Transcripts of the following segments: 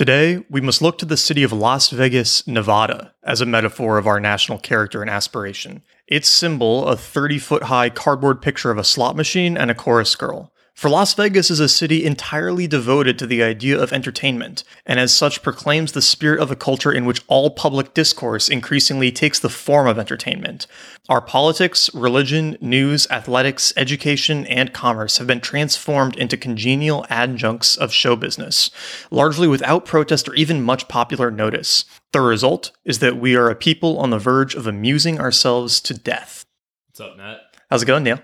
Today, we must look to the city of Las Vegas, Nevada, as a metaphor of our national character and aspiration. Its symbol, a 30 foot high cardboard picture of a slot machine and a chorus girl. For Las Vegas is a city entirely devoted to the idea of entertainment, and as such proclaims the spirit of a culture in which all public discourse increasingly takes the form of entertainment. Our politics, religion, news, athletics, education, and commerce have been transformed into congenial adjuncts of show business, largely without protest or even much popular notice. The result is that we are a people on the verge of amusing ourselves to death. What's up, Nat? How's it going, Neil?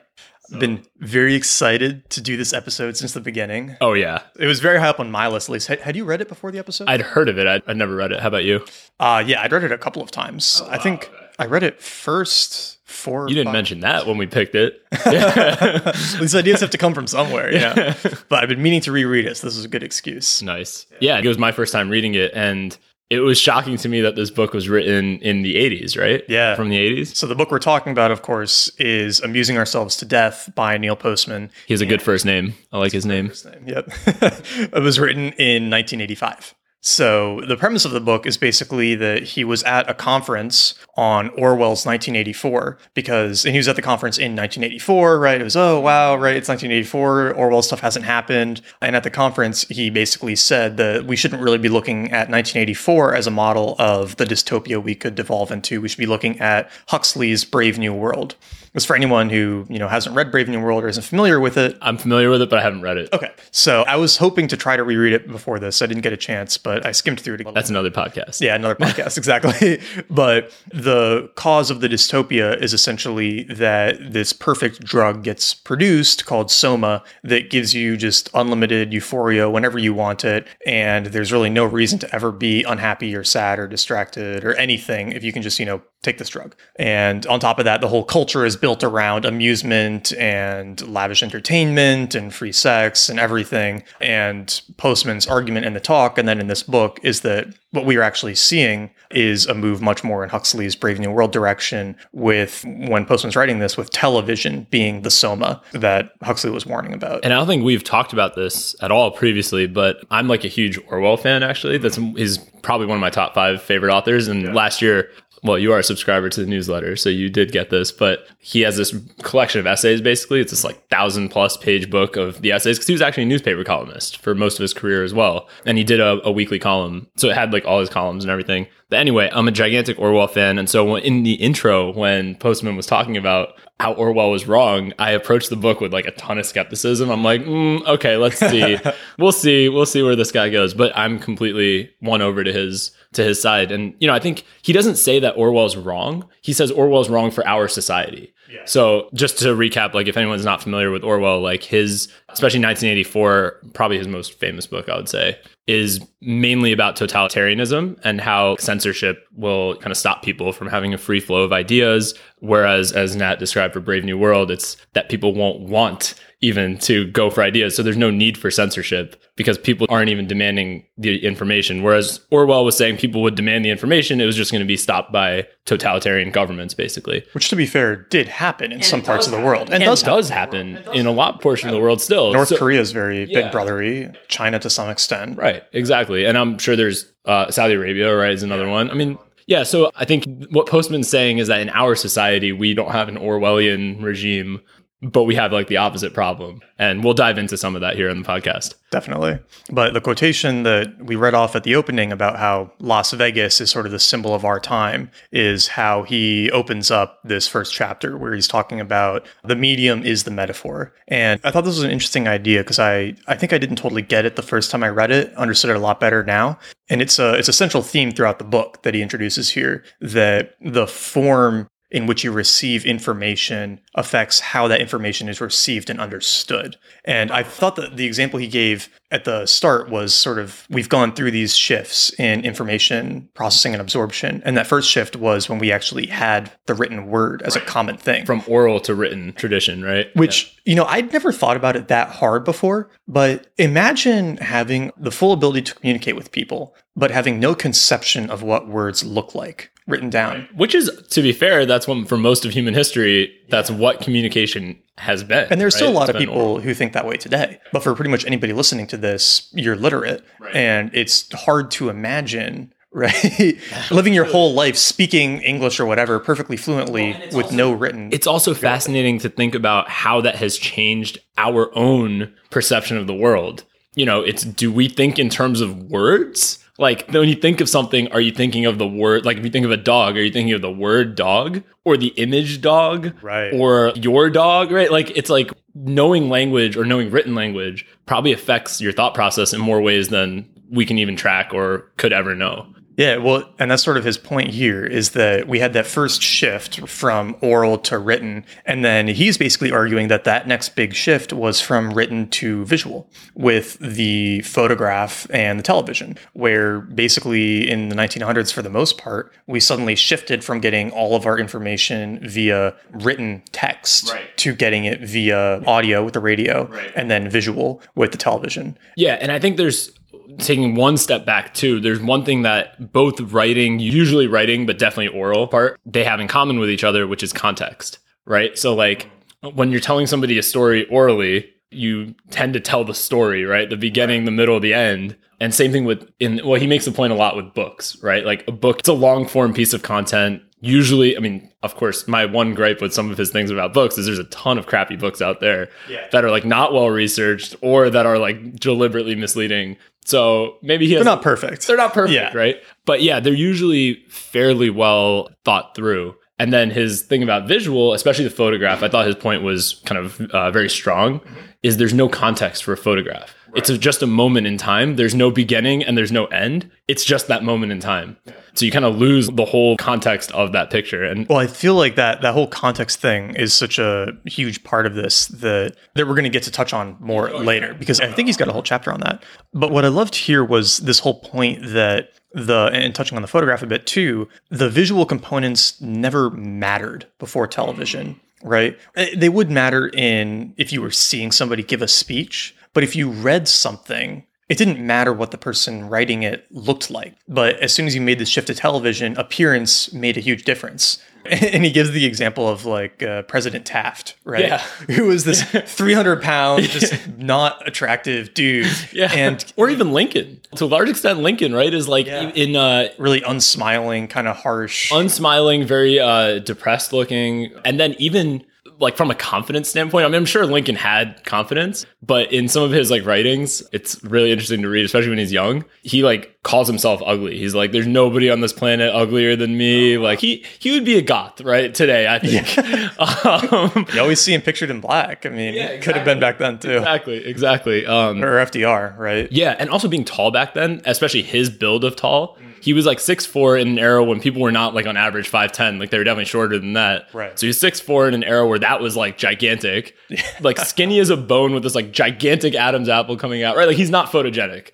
I've been very excited to do this episode since the beginning. Oh yeah, It was very high up on my list, at least. Had, had you read it before the episode? I'd heard of it. I'd, I'd never read it. How about you? uh, yeah, I'd read it a couple of times. I think I read it first four. You didn't mention that when we picked it. These ideas have to come from somewhere, yeah. but I've been meaning to reread it, so this is a good excuse. nice. Yeah, it was my first time reading it, and it was shocking to me that this book was written in the '80s, right? Yeah. from the '80s. So the book we're talking about, of course, is "Amusing Ourselves to Death" by Neil Postman. He has a good first name. I like his name. Name, Yep. it was written in 1985. So the premise of the book is basically that he was at a conference on Orwell's 1984 because and he was at the conference in 1984, right? It was oh wow, right? It's 1984. Orwell stuff hasn't happened. And at the conference, he basically said that we shouldn't really be looking at 1984 as a model of the dystopia we could devolve into. We should be looking at Huxley's Brave New World. For anyone who you know hasn't read Brave New World or isn't familiar with it, I'm familiar with it, but I haven't read it. Okay. So I was hoping to try to reread it before this. I didn't get a chance, but I skimmed through it again. That's another podcast. yeah, another podcast, exactly. But the cause of the dystopia is essentially that this perfect drug gets produced called Soma that gives you just unlimited euphoria whenever you want it. And there's really no reason to ever be unhappy or sad or distracted or anything if you can just, you know, take this drug. And on top of that, the whole culture is built around amusement and lavish entertainment and free sex and everything. And Postman's argument in the talk and then in this book is that what we are actually seeing is a move much more in Huxley's Brave New World direction with when Postman's writing this with television being the soma that Huxley was warning about. And I don't think we've talked about this at all previously, but I'm like a huge Orwell fan. Actually, that's he's probably one of my top five favorite authors. And last year, well, you are a subscriber to the newsletter, so you did get this. But he has this collection of essays. Basically, it's this like thousand plus page book of the essays because he was actually a newspaper columnist for most of his career as well, and he did a, a weekly column, so it had like all his columns and everything. But anyway, I'm a gigantic Orwell fan, and so in the intro, when Postman was talking about how Orwell was wrong, I approached the book with like a ton of skepticism. I'm like, mm, okay, let's see, we'll see, we'll see where this guy goes. But I'm completely won over to his to his side, and you know, I think he doesn't say that Orwell's wrong. He says Orwell's wrong for our society. So just to recap, like if anyone's not familiar with Orwell, like his, especially 1984, probably his most famous book, I would say, is mainly about totalitarianism and how censorship will kind of stop people from having a free flow of ideas. Whereas, as Nat described for Brave New World, it's that people won't want even to go for ideas. So there's no need for censorship because people aren't even demanding the information. Whereas Orwell was saying people would demand the information, it was just going to be stopped by totalitarian governments, basically. Which, to be fair, did happen in some parts of the world. And, And does does, happen in a lot portion of the world still. North So- Korea is very Yeah. big brothery, China to some extent. Right, exactly. And I'm sure there's uh, Saudi Arabia, right, is another one. I mean, yeah, so I think what Postman's saying is that in our society, we don't have an Orwellian regime, but we have like the opposite problem. And we'll dive into some of that here in the podcast. Definitely. But the quotation that we read off at the opening about how Las Vegas is sort of the symbol of our time is how he opens up this first chapter where he's talking about the medium is the metaphor. And I thought this was an interesting idea because I, I think I didn't totally get it the first time I read it, understood it a lot better now. And it's a it's a central theme throughout the book that he introduces here that the form in which you receive information affects how that information is received and understood. And I thought that the example he gave at the start was sort of we've gone through these shifts in information processing and absorption. And that first shift was when we actually had the written word as a common thing. From oral to written tradition, right? Which, you know, I'd never thought about it that hard before, but imagine having the full ability to communicate with people, but having no conception of what words look like written down. Which is, to be fair, that's what for most of human history, that's what communication has been. And there's still a lot It's of people oral. who think that way today. But for pretty much anybody listening to this, you're literate. And it's hard to imagine, right? Living your whole life speaking English or whatever perfectly fluently with no written. It's also fascinating to think about how that has changed our own perception of the world. You know, it's do we think in terms of words? Like when you think of something, are you thinking of the word? Like if you think of a dog, are you thinking of the word dog or the image dog? Right. Or your dog, right? Like it's like knowing language or knowing written language probably affects your thought process in more ways than we can even track or could ever know. Yeah, well, and that's sort of his point here is that we had that first shift from oral to written. And then he's basically arguing that that next big shift was from written to visual with the photograph and the television, where basically in the 1900s, for the most part, we suddenly shifted from getting all of our information via written text Right. to getting it via audio with the radio Right. and then visual with the television. Yeah, and I think there's taking one step back too. There's one thing that both writing, usually writing, but definitely oral part, they have in common with each other, which is context, right? So like when you're telling somebody a story orally, you tend to tell the story, right? The beginning, the middle, the end. And same thing with in well, he makes the point a lot with books, right? Like a book, it's a long form piece of content. Usually, I mean, of course, my one gripe with some of his things about books is there's a ton of crappy books out there Yeah. that are like not well researched or that are like deliberately misleading. So maybe he has They're not perfect. they're not perfect, Yeah. right? But yeah, they're usually fairly well thought through. And then his thing about visual, especially the photograph, I thought his point was kind of uh, very strong. Is there's no context for a photograph. It's a, just a moment in time. There's no beginning and there's no end. It's just that moment in time. So you kind of lose the whole context of that picture. And Well, I feel like that that whole context thing is such a huge part of this that that we're going to get to touch on more later because I think he's got a whole chapter on that. But what I loved here was this whole point that the and touching on the photograph a bit too, the visual components never mattered before television, right? Eh, They would matter in if you were seeing somebody give a speech, but if you read something it didn't matter what the person writing it looked like. But as soon as you made the shift to television, appearance made a huge difference. And he gives the example of like uh, President Taft, right? Yeah. Who was this 300 pound, just not attractive dude. yeah, And or even Lincoln to a large extent, Lincoln right is like Yeah. in uh, really unsmiling, kind of harsh. unsmiling, very uh, depressed looking, and then even like from a confidence standpoint, I mean, I'm sure Lincoln had confidence, but in some of his like writings, it's really interesting to read, especially when he's young. He like calls himself ugly. He's like, "There's nobody on this planet uglier than me." Like he he would be a goth, right? Today, I think. um, you always see him pictured in black. I mean, Yeah, it could have been back then too. exactly, exactly. Um, Or FDR, right? yeah, and also being tall back then, especially his build of tall. He was like six four in an era when people were not like on average 5'10. Like they were definitely shorter than that. Right. So he's six four in an era where that was like gigantic. like skinny as a bone with this like gigantic Adam's apple coming out. Right. Like he's not photogenic.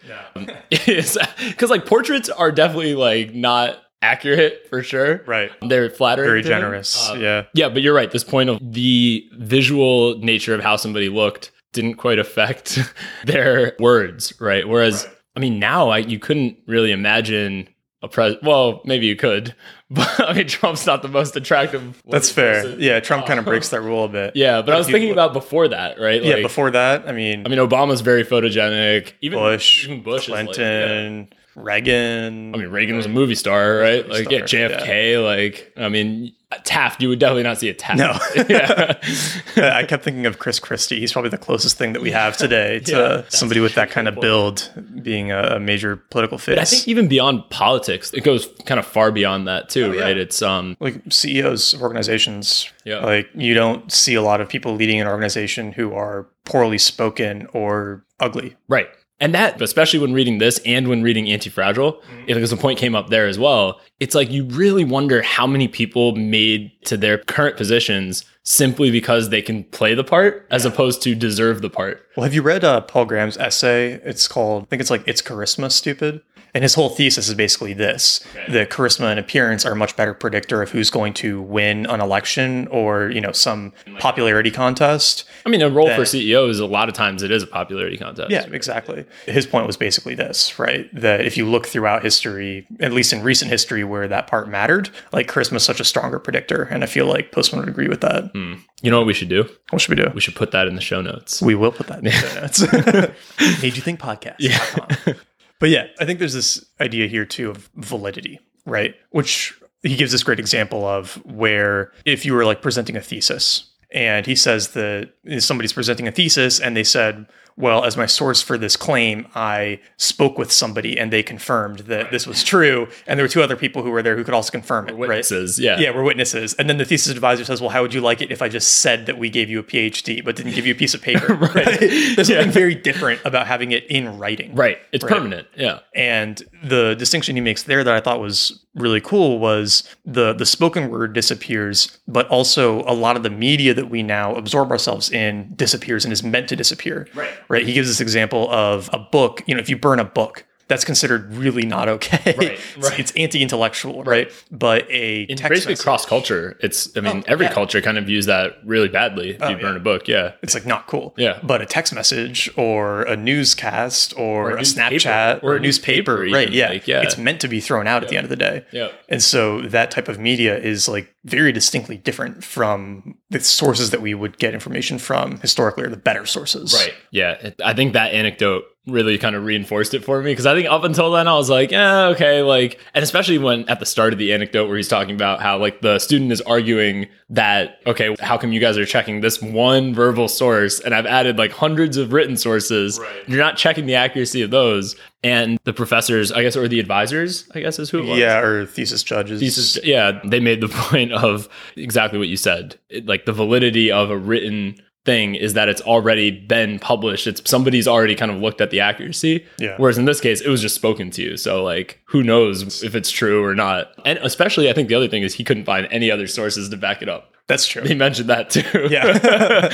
Because like portraits are definitely like not accurate for sure. Right. They're flattering. Very generous. Uh, yeah. yeah, but you're right. This point of the visual nature of how somebody looked didn't quite affect their words, right? Whereas, I mean, now I, you couldn't really imagine a pres. Well, maybe you could, but I mean, Trump's not the most attractive. That's fair. person. Yeah, Trump kind of breaks that rule a bit. Yeah, but I was thinking about before that, right? Yeah, Like, before that, I mean, I mean, Obama's very photogenic. Even Bush, even Bush, is like- yeah. Clinton, Reagan. I mean, Reagan was a movie star, right? Like, yeah, star, JFK. Like, I mean, Taft. You would definitely not see a Taft. No. yeah. I kept thinking of Chris Christie. He's probably the closest thing that we have today to Yeah, somebody with that kind of build being a, major political. But I think even beyond politics, it goes kind of far beyond that too, yeah. right? It's um like CEOs of organizations, Yeah. like you don't see a lot of people leading an organization who are poorly spoken or ugly. right. And that, especially when reading this and when reading Anti-Fragile, Mm-hmm. because the point came up there as well. It's like you really wonder how many people made to their current positions simply because they can play the part as opposed to deserve the part. Well, have you read uh, Paul Graham's essay? It's called, I think it's like It's Charisma Stupid. And his whole thesis is basically this the charisma and appearance are a much better predictor of who's going to win an election or, you know, some popularity contest. I mean, a role for That- CEOs, a lot of times it is a popularity contest. Yeah, exactly. His point was basically this, right? That if you look throughout history, at least in recent history, where that part mattered. Like charisma is such a stronger predictor, and I feel like Postman would agree with that. Hmm. You know what we should do? What should we do? We should put that in the show notes. We will put that in the show notes. Made you think podcast. Yeah. But yeah, I think there's this idea here too of validity, right? Which he gives this great example of where if you were like presenting a thesis and he says that somebody's presenting a thesis and they said, well, as my source for this claim, I spoke with somebody and they confirmed that this was true. And there were two other people who were there who could also confirm it, right? Witnesses, yeah. Yeah, we're witnesses. And then the thesis advisor says, well, how would you like it if I just said that we gave you a PhD but didn't give you a piece of paper? right. There's something very different about having it in writing. Right. It's Right. permanent. Yeah. And the distinction he makes there that I thought was really cool was the the spoken word disappears, but also a lot of the media that we now absorb ourselves in disappears and is meant to disappear. Right. Right. He gives this example of a book. You know, if you burn a book, that's considered really not okay. Right, It's- right. It's, anti-intellectual, right? But a In text basically cross culture, it's I mean Oh, every yeah. culture kind of views that really badly if oh, you burn yeah. a book. Yeah. it's like not cool. Yeah. But a text message or a newscast or, a a. Snapchat Or or a newspaper, newspaper right? Yeah. like, yeah. It's meant to be thrown out at the end of the day. Yeah. And so that type of media is like very distinctly different from the sources that we would get information from historically, or the better sources. Right. Yeah. It- I think that anecdote really kind of reinforced it for me because I think up until then I was like, yeah, okay, like, and especially when at the start of the anecdote where he's talking about how like the student is arguing that, okay, how come you guys are checking this one verbal source and I've added like hundreds of written sources? Right. You're not checking the accuracy of those. And the professors, I guess, or the advisors, I guess is who it was. Yeah, or thesis judges. Thesis, yeah, they made the point of exactly what you said. It- like the validity of a written thing is that it's already been published. It's somebody's already kind of looked at the accuracy. Yeah. Whereas in this case, it was just spoken to you. So like, who knows if it's true or not? And especially, I think the other thing is he couldn't find any other sources to back it up. That's true. He mentioned that too. Yeah.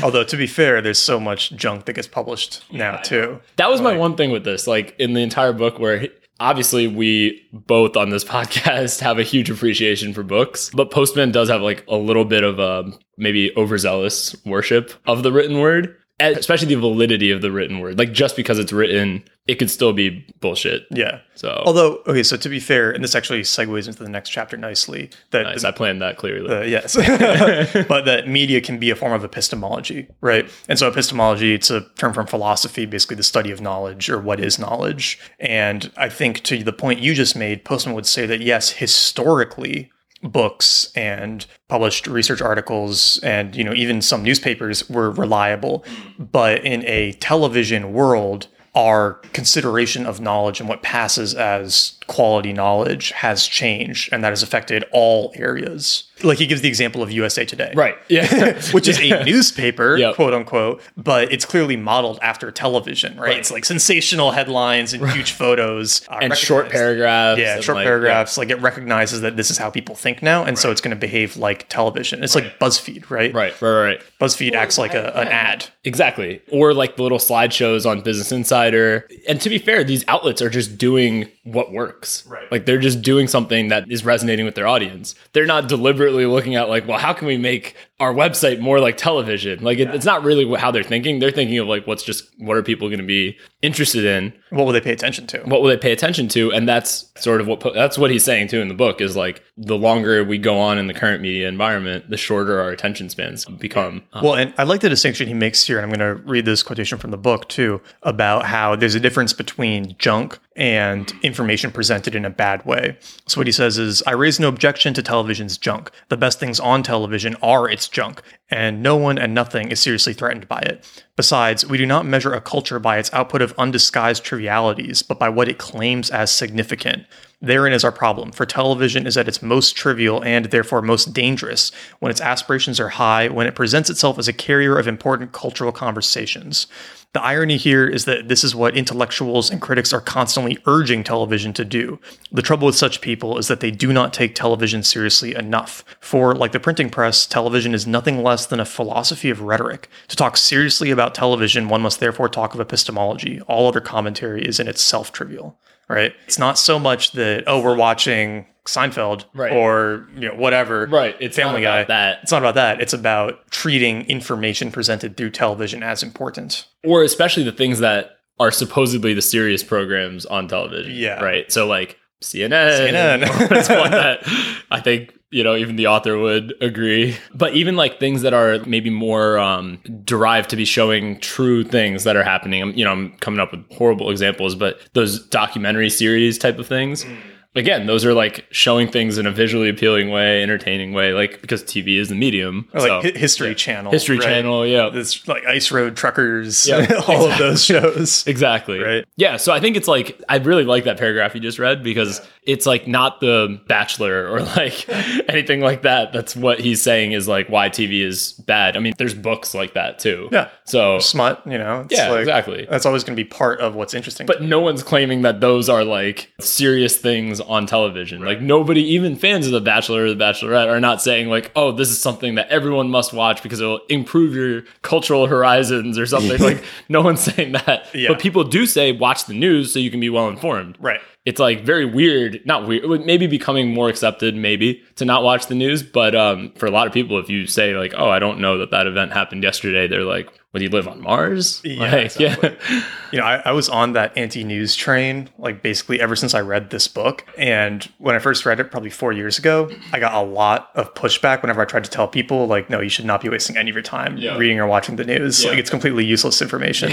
Although to be fair, there's so much junk that gets published now too. That was my one thing with this, like in the entire book, where he- obviously we both on this podcast have a huge appreciation for books, but Postman does have like a little bit of a maybe overzealous worship of the written word, especially the validity of the written word. Like just because it's written, it could still be bullshit. Yeah. So Although, okay, so to be fair, and this actually segues into the next chapter nicely. That nice, I planned that clearly. Yes. but that media can be a form of epistemology, right? And so epistemology, it's a term from philosophy, basically the study of knowledge or what is knowledge. And I think to the point you just made, Postman would say that yes, historically, books and published research articles and you know even some newspapers were reliable. But in a television world our consideration of knowledge and what passes as quality knowledge has changed and that has affected all areas like he gives the example of USA Today right. Yeah. which is a newspaper, Yep. quote unquote, but it's clearly modeled after television, right? Right. It's like sensational headlines and huge photos uh, and short paragraphs. Yeah, short like, paragraphs. Like it recognizes that this is how people think now, and so it's going to behave like television. It's like BuzzFeed, right? Right. Right. Right. BuzzFeed acts like a, an ad. Exactly. Or like the little slideshows on Business Insider. And to be fair, these outlets are just doing what works. Right. Like they're just doing something that is resonating with their audience. They're not deliberately looking at like, well, how can we make our website more like television? Like it, it's not really how they're thinking. They're thinking of like, what's just, what are people going to be interested in? What will they pay attention to? What will they pay attention to? And that's sort of what, that's what he's saying too in the book is like, the longer we go on in the current media environment, the shorter our attention spans become. Uh, Well, and I like the distinction he makes here, and I'm going to read this quotation from the book too about how there's a difference between junk and information presented in a bad way. So, what he says is, I raise no objection to television's junk. The best things on television are its junk, and no one and nothing is seriously threatened by it. Besides, we do not measure a culture by its output of undisguised trivialities, but by what it claims as significant. Therein is our problem, for television is at its most trivial and therefore most dangerous when its aspirations are high, when it presents itself as a carrier of important cultural conversations. The irony here is that this is what intellectuals and critics are constantly urging television to do. The trouble with such people is that they do not take television seriously enough. For, like the printing press, television is nothing less than a philosophy of rhetoric. To talk seriously about television, one must therefore talk of epistemology. All other commentary is in itself trivial right? It's not so much that oh we're watching Seinfeld Right. or you know whatever. Right. It's Family not Guy. that. It's not about that. It's about treating information presented through television as important. or especially the things that are supposedly the serious programs on television. Yeah. Right. So like CNN. CNN. it's one that I think you know even the author would agree. But even like things that are maybe more um, derived to be showing true things that are happening. I'm, you know, I'm coming up with horrible examples, but those documentary series type of things. Again, those are like showing things in a visually appealing way, entertaining way, like because TV is the medium. Or like so- Hi- History Channel. History right? Channel, yeah. This like Ice Road Truckers, Yeah, all of those shows. Exactly. Right. Yeah. So I think it's like I really like that paragraph you just read because it's like not the Bachelor or like anything like that. That's what he's saying is like why TV is bad. I mean, there's books like that too. Yeah. So, Smut, you know. It's Yeah, like- exactly. That's always going to be part of what's interesting. but no one's claiming that those are like serious things on television. Like nobody, even fans of The Bachelor or The Bachelorette, are not saying like, "Oh, this is something that everyone must watch because it'll improve your cultural horizons" or something. like no one's saying that. Yeah. But people do say, "Watch the news so you can be well informed." right. it's like very weird not weird maybe becoming more accepted maybe to not watch the news but um for a lot of people if you say like oh i don't know that that event happened yesterday they're like well do you live on mars Yeah, like, exactly. yeah You know, I, I was on that anti-news train like basically ever since I read this book. And when I first read it, probably four years ago, I got a lot of pushback whenever I tried to tell people like, no, you should not be wasting any of your time Yeah. reading or watching the news. Yeah. Like it's completely useless information.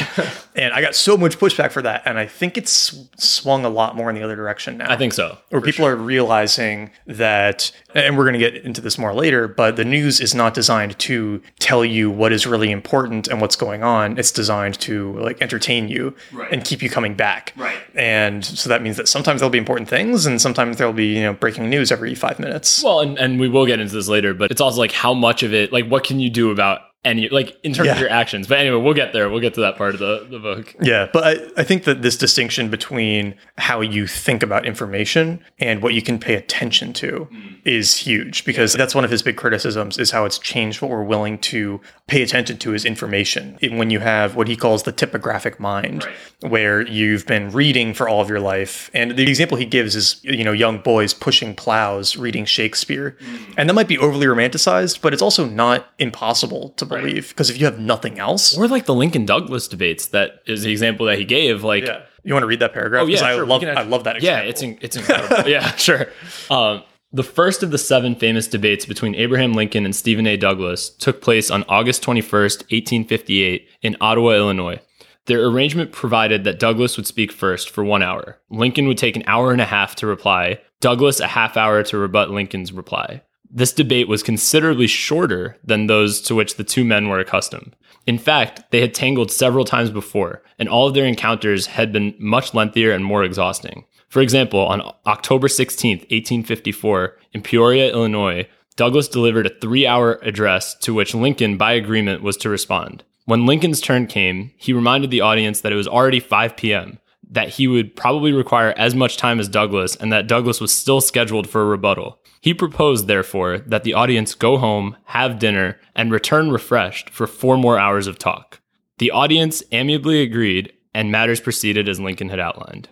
and I got so much pushback for that. And I think it's swung a lot more in the other direction now. i think so where people are realizing that, and we're going to get into this more later, but the news is not designed to tell you what is really important and what's going on. It's designed to like entertain you Right. and keep you coming back. Right. And so that means that sometimes there'll be important things, and sometimes there'll be you know breaking news every five minutes. well and, and we will get into this later but it's also like how much of it like what can you do about any like in terms of your actions but anyway we'll get there we'll get to that part of the, the book Yeah, but I, I think that this distinction between how you think about information and what you can pay attention to mm. is huge because that's one of his big criticisms is how it's changed what we're willing to pay attention to is information. When you have what he calls the typographic mind, where you've been reading for all of your life. And the example he gives is, you know, young boys pushing plows, reading Shakespeare. Mm. And that might be overly romanticized, but it's also not impossible to believe because if you have nothing else, or like the lincoln douglas debates that is the example that he gave like Yeah. You want to read that paragraph? Oh yeah, I sure, we love can I love that Yeah, it's in, it's incredible. yeah, sure. Um, the first of the seven famous debates between Abraham Lincoln and Stephen A. Douglas took place on August 21st, 1858, in Ottawa, Illinois. Their arrangement provided that Douglas would speak first for one hour. Lincoln would take an hour and a half to reply, Douglas a half hour to rebut Lincoln's reply. This debate was considerably shorter than those to which the two men were accustomed. In fact, they had tangled several times before, and all of their encounters had been much lengthier and more exhausting. For example, on October 16th, 1854, in Peoria, Illinois, Douglas delivered a three hour address to which Lincoln, by agreement, was to respond. When Lincoln's turn came, he reminded the audience that it was already 5 p.m., that he would probably require as much time as Douglas, and that Douglas was still scheduled for a rebuttal. He proposed, therefore, that the audience go home, have dinner, and return refreshed for four more hours of talk. The audience amiably agreed, and matters proceeded as Lincoln had outlined.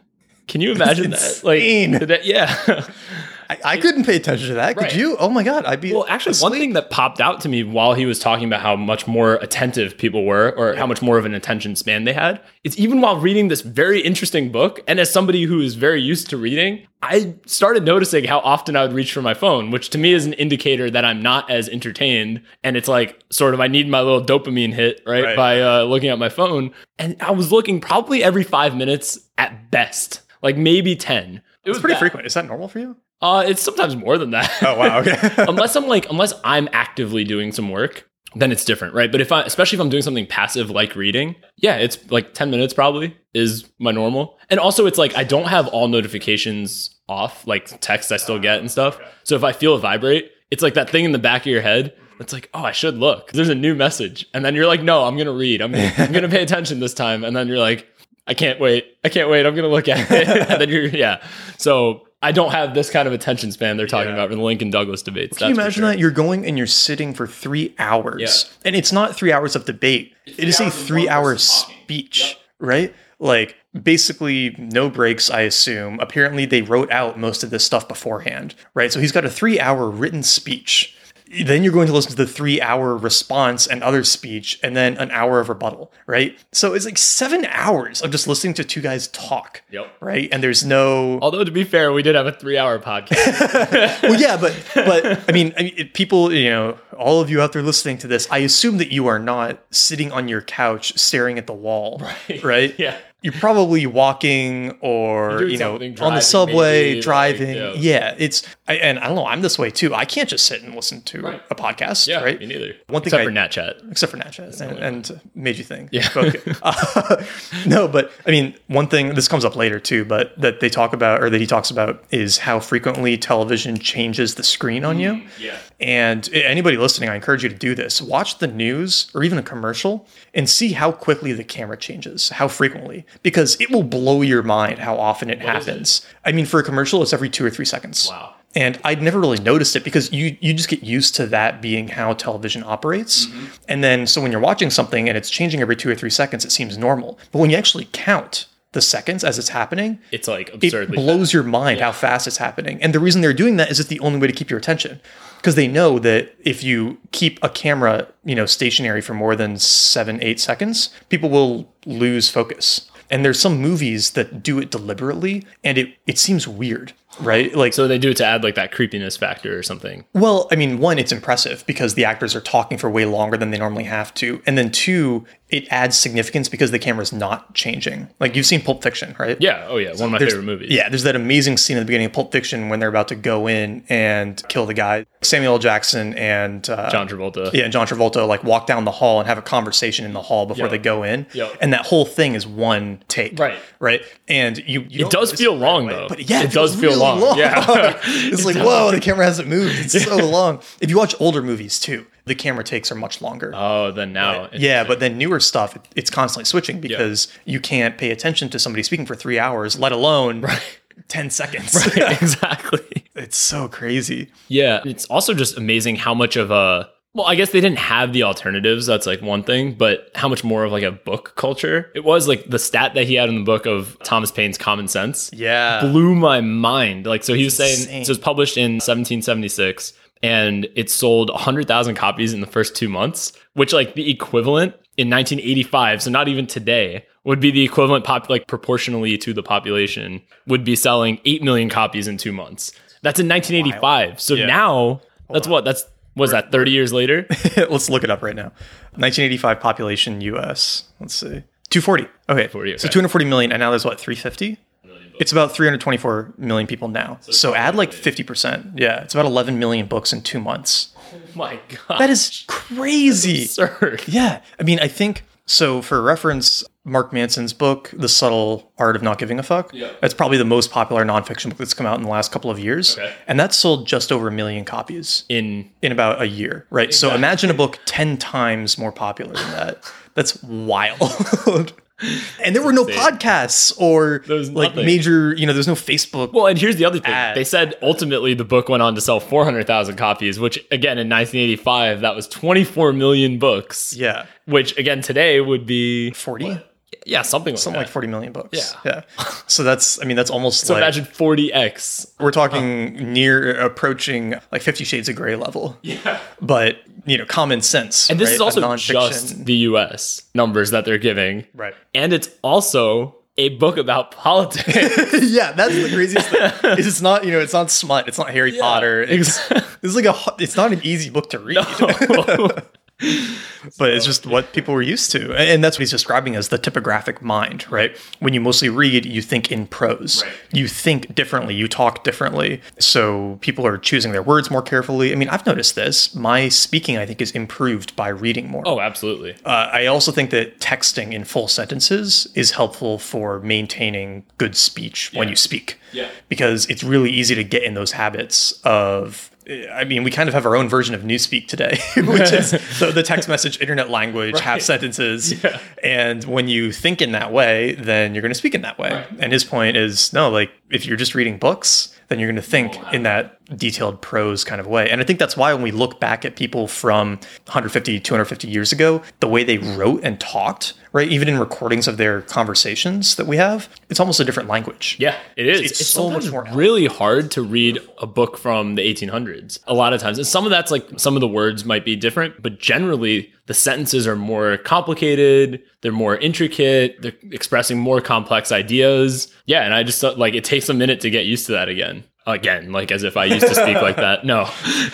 Can you imagine that? Like, insane. that- yeah. I, I couldn't pay attention to that. Right. Could you? Oh my god, I'd be Well, actually, one thing that popped out to me while he was talking about how much more attentive people were, or how much more of an attention span they had, it's even while reading this very interesting book, and as somebody who is very used to reading, I started noticing how often I would reach for my phone, which to me is an indicator that I'm not as entertained. And it's like sort of I need my little dopamine hit right, Right. by uh, looking at my phone, and I was looking probably every five minutes at best, like maybe ten. It was pretty bad. frequent. Is that normal for you? Uh, it's sometimes more than that. Oh wow. Okay. unless I'm like, unless I'm actively doing some work, then it's different, right? But if I, especially if I'm doing something passive like reading, yeah, it's like 10 minutes probably is my normal. And also, it's like I don't have all notifications off, like texts I still get and stuff. So if I feel it vibrate, it's like that thing in the back of your head. It's like, oh, I should look. There's a new message, and then you're like, no, I'm gonna read. I'm gonna, I'm gonna pay attention this time. And then you're like, I can't wait. I can't wait. I'm gonna look at it. and then you're, yeah. So I don't have this kind of attention span they're talking Yeah. about in the Lincoln Douglas debates. Can you imagine that you're going and you're sitting for three hours, Yeah. and it's not three hours of debate. It is a hours of one three-hour speech, talking. speach, right? Like basically no breaks. I assume. Apparently, they wrote out most of this stuff beforehand, right? So he's got a three-hour written speech. Then you're going to listen to the three hour response and other speech and then an hour of rebuttal, right? So it's like seven hours of just listening to two guys talk. Yep. Right. And there's no. Although to be fair, we did have a three-hour podcast. well, yeah, but but I mean, I mean, it- people, you know, all of you out there listening to this, I assume that you are not sitting on your couch staring at the wall, right? Right? Yeah. You're probably walking or you know something, on the subway, maybe, like, driving. yeah. yeah. it's I, and I don't know. I'm this way too. I can't just sit and listen to Right. a podcast, yeah, right? me neither. One thing Except I- for Nat Chat. except for Nat Chat and, and made you think. Yeah. Okay. Uh, no, but I mean, one thing this comes up later too, but that they talk about or that he talks about is how frequently television changes the screen on you. Yeah. And anybody listening, I encourage you to do this. Watch the news or even a commercial and see how quickly the camera changes, how frequently, because it will blow your mind how often it it? happens. I mean, for a commercial, it's every two or three seconds. Wow. And I'd never really noticed it because you you just get used to that being how television operates. Mm-hmm. And then so when you're watching something and it's changing every two or three seconds, it seems normal. But when you actually count the seconds as it's happening, It's like it absurdly blows your mind how fast it's happening. And the reason they're doing that is it's the only way to keep your attention. Because they know that if you keep a camera, you know, stationary for more than seven, eight seconds, people will lose focus. And there's some movies that do it deliberately, and it, it seems weird, right? Like So they do it to add like that creepiness factor or something. well, I mean, one, it's impressive because the actors are talking for way longer than they normally have to. And then two, it adds significance because the camera's not changing. Like you've seen Pulp Fiction, right? Yeah. Oh yeah. One of my favorite movies. Yeah, there's that amazing scene at the beginning of Pulp Fiction when they're about to go in and kill the guy. Samuel L. Jackson and uh, John Travolta. yeah, and John Travolta like walk down the hall and have a conversation in the hall before Yep. they go in. Yep. And that whole thing is one take. Right. Right. And you, you It does feel long away, though. But yeah, it, does feel really long. Yeah. it's like, whoa, the camera hasn't moved. It's so long. If you watch older movies too, the camera takes are much longer. oh, then now. yeah, but then newer stuff, it- it's constantly switching because you can't pay attention to somebody speaking for three hours, let alone 10 seconds. exactly. it's so crazy. Yeah, it's also just amazing how much of a well, I guess they didn't have the alternatives. That's like one thing, but how much more of like a book culture it was. Like the stat that he had in the book of Thomas Paine's Common Sense Yeah. blew my mind. Like so, he was saying insane. so it was published in 1776, and it sold 100,000 copies in the first two months, which like the equivalent in 1985. So not even today would be the equivalent pop like proportionally to the population would be selling 8 million copies in two months. That's in 1985. So now that's what that's was that 30 years later? Let's look it up right now. 1985 population US. Let's see. 240. Okay. 40, So 240 million, and now there's what, 350? It's about 324 million people now. So, add like 50%. Yeah, it's about 11 million books in two months. Oh my god. That is crazy. absurd. Yeah. I mean, I think so for reference, Mark Manson's book, The Subtle Art of Not Giving a Fuck. Yeah. That's probably the most popular nonfiction book that's come out in the last couple of years. Okay. And that sold just over a million copies In in about a year, right? So imagine a book 10 times more popular than that. That's wild. and there were no podcasts or like nothing. major, you know, there's no Facebook. Well, and here's the other thing. Ad. They said ultimately the book went on to sell 400,000 copies, which again in 1985 that was 24 million books. yeah. Which again today would be 40? yeah, something like Something that. like 40 million books. Yeah. Yeah. So that's, I mean, that's almost so like, imagine 40x. we're talking near approaching like 50 Shades of Grey level. Yeah. But, you know, common sense. And this right? is also just the US numbers that they're giving. Right. And it's also a book about politics. yeah, that's the craziest thing. It's not, you know, it's not smut. It's not Harry Potter. It's, exactly. Is like a. It's not an easy book to read, but it's just what people were used to, and that's what he's describing as the typographic mind, right? When you mostly read, you think in prose. Right. You think differently. You talk differently. So people are choosing their words more carefully. I mean, I've noticed this. My speaking, I think, is improved by reading more. oh, absolutely. Uh, I also think that texting in full sentences is helpful for maintaining good speech when you speak. Yeah. Because it's really easy to get in those habits of. I mean, we kind of have our own version of Newspeak today, which is the, the text message internet language, half sentences. Yeah. And when you think in that way, then you're going to speak in that way. Right. And his point is no, like if you're just reading books, then you're going to think in that detailed prose kind of way. And I think that's why when we look back at people from 150, 250 years ago, the way they wrote and talked, right? Even in recordings of their conversations that we have, it's almost a different language. Yeah, it is. It's It's, so so much more really hard to read a book from the 1800s. A lot of times, and some of that's like some of the words might be different, but generally the sentences are more complicated. They're more intricate. They're expressing more complex ideas. Yeah, and I just like it takes a minute to get used to that again. Again, like as if I used to speak like that. No.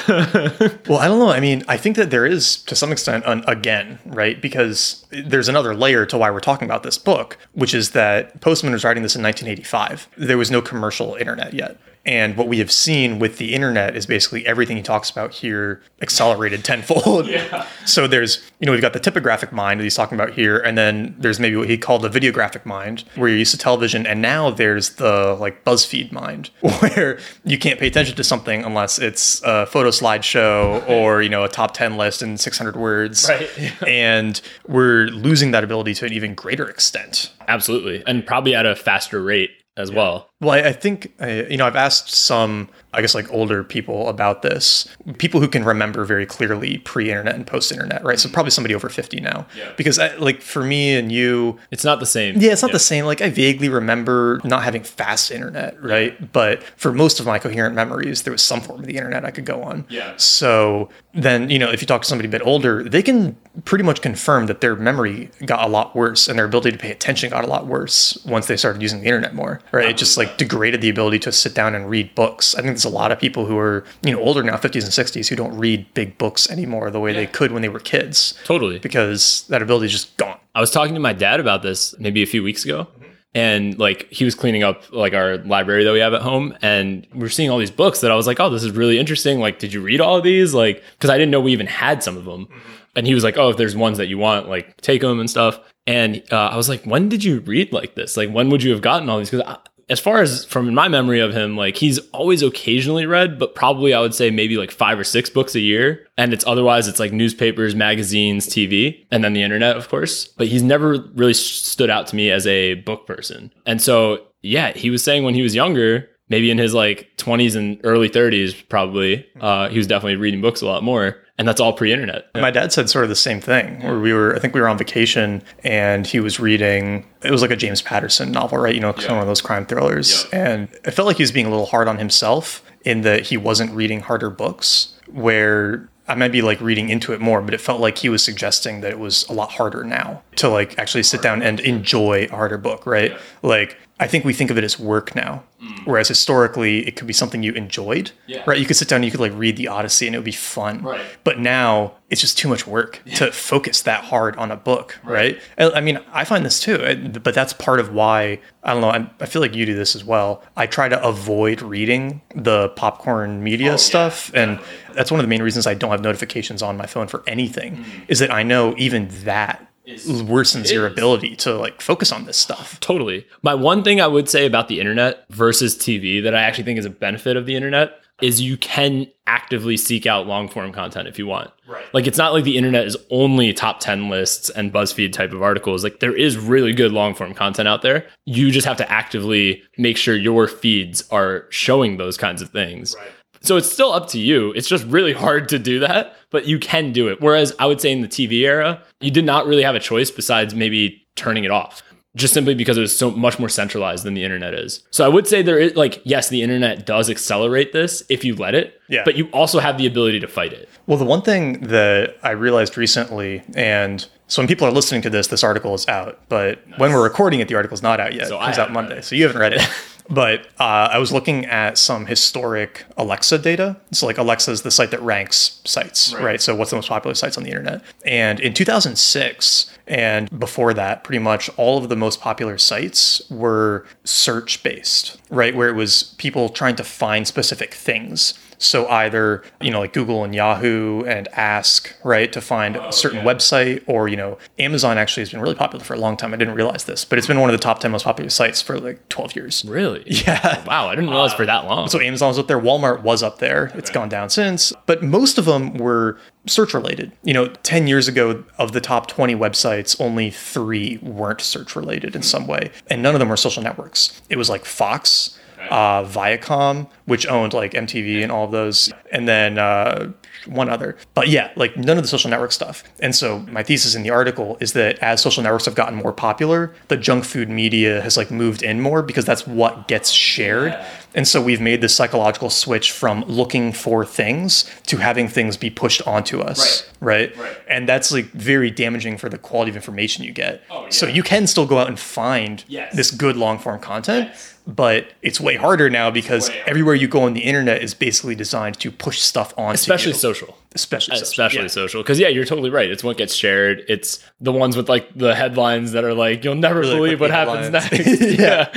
Well, I don't know. I mean, I think that there is to some extent an again, right? Because there's another layer to why we're talking about this book, which is that Postman was writing this in 1985. There was no commercial internet yet. And what we have seen with the internet is basically everything he talks about here accelerated tenfold. Yeah. So there's, you know, we've got the typographic mind that he's talking about here, and then there's maybe what he called the videographic mind, where you're used to television, and now there's the like BuzzFeed mind, where you can't pay attention to something unless it's a photo slideshow or you know a top ten list in 600 words. Right. and we're losing that ability to an even greater extent. Absolutely. And probably at a faster rate as well. Well, I, I think uh, you know I've asked some, I guess, like older people about this, people who can remember very clearly pre-internet and post-internet, right? So probably somebody over fifty now, Yeah. because I, like for me and you, It's not the same. yeah, it's not the same. Like I vaguely remember not having fast internet, right? But for most of my coherent memories, there was some form of the internet I could go on. Yeah. So then, you know, if you talk to somebody a bit older, they can pretty much confirm that their memory got a lot worse and their ability to pay attention got a lot worse once they started using the internet more. Right. It just like degraded the ability to sit down and read books. I think there's a lot of people who are, you know, older now, 50s and 60s, who don't read big books anymore the way they could when they were kids. Totally. Because that ability is just gone. I was talking to my dad about this maybe a few weeks ago. And like he was cleaning up like our library that we have at home, and we are seeing all these books that I was like, "Oh, this is really interesting." Like, did you read all of these? Like, because I didn't know we even had some of them. And he was like, "Oh, if there's ones that you want, like take them and stuff." And uh, I was like, "When did you read like this? Like, when would you have gotten all these?" Because as far as from my memory of him, like he's always occasionally read, but probably I would say maybe like five or six books a year. And it's otherwise it's like newspapers, magazines, TV, and then the internet, of course. But he's never really stood out to me as a book person. And so, yeah, he was saying when he was younger, maybe in his like 20s and early 30s, probably, uh, he was definitely reading books a lot more. And that's all pre internet. My dad said sort of the same thing where we were, I think we were on vacation and he was reading, it was like a James Patterson novel, right? You know, of one of those crime thrillers. And I felt like he was being a little hard on himself in that he wasn't reading harder books where I might be like reading into it more, but it felt like he was suggesting that it was a lot harder now to like actually sit down and enjoy a harder book, right? Like I think we think of it as work now, mm. whereas historically it could be something you enjoyed, Yeah. right? You could sit down, and you could like read the Odyssey, and it would be fun, Right. But now it's just too much work to focus that hard on a book, right? I I mean, I find this too, but that's part of why I don't know. I, I feel like you do this as well. I try to avoid reading the popcorn media oh, stuff, and that's one of the main reasons I don't have notifications on my phone for anything. Mm. Is that I know even that worsens your ability to like focus on this stuff. Totally. My one thing I would say about the internet versus TV that I actually think is a benefit of the internet is you can actively seek out long form content if you want. Right. Like it's not like the internet is only top 10 lists and BuzzFeed type of articles. Like there is really good long form content out there. You just have to actively make sure your feeds are showing those kinds of things. Right. So it's still up to you. It's just really hard to do that, but you can do it. Whereas I would say in the TV era, you did not really have a choice besides maybe turning it off. Just simply because it was so much more centralized than the internet is. So I would say there is like, yes, the internet does accelerate this if you let it. Yeah. But you also have the ability to fight it. Well, the one thing that I realized recently, and so when people are listening to this, this article is out, but when we're recording it, the article's not out yet. So it comes out Monday, it. so you haven't read it. but uh, I was looking at some historic Alexa data. So, like Alexa is the site that ranks sites, right. So, what's the most popular sites on the internet? And in 2006 and before that, pretty much all of the most popular sites were search based, right? Where it was people trying to find specific things. So either, you know, like Google and Yahoo and Ask, right, to find a certain website, or, you know, Amazon actually has been really popular for a long time. I didn't realize this, but it's been one of the top 10 most popular sites for like 12 years. Really? Yeah. Wow. I didn't realize for that uh, long. So Amazon was up there, Walmart was up there. It's gone down since, but most of them were search related. You know, 10 years ago of the top 20 websites, only 3 weren't search related in some way, and none of them were social networks. It was like Fox, uh, Viacom, which owned like MTV and all of those, and then uh, one other. But yeah, like none of the social network stuff. And so my thesis in the article is that as social networks have gotten more popular, the junk food media has like moved in more because that's what gets shared. And so we've made this psychological switch from looking for things to having things be pushed onto us. Right. Right. And that's like very damaging for the quality of information you get. Oh, yeah. So you can still go out and find Yes. this good long form content, but it's way harder now because everywhere you go on the internet is basically designed to push stuff onto especially you. social. Especially social. especially Yeah. social because yeah you're totally right it's what gets shared it's the ones with like the headlines that are like you'll never Really believe what happens headlines. next Yeah.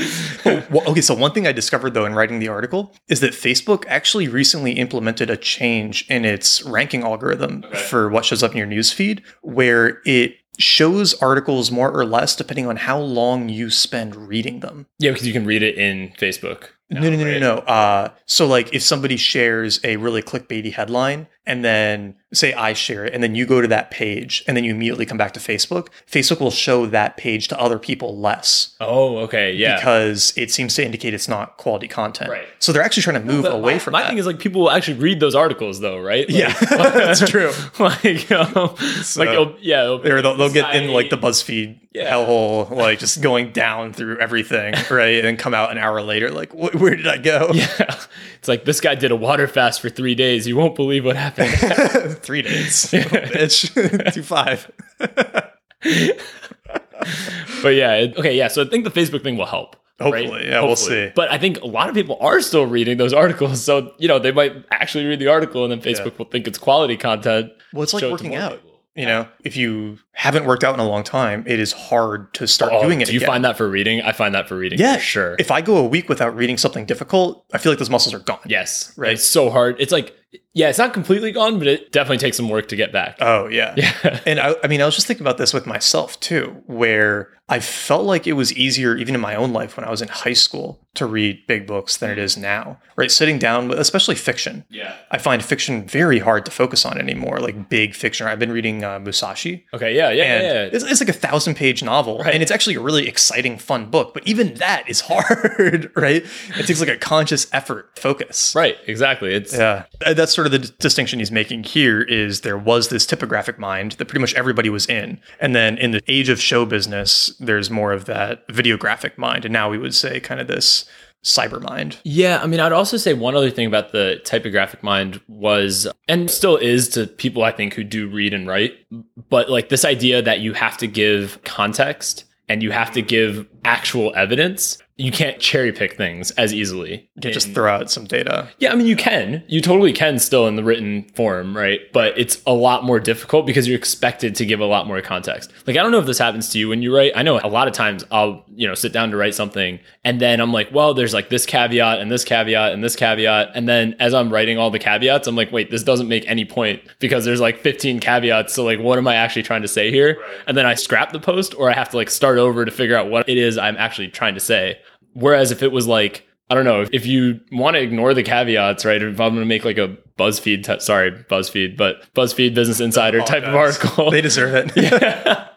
Oh, well, okay, so one thing I discovered though in writing the article is that Facebook actually recently implemented a change in its ranking algorithm for what shows up in your newsfeed, where it shows articles more or less depending on how long you spend reading them. yeah because you can read it in facebook No, no, no, no, no. Uh, so like if somebody shares a really clickbaity headline and then say I share it and then you go to that page and then you immediately come back to Facebook, Facebook will show that page to other people less oh okay yeah because it seems to indicate it's not quality content. Right. So they're actually trying to move But away my, from my that. thing is like people will actually read those articles though right Like- yeah, that's true. like um, like it'll, yeah they'll, they'll get in like the BuzzFeed Yeah. hellhole, like just going down through everything, right? And then come out an hour later, like, "Wh- where did I go? yeah it's like this guy did a water fast for three days you won't believe what happened Three days, oh, bitch. Two five. but yeah it- okay yeah so i think the facebook thing will help right? Hopefully, yeah, we'll see. But I think a lot of people are still reading those articles, so you know they might actually read the article, and then Facebook will think it's quality content. Well, it's like show it working out. people. You know, if you haven't worked out in a long time, it is hard to start Oh, doing it. do you again. find that for reading? I find that for reading, Yeah, for sure. If I go a week without reading something difficult, I feel like those muscles are gone. yes, Right. It's so hard. It's like, yeah, it's not completely gone, but it definitely takes some work to get back. Oh yeah. yeah, And I, I mean, I was just thinking about this with myself too, where I felt like it was easier, even in my own life when I was in high school, to read big books than it is now. Right, sitting down, with, especially fiction. yeah. I find fiction very hard to focus on anymore, like big fiction. I've been reading uh, Musashi, Okay, yeah, yeah, and yeah. it's, it's like a thousand page novel, Right. and it's actually a really exciting, fun book. But even that is hard, right? It takes like a conscious effort, focus. right, exactly. It's Yeah, Uh, that's sort of the d- distinction he's making here. Is there was this typographic mind that pretty much everybody was in, and then in the age of show business, there's more of that videographic mind, and now we would say kind of this cyber mind. Yeah, I mean, I'd also say one other thing about the typographic mind was, and still is to people I think who do read and write, but like this idea that you have to give context and you have to give actual evidence. You can't cherry pick things as easily. You can just in- throw out some data. yeah, I mean, you can. You totally can still in the written form, right? But it's a lot more difficult because you're expected to give a lot more context. Like, I don't know if this happens to you when you write. I know a lot of times I'll, you know, sit down to write something and then I'm like, well, there's like this caveat and this caveat and this caveat. And then as I'm writing all the caveats, I'm like, wait, this doesn't make any point because there's like 15 caveats. So, like, what am I actually trying to say here? And then I scrap the post or I have to like start over to figure out what it is I'm actually trying to say. Whereas if it was like, I don't know, if you want to ignore the caveats, right? If I'm going to make like a BuzzFeed, t- sorry, BuzzFeed, but BuzzFeed Business Insider type of article. They deserve it. yeah.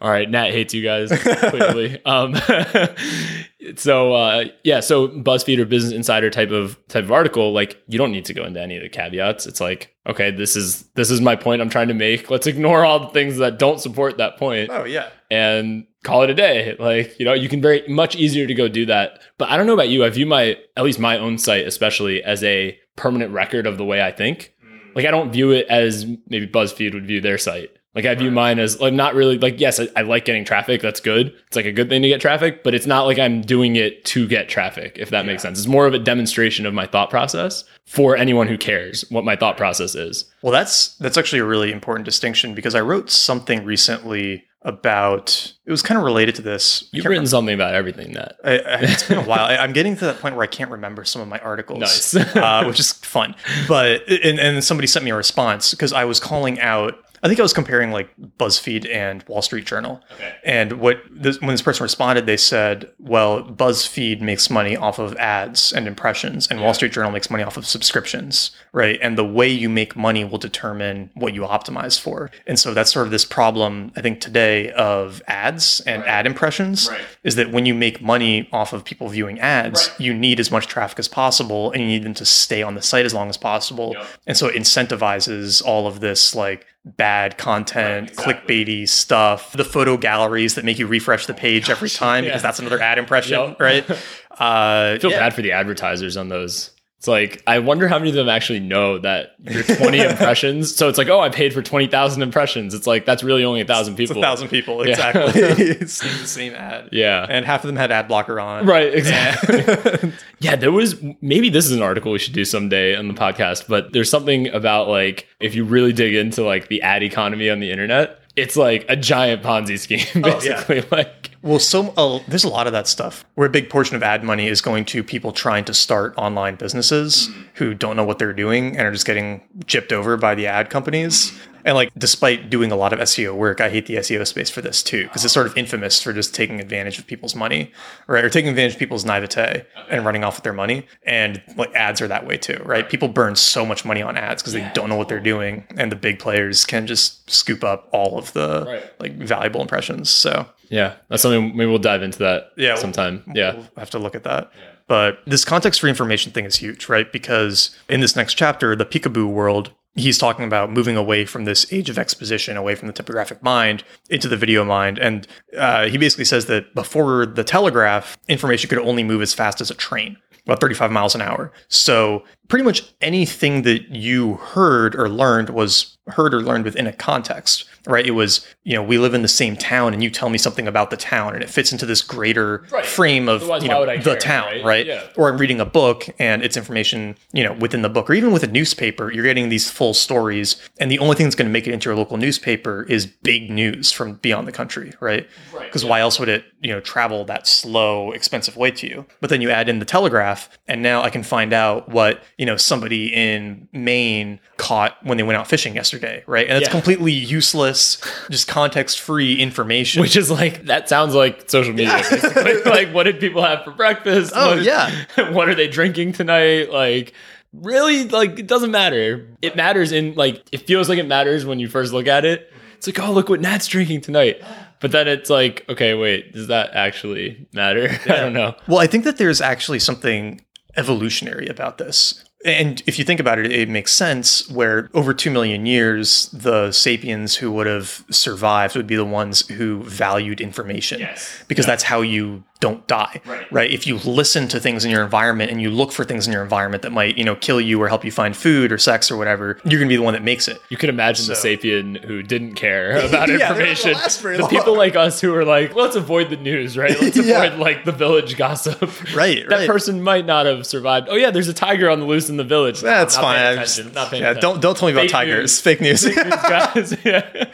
All right, Nat hates you guys clearly. um, so uh, yeah, so BuzzFeed or Business Insider type of type of article, like you don't need to go into any of the caveats. It's like, okay, this is this is my point I'm trying to make. Let's ignore all the things that don't support that point oh yeah. And call it a day. Like, you know, you can very much easier to go do that. But I don't know about you. I view my, at least my own site, especially as a permanent record of the way I think. Hmm. Like, I don't view it as maybe BuzzFeed would view their site. Like, I view mine as like not really like, yes, I, I like getting traffic. That's good. It's like a good thing to get traffic, but it's not like I'm doing it to get traffic, if that makes sense. It's more of a demonstration of my thought process for anyone who cares what my thought process is. Well, that's that's actually a really important distinction because I wrote something recently about it was kind of related to this. You've written something about everything that. I, I, it's been a while. I, I'm getting to that point where I can't remember some of my articles, Nice. uh, which is fun. But and, and somebody sent me a response because I was calling out I think I was comparing like BuzzFeed and Wall Street Journal. Okay. And what this, when this person responded, they said, "Well, BuzzFeed makes money off of ads and impressions, and Wall Street Journal makes money off of subscriptions, right? And the way you make money will determine what you optimize for. And so that's sort of this problem I think today of ads and ad impressions Right. is that when you make money off of people viewing ads, Right. you need as much traffic as possible, and you need them to stay on the site as long as possible. Yep. And so it incentivizes all of this like bad content, Right, exactly. clickbaity stuff, the photo galleries that make you refresh the page every time Yeah. because that's another ad impression, Yep. right? Uh, I feel yeah. bad for the advertisers on those. It's like I wonder how many of them actually know that your 20 impressions. So it's like, oh, I paid for 20,000 impressions. It's like that's really only a thousand It's people. a thousand people, Yeah. exactly. it's the same ad. Yeah. And half of them had ad blocker on. Right, exactly. yeah, there was maybe this is an article we should do someday on the podcast, but there's something about like if you really dig into like the ad economy on the internet, it's like a giant Ponzi scheme, Oh, yeah. basically. Like Well, so uh, there's a lot of that stuff where a big portion of ad money is going to people trying to start online businesses who don't know what they're doing and are just getting gypped over by the ad companies. And like, despite doing a lot of SEO work, I hate the SEO space for this too, because it's sort of infamous for just taking advantage of people's money, right? Or taking advantage of people's naivete and running off with their money. And like ads are that way too, right? People burn so much money on ads because they don't know what they're doing, and the big players can just scoop up all of the Right. like valuable impressions. So yeah, that's something maybe we'll dive into that Yeah. sometime. Yeah. We'll have to look at that. But this context free information thing is huge, right? Because in this next chapter, the peekaboo world, he's talking about moving away from this age of exposition, away from the typographic mind into the video mind. And uh, he basically says that before the telegraph, information could only move as fast as a train. About 35 miles an hour. So, pretty much anything that you heard or learned was heard or learned within a context, right? It was, you know, we live in the same town and you tell me something about the town and it fits into this greater Right. frame of, Otherwise, you know, the care, town, right? right? Yeah. Or I'm reading a book and it's information, you know, within the book, or even with a newspaper, you're getting these full stories. And the only thing that's going to make it into your local newspaper is big news from beyond the country, right? Right, Because why else would it, you know, travel that slow, expensive way to you? But then you add in the telegraph, and now I can find out what, you know, somebody in Maine caught when they went out fishing yesterday, right? And it's Yeah. completely useless, just context free information. Which is like that sounds like social media. Basically. like, what did people have for breakfast? Oh, What yeah. what are they drinking tonight? Like, really? Like, it doesn't matter. It matters in like it feels like it matters when you first look at it. It's like, oh, look what Nat's drinking tonight. But then it's like, okay, wait, does that actually matter? I don't know. Well, I think that there's actually something evolutionary about this. And if you think about it, it makes sense where over 2 million years, the sapiens who would have survived would be the ones who valued information. Yes. Because that's how you don't die. Right. If you listen to things in your environment and you look for things in your environment that might, you know, kill you or help you find food or sex or whatever, you're going to be the one that makes it. You could imagine the So- sapien who didn't care about Yeah, they're not gonna information. last very the long. people like us who are like, let's avoid the news, right? Let's Yeah. avoid like the village gossip. Right, That right. person might not have survived. Oh yeah, there's a tiger on the loose in the village. That's Not fine. paying attention, just- not paying yeah, attention. don't don't tell me about Fake tigers. news. Fake news. These guys, yeah.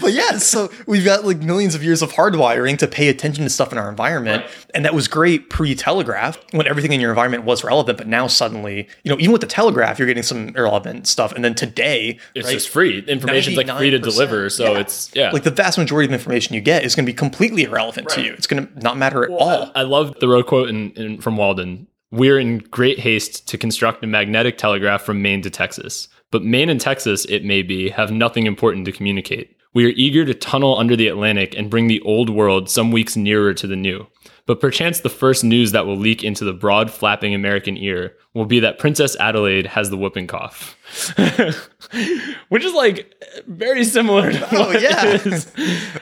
But yeah, so we've got like millions of years of hardwiring to pay attention to stuff in our environment. And that was great pre telegraph when everything in your environment was relevant. But now suddenly, you know, even with the telegraph, you're getting some irrelevant stuff. And then today, It's right, just free. Information's like free to deliver. So Yeah. it's yeah. like the vast majority of the information you get is going to be completely irrelevant to you. It's going to not matter at all. I love the Thoreau quote in, in, from Walden. We're in great haste to construct a magnetic telegraph from Maine to Texas. But Maine and Texas, it may be, have nothing important to communicate. We are eager to tunnel under the Atlantic and bring the old world some weeks nearer to the new. But perchance the first news that will leak into the broad flapping American ear will be that Princess Adelaide has the whooping cough. Which is like very similar to Oh, yeah. it is.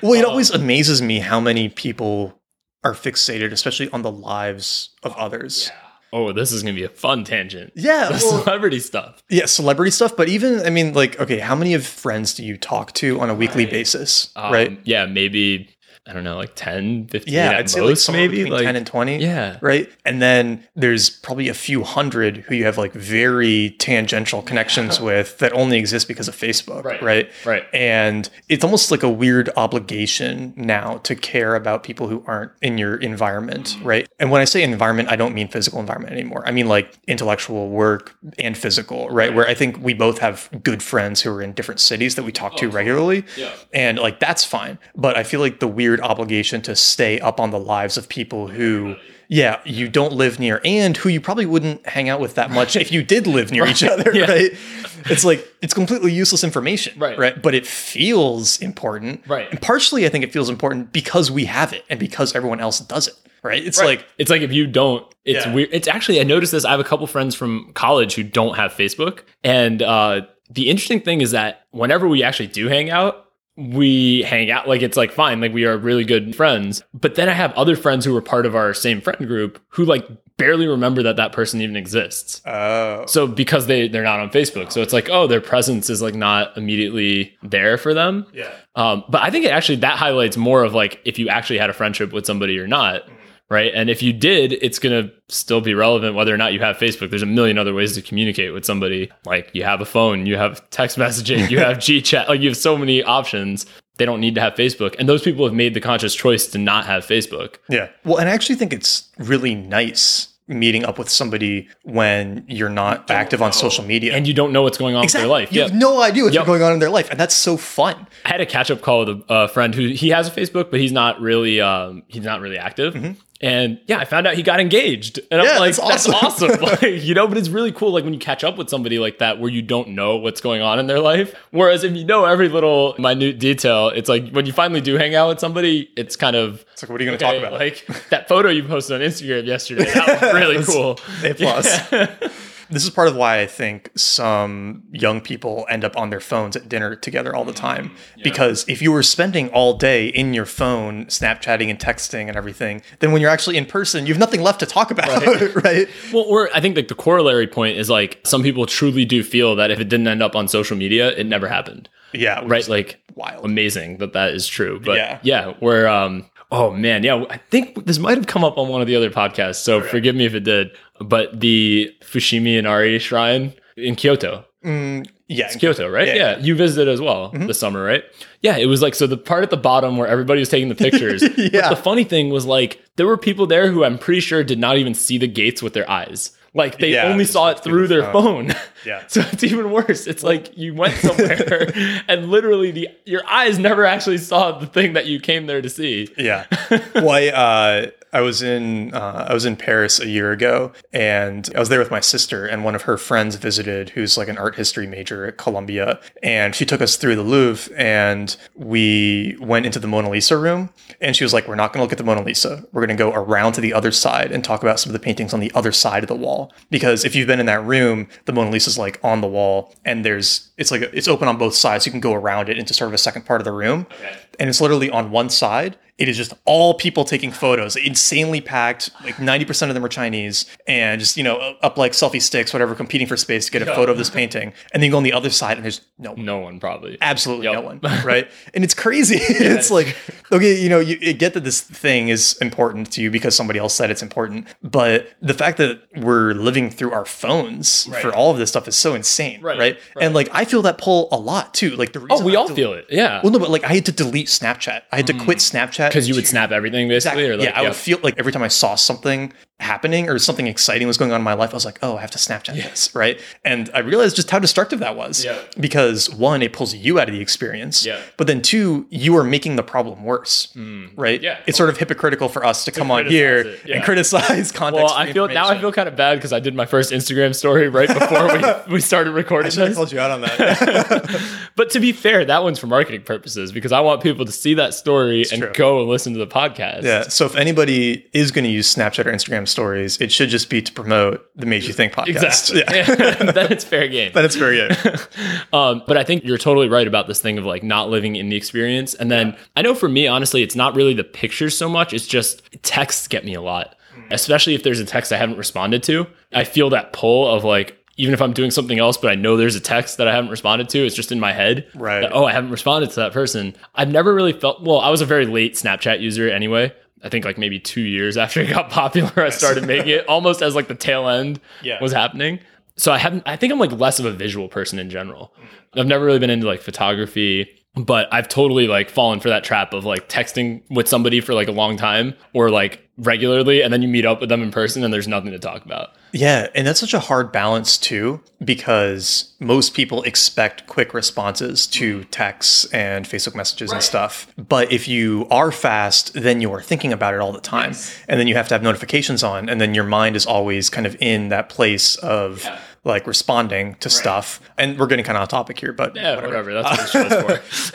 Well, it always amazes me how many people are fixated, especially on the lives of others. Oh, this is gonna be a fun tangent. Yeah, well- celebrity stuff. Yeah, celebrity stuff, but even I mean, like, okay, how many of friends do you talk to on a weekly basis, Um, right? Yeah, maybe I don't know, like 10, 15 Yeah, at I'd say like most, somewhere maybe like 10 and 20. Yeah. Right. And then there's probably a few hundred who you have like very tangential connections with that only exist because of Facebook. Right. Right. Right. And it's almost like a weird obligation now to care about people who aren't in your environment. Mm. Right. And when I say environment, I don't mean physical environment anymore. I mean like intellectual work and physical. Right. Where I think we both have good friends who are in different cities that we talk to oh, regularly. Yeah. And like that's fine. But I feel like the weird obligation to stay up on the lives of people who yeah, you don't live near and who you probably wouldn't hang out with that much if you did live near each other, Yeah. right? It's like it's completely useless information, Right. Right? But it feels important. Right. And partially I think it feels important because we have it and because everyone else does it. Right? It's like it's like if you don't, it's Yeah. weird. It's actually I noticed this. I have a couple friends from college who don't have Facebook, and uh, the interesting thing is that whenever we actually do hang out, we hang out like it's like fine, like we are really good friends. But then I have other friends who were part of our same friend group who like barely remember that that person even exists. oh So because they they're not on Facebook, so it's like oh their presence is like not immediately there for them. yeah. Um, but I think it actually that highlights more of like if you actually had a friendship with somebody or not, right? And if you did, it's gonna still be relevant whether or not you have Facebook. There's a million other ways to communicate with somebody. Like you have a phone, you have text messaging, you have GChat, like you have so many options. They don't need to have Facebook, and those people have made the conscious choice to not have Facebook. Yeah. Well, and I actually think it's really nice meeting up with somebody when you're not active on social media. And you don't know what's going on with their life. You Yeah. have no idea what's Yep. going on in their life. And that's so fun. I had a catch up call with a, a friend who he has a Facebook, but he's not really um, he's not really active. And yeah, I found out he got engaged, and. Yeah, I'm like, that's that's awesome, like, you know. But it's really cool, like when you catch up with somebody like that, where you don't know what's going on in their life. Whereas if you know every little minute detail, it's like when you finally do hang out with somebody, it's kind of It's like, what are you going to okay, talk about? like that photo you posted on Instagram yesterday. That was really cool. A plus. This is part of why I think some young people end up on their phones at dinner together all the time. Because if you were spending all day in your phone, Snapchatting and texting and everything, then when you're actually in person, you have nothing left to talk about, right? Well, or I think like the corollary point is like some people truly do feel that if it didn't end up on social media, it never happened. Yeah, right like wild. amazing that that is true but Yeah. yeah we're um oh man. Yeah i think this might have come up on one of the other podcasts so forgive me if it did. But the fushimi inari shrine in kyoto. Yeah, it's kyoto right? Yeah, yeah, yeah. Mm-hmm. you visited as well this summer right? Yeah it was like so the part at the bottom where everybody was taking the pictures Yeah. but the funny thing was like there were people there who i'm pretty sure did not even see the gates with their eyes like they Yeah, only saw it through their phone Yeah. so it's even worse. It's like you went somewhere and literally the your eyes never actually saw the thing that you came there to see. Yeah. well, uh, I was in uh, I was in Paris a year ago, and I was there with my sister, and one of her friends visited, who's like an art history major at Columbia, and she took us through the Louvre, and we went into the Mona Lisa room, and she was like, "We're not going to look at the Mona Lisa. We're going to go around to the other side and talk about some of the paintings on the other side of the wall, because if you've been in that room, the Mona Lisa's like on the wall, and there's it's like it's open on both sides. You can go around it into sort of a second part of the room, and it's literally on one side. It is just all people taking photos, insanely packed. Like 90% of them are Chinese and just, you know, up like selfie sticks, whatever, competing for space to get a photo of this painting. And then you go on the other side and there's no one. No one probably. Absolutely Yep. no one, right? And it's crazy. it's like, okay, you know, you, you get that this thing is important to you because somebody else said it's important, but the fact that we're living through our phones for all of this stuff is so insane, Right, right? right. And like, I feel that pull a lot too. Like the oh, reason Oh, we I all del- feel it. Yeah. Well, no, but like I had to delete Snapchat. I had to mm. quit Snapchat Because you would snap everything basically. Exactly. Or like, yeah, I would feel like every time I saw something happening or something exciting was going on in my life, I was like, oh, I have to Snapchat this, right? And I realized just how destructive that was. Yeah. Because one, it pulls you out of the experience. Yeah. But then two, you are making the problem worse, right? Mm. Yeah. It's sort of hypocritical for us to, come on here yeah. and criticize context. well, I feel now I feel kind of bad because I did my first Instagram story right before we, we started recording I this. called you out on that. But to be fair, that one's for marketing purposes because I want people to see that story and true. go and listen to the podcast. yeah. So if anybody is going to use Snapchat or Instagram stories, it should just be to promote the Made You Think podcast. Exactly. Yeah. then it's fair game. That is very good. Um, but I think you're totally right about this thing of like not living in the experience. And then I know for me, honestly, it's not really the pictures so much. It's just texts get me a lot, especially if there's a text I haven't responded to. I feel that pull of like, even if I'm doing something else, but I know there's a text that I haven't responded to, it's just in my head. Right. that, oh, I haven't responded to that person. I've never really felt, well, I was a very late Snapchat user anyway. I think like maybe two years after it got popular, I started making it almost as like the tail end Yeah. was happening. So I haven't, I think I'm like less of a visual person in general. I've never really been into like photography, but I've totally like fallen for that trap of like texting with somebody for like a long time or like regularly. And then you meet up with them in person and there's nothing to talk about. Yeah, and that's such a hard balance too, because most people expect quick responses to mm-hmm. texts and Facebook messages and stuff. But if you are fast, then you are thinking about it all the time. And then you have to have notifications on, and then your mind is always kind of in that place of like responding to stuff. And we're getting kind of off topic here, but Yeah, whatever. That's what show's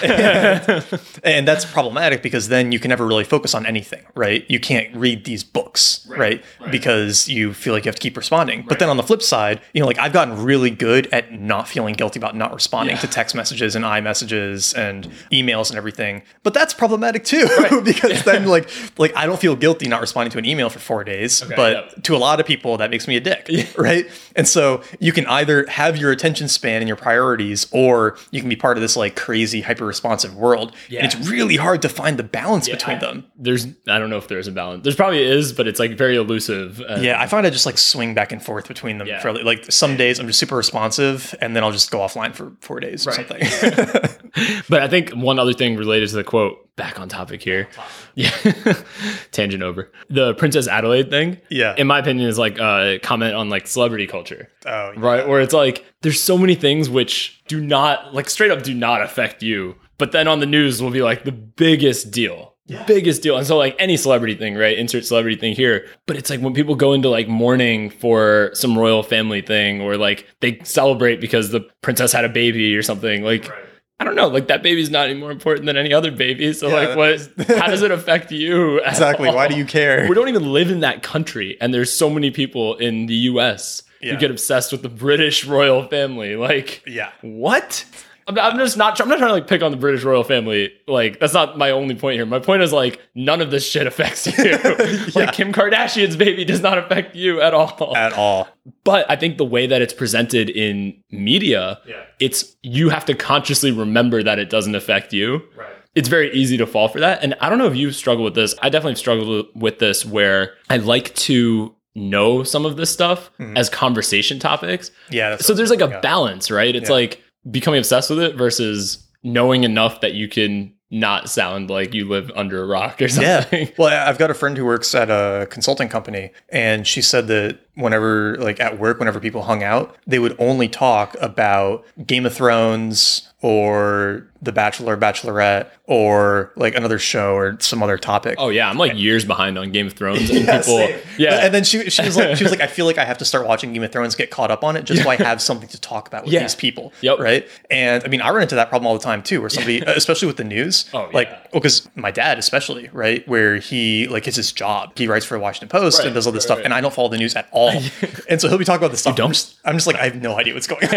for. and that's problematic because then you can never really focus on anything, right? You can't read these books, right? Because you feel like you have to keep responding. But then on the flip side, you know, like I've gotten really good at not feeling guilty about not responding to text messages and iMessages and emails and everything. But that's problematic too because then like like I don't feel guilty not responding to an email for 4 days, but yep. to a lot of people that makes me a dick, right? And so you can either have your attention span and your priorities or you can be part of this like crazy hyper responsive world. And it's really hard to find the balance between them. There's, I don't know if there's a balance. There's probably is, but it's like very elusive. Uh, Yeah, I find I just like swing back and forth between them. Yeah. For like some days I'm just super responsive, and then I'll just go offline for four days or something. But I think one other thing related to the quote, back on topic here. Yeah. Tangent over. The Princess Adelaide thing. Yeah. In my opinion, is like a comment on like celebrity culture. oh, yeah. Right. Where it's like, there's so many things which do not, like straight up do not affect you. But then on the news will be like the biggest deal. Biggest deal. And so like any celebrity thing, right? Insert celebrity thing here. But it's like when people go into like mourning for some royal family thing or like they celebrate because the princess had a baby or something, like I don't know, like that baby's not any more important than any other baby. So like what how does it affect you? Exactly. Why do you care? We don't even live in that country, and there's so many people in the U.S. Yeah. who get obsessed with the British royal family. Like, Yeah. what? I'm, I'm just not. I'm not trying to like pick on the British royal family. Like, that's not my only point here. My point is like none of this shit affects you. Like Kim Kardashian's baby does not affect you at all. At all. But I think the way that it's presented in media, it's you have to consciously remember that it doesn't affect you. Right. It's very easy to fall for that. And I don't know if you struggle with this. I definitely struggled with this where I like to know some of this stuff as conversation topics. Yeah. So there's like a yeah. balance, right? It's like becoming obsessed with it versus knowing enough that you can not sound like you live under a rock or something. Yeah. Well, I've got a friend who works at a consulting company, and she said that whenever, like at work, whenever people hung out, they would only talk about Game of Thrones or The Bachelor, Bachelorette, or like another show or some other topic. Oh yeah, I'm like years behind on Game of Thrones and Yeah, people same. yeah. And then she, she was like, she was like, I feel like I have to start watching Game of Thrones, get caught up on it, just so I have something to talk about with Yeah. these people. Yep. Right. And I mean, I run into that problem all the time too, where somebody, especially with the news, Oh, like, yeah. well, because my dad, especially, right, where he like it's his job. He writes for the Washington Post Right, and does all this right, stuff, right. and I don't follow the news at all. and so he'll be talking about this stuff. don't? I'm just, I'm just like, I have no idea what's going on.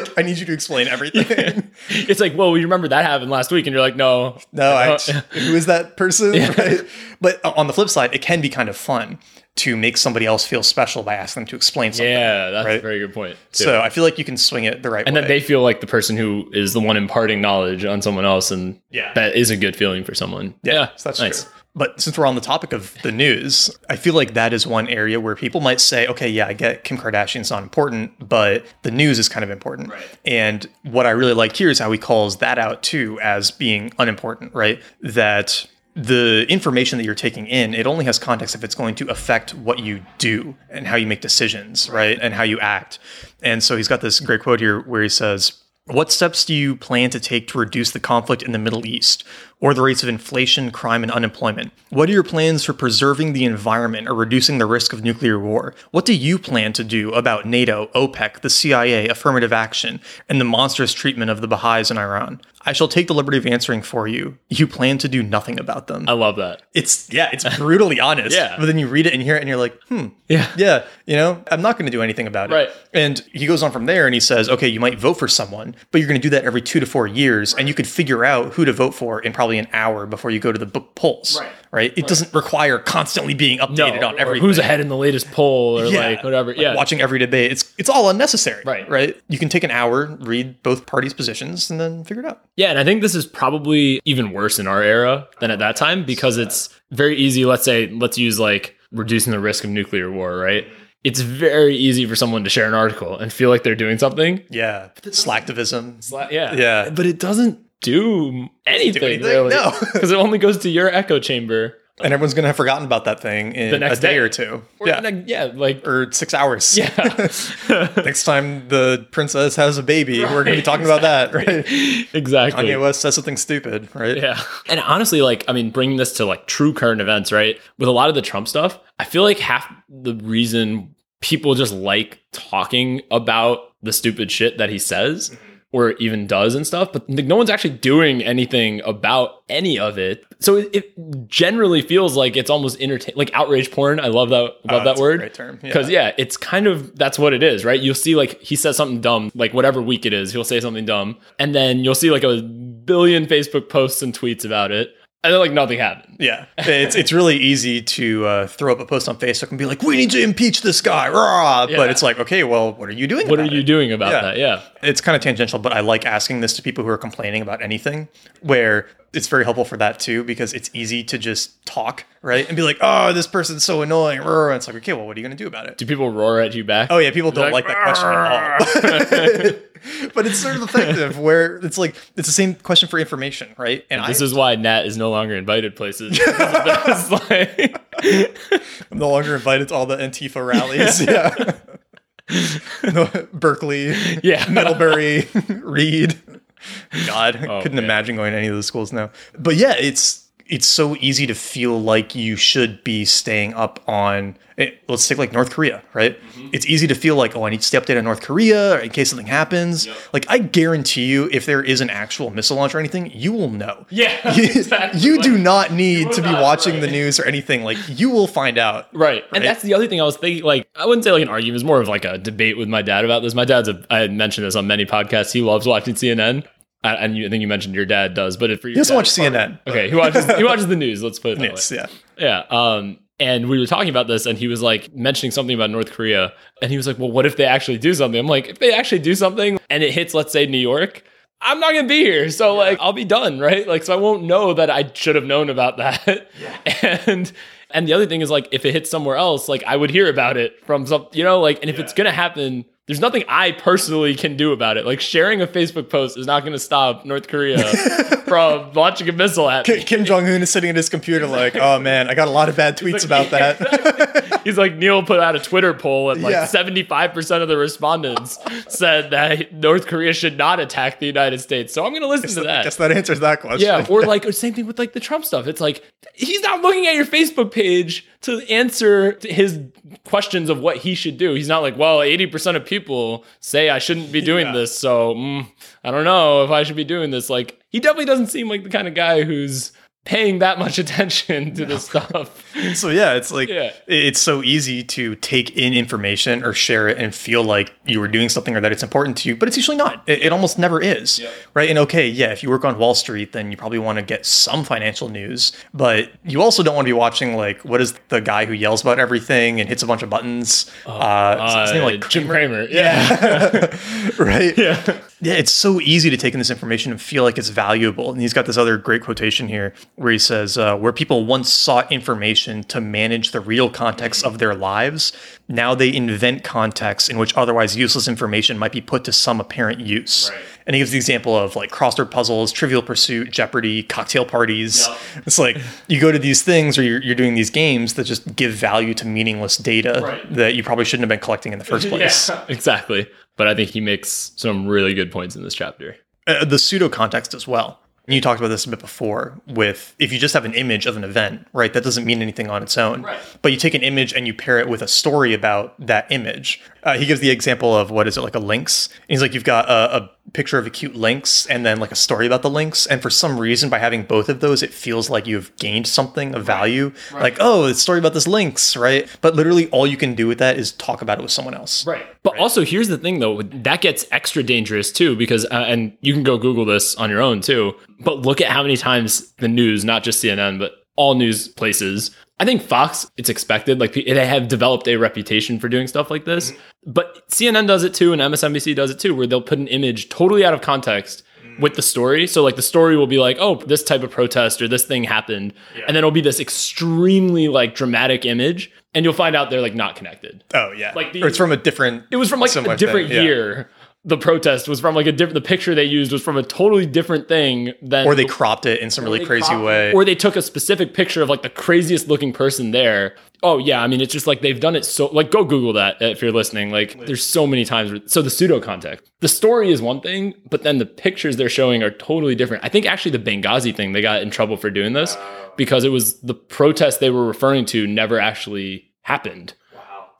like, I need you to explain everything. it's like, well, you remember that happened last week, and you're like, no, No, I, who is that person? Right? But on the flip side, it can be kind of fun to make somebody else feel special by asking them to explain something. yeah, that's a very good point. too. So I feel like you can swing it the right way. and way. then they feel like the person who is the one imparting knowledge on someone else, and Yeah. that is a good feeling for someone. yeah, so that's nice. true. But since we're on the topic of the news, I feel like that is one area where people might say, okay, yeah, I get Kim Kardashian's not important, but the news is kind of important. And what I really like here is how he calls that out too as being unimportant, right? That the information that you're taking in, it only has context if it's going to affect what you do and how you make decisions, right? And how you act. And so he's got this great quote here where he says, what steps do you plan to take to reduce the conflict in the Middle East or the rates of inflation, crime, and unemployment? What are your plans for preserving the environment or reducing the risk of nuclear war? What do you plan to do about NATO, OPEC, the CIA, affirmative action, and the monstrous treatment of the Baha'is in Iran? I shall take the liberty of answering for you. You plan to do nothing about them. I love that. It's, yeah, it's brutally honest. Yeah. But then you read it and hear it and you're like, hmm, Yeah. yeah, you know, I'm not going to do anything about it. Right. And he goes on from there and he says, okay, you might vote for someone, but you're going to do that every two to four years. And you could figure out who to vote for in probably an hour before you go to the book polls. Right. Right? It doesn't require constantly being updated on or everything. who's ahead in the latest poll or Yeah. like whatever. Like, yeah. watching every debate. It's it's all unnecessary. Right. Right. You can take an hour, read both parties' positions, and then figure it out. Yeah, and I think this is probably even worse in our era than at that time because it's very easy. Let's say, let's use like reducing the risk of nuclear war, right? It's very easy for someone to share an article and feel like they're doing something. Yeah. Slacktivism. Yeah. Yeah. But it doesn't do anything, anything? really. No. Because it only goes to your echo chamber. And everyone's gonna have forgotten about that thing in The next a day, day. or two. Or yeah. like, yeah, like or six hours. yeah. Next time the princess has a baby, we're gonna be talking about that, right? exactly. Kanye West says something stupid, right? Yeah. And honestly, like, I mean, bringing this to like true current events, right? With a lot of the Trump stuff, I feel like half the reason people just like talking about the stupid shit that he says or even does and stuff, but like, no one's actually doing anything about any of it. So it, it generally feels like it's almost entertain, like outrage porn. I love that, love Oh, that word. great term. Yeah. Because yeah, it's kind of that's what it is, right? You'll see like he says something dumb, like whatever week it is, he'll say something dumb, and then you'll see like a billion Facebook posts and tweets about it, and then like nothing happened. Yeah, it's it's really easy to uh, throw up a post on Facebook and be like, "We need to impeach this guy," rah! Yeah. but it's like, okay, well, what are you doing? What are you it? doing about Yeah. that? Yeah. It's kind of tangential, but I like asking this to people who are complaining about anything, where it's very helpful for that too, because it's easy to just talk, right, and be like, "Oh, this person's so annoying," and it's like, okay, well, what are you going to do about it? Do people roar at you back? Oh yeah, people don't like, like, that question at all. but it's sort of effective where it's like it's the same question for information, right? And This I, is why Nat is no longer invited places. Like- I'm no longer invited to all the Antifa rallies. yeah. No, Berkeley, yeah. Middlebury, Reed. God, I Oh, couldn't man. imagine going to any of those schools now. But yeah, it's it's so easy to feel like you should be staying up on. It, let's take like North Korea, right? Mm-hmm. It's easy to feel like, oh, I need to stay updated on North Korea in case something happens. Like, I guarantee you, if there is an actual missile launch or anything, you will know. Yeah. You, exactly. you do not need to be not, watching right. the news or anything. Like, you will find out. Right. And that's the other thing I was thinking. Like, I wouldn't say like an argument, it's more of like a debate with my dad about this. My dad's a, I had mentioned this on many podcasts. He loves watching CNN. And you, I think you mentioned your dad does, but if for He doesn't watch CNN. Okay, he watches he watches the news. Let's put it that Yes, way. yeah. Yeah. Um, and we were talking about this, and he was like mentioning something about North Korea, and he was like, "Well, what if they actually do something?" I'm like, "If they actually do something, and it hits, let's say New York." I'm not gonna be here, so like I'll be done, right? Like, so I won't know that I should have known about that. And and the other thing is like, if it hits somewhere else, like I would hear about it from some, you know, like, and if it's gonna happen, there's nothing I personally can do about it. Like sharing a Facebook post is not gonna stop North Korea from launching a missile at me. Ki- Kim Jong Un is sitting at his computer, like, "Oh man, I got a lot of bad tweets about that." He's like Neil put out a Twitter poll and like seventy five percent of the respondents said that North Korea should not attack the United States. So I'm going to listen to that. I guess that answers that question. Yeah, or like or same thing with like the Trump stuff. It's like he's not looking at your Facebook page to answer to his questions of what he should do. He's not like, well, eighty percent of people say I shouldn't be doing Yeah. this, so mm, I don't know if I should be doing this. Like he definitely doesn't seem like the kind of guy who's paying that much attention to this stuff. so yeah, it's like Yeah. it's so easy to take in information or share it and feel like you were doing something or that it's important to you, but it's usually not. It, it almost never is, right? And okay, yeah, if you work on Wall Street, then you probably want to get some financial news, but you also don't want to be watching like what is the guy who yells about everything and hits a bunch of buttons? uh, is his name, Uh, Jim Cramer. Yeah. right? Yeah. Yeah, it's so easy to take in this information and feel like it's valuable. And he's got this other great quotation here where he says, uh, Where people once sought information to manage the real context of their lives, now they invent contexts in which otherwise useless information might be put to some apparent use. And he gives the example of like crossword puzzles, Trivial Pursuit, Jeopardy, cocktail parties. It's like you go to these things or you're, you're doing these games that just give value to meaningless data Right. that you probably shouldn't have been collecting in the first place. Yeah, exactly. But I think he makes some really good points in this chapter. uh, the pseudo context as well. And you talked about this a bit before with if you just have an image of an event, right? That doesn't mean anything on its own. Right. But you take an image and you pair it with a story about that image. Uh, he gives the example of what is it like a lynx? And he's like, you've got a, a picture of a cute lynx and then like a story about the lynx. And for some reason, by having both of those, it feels like you've gained something of value. Like, oh, the story about this lynx, right? But literally, all you can do with that is talk about it with someone else. Right. But also, here's the thing though, that gets extra dangerous too, because, uh, and you can go Google this on your own too, but look at how many times the news, not just CNN, but all news places. I think Fox, it's expected. Like they have developed a reputation for doing stuff like this, but CNN does it too, and MSNBC does it too, where they'll put an image totally out of context mm. with the story. So like the story will be like, oh, this type of protest or this thing happened, and then it'll be this extremely like dramatic image, and you'll find out they're like not connected. Oh yeah, Like the- or it's from a different. It was from like a different thing, yeah. Year. The protest was from like a different. The picture they used was from a totally different thing than. or they cropped it in some really crazy cropped it, way. Or they took a specific picture of like the craziest looking person there. Oh yeah, I mean it's just like they've done it so like go Google that if you're listening. Like there's so many times. Where, so the pseudo context, the story is one thing, but then the pictures they're showing are totally different. I think actually the Benghazi thing they got in trouble for doing this because it was the protest they were referring to never actually happened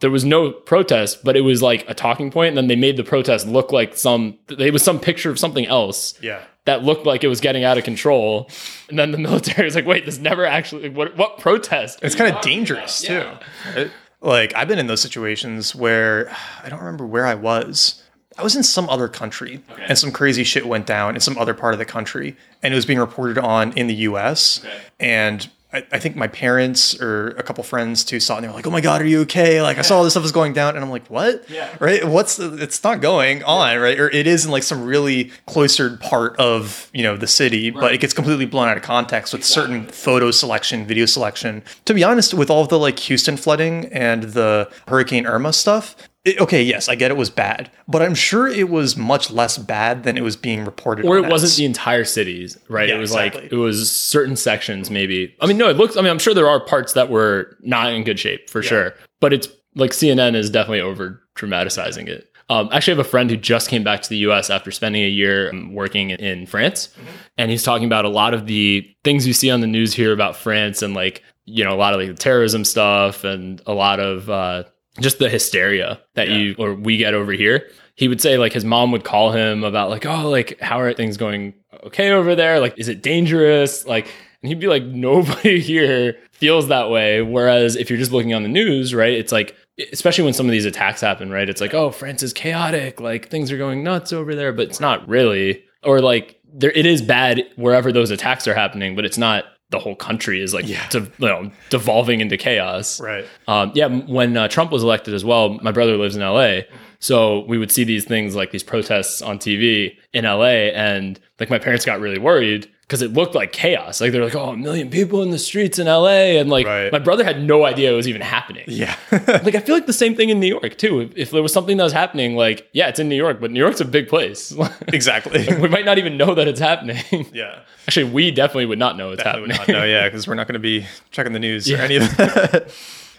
there was no protest, but it was like a talking point, and then they made the protest look like some. It was some picture of something else yeah, that looked like it was getting out of control, and then the military was like, "Wait, this never actually. What what protest?" it's kind of dangerous too. right? Like I've been in those situations where I don't remember where I was. I was in some other country and some crazy shit went down in some other part of the country and it was being reported on in the US. And I, I think my parents or a couple friends too saw it and they were like, oh my God, are you okay? Like I saw all this stuff was going down. And I'm like, what? Yeah. Right? What's the, it's not going on, right? Or it is in like some really cloistered part of, you know, the city, but it gets completely blown out of context with certain photo selection, video selection. To be honest, with all of the like Houston flooding and the Hurricane Irma stuff, it, okay, yes, I get it was bad, but I'm sure it was much less bad than it was being reported. or it wasn't the entire cities, right? Yeah, it was exactly. like it was certain sections, maybe. I mean, no, it looks. I mean, I'm sure there are parts that were not in good shape for sure, but it's like CNN is definitely over dramatizing it. Um, actually, I have a friend who just came back to the U.S. after spending a year um, working in, in France, and he's talking about a lot of the things you see on the news here about France and like you know a lot of like the terrorism stuff and a lot of uh, just the hysteria that you or we get over here. He would say like his mom would call him about like oh like how are things going okay over there? Like is it dangerous? Like and he'd be like nobody here feels that way. Whereas if you're just looking on the news right it's like especially when some of these attacks happen right it's like oh France is chaotic like things are going nuts over there but it's not really or like there it is bad wherever those attacks are happening but it's not the whole country is like Yeah. de- you know, devolving into chaos Right. um, yeah, when uh, Trump was elected as well, my brother lives in LA. So we would see these things like these protests on TV in LA. And like my parents got really worried because it looked like chaos. Like they're like, oh, a million people in the streets in LA. And like Right. my brother had no idea it was even happening. Yeah. Like I feel like the same thing in New York too. If, if there was something that was happening, like, yeah, it's in New York, but New York's a big place. exactly. we might not even know that it's happening. yeah. Actually, we definitely would not know it's I would not know, yeah, because we're not going to be checking the news or any of that.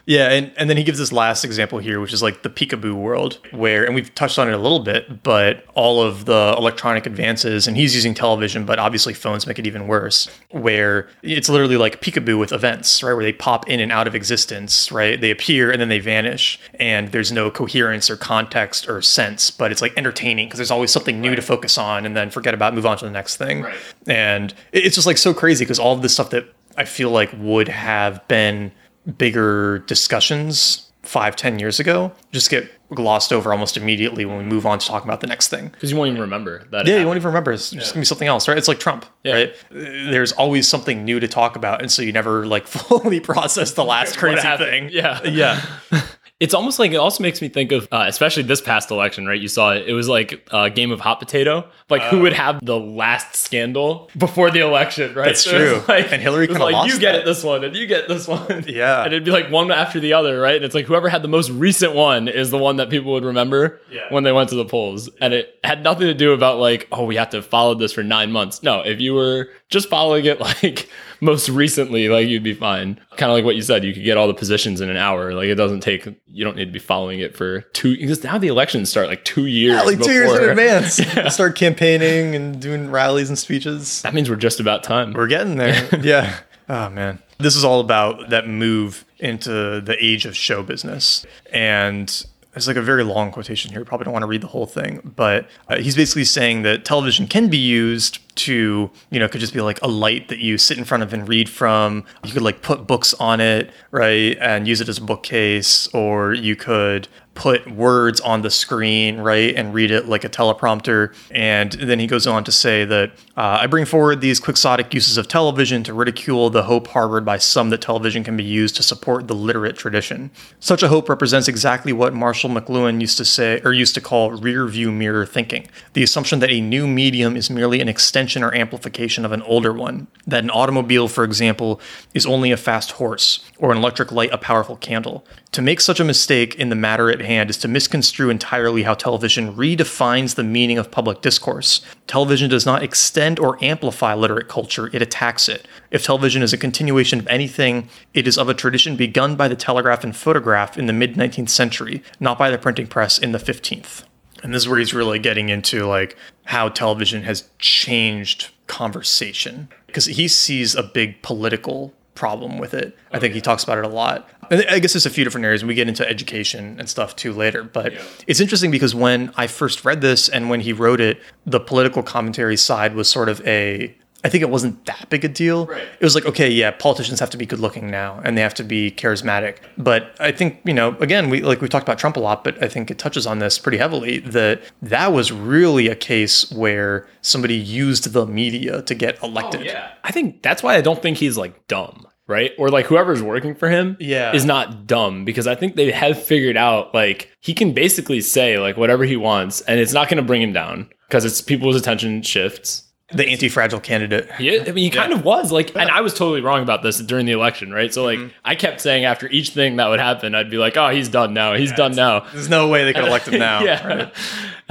Yeah, and, and then he gives this last example here, which is like the peekaboo world, where, and we've touched on it a little bit, but all of the electronic advances, and he's using television, but obviously phones make it even worse, where it's literally like peekaboo with events, right? Where they pop in and out of existence, right? They appear and then they vanish, and there's no coherence or context or sense, but it's like entertaining because there's always something new to focus on and then forget about, move on to the next thing. Right. And it's just like so crazy because all of this stuff that I feel like would have been bigger discussions five, ten years ago just get glossed over almost immediately when we move on to talking about the next thing. Because you won't even remember that. Yeah, you won't even remember. It's just gonna be something else, right? It's like Trump, right? Uh, There's always something new to talk about, and so you never like fully process the last crazy thing. Yeah. yeah, It's almost like it also makes me think of, uh, especially this past election, right? You saw it. It was like a game of hot potato. Like who would have the last scandal before the election, right? That's So true. Like, And Hillary it kinda like lost you get that. it this one, and you get this one. Yeah. and it'd be like one after the other, right? And it's like whoever had the most recent one is the one that people would remember Yeah. when they went to the polls. And it had nothing to do about like, oh, we have to follow this for nine months. No, if you were just following it like most recently, like you'd be fine. Kind of like what you said, you could get all the positions in an hour. Like it doesn't take, you don't need to be following it for two, because now the elections start like two years. like two years in before. advance. Start campaigning and doing rallies and speeches. That means we're just about time. We're getting there. yeah. Oh man. This is all about that move into the age of show business. And it's like a very long quotation here. You probably don't want to read the whole thing, but uh, he's basically saying that television can be used to, you know, could just be like a light that you sit in front of and read from. You could like put books on it, right? And use it as a bookcase, or you could put words on the screen, right, and read it like a teleprompter. And then he goes on to say that uh, I bring forward these quixotic uses of television to ridicule the hope harbored by some that television can be used to support the literate tradition. Such a hope represents exactly what Marshall McLuhan used to say, or used to call rear view mirror thinking the assumption that a new medium is merely an extension or amplification of an older one, that an automobile, for example, is only a fast horse, or an electric light a powerful candle. To make such a mistake in the matter at hand is to misconstrue entirely how television redefines the meaning of public discourse. Television does not extend or amplify literate culture, it attacks it. If television is a continuation of anything, it is of a tradition begun by the telegraph and photograph in the mid 19th century, not by the printing press in the 15th. And this is where he's really getting into like how television has changed conversation because he sees a big political problem with it. I think he talks about it a lot. And I guess there's a few different areas. and We get into education and stuff too later, but it's interesting because when I first read this and when he wrote it, the political commentary side was sort of a I think it wasn't that big a deal. Right. It was like, okay, yeah, politicians have to be good looking now and they have to be charismatic. But I think, you know, again, we like we talked about Trump a lot, but I think it touches on this pretty heavily that that was really a case where somebody used the media to get oh, elected. Oh, yeah. I think that's why I don't think he's like dumb, right? Or like whoever's working for him Yeah. is not dumb because I think they have figured out like he can basically say like whatever he wants and it's not going to bring him down because it's people's attention shifts. The anti-fragile candidate. Yeah, I mean, he kind of was like, and I was totally wrong about this during the election, right? So like, I kept saying after each thing that would happen, I'd be like, "Oh, he's done now. He's done now." There's no way they could elect him now. yeah, right?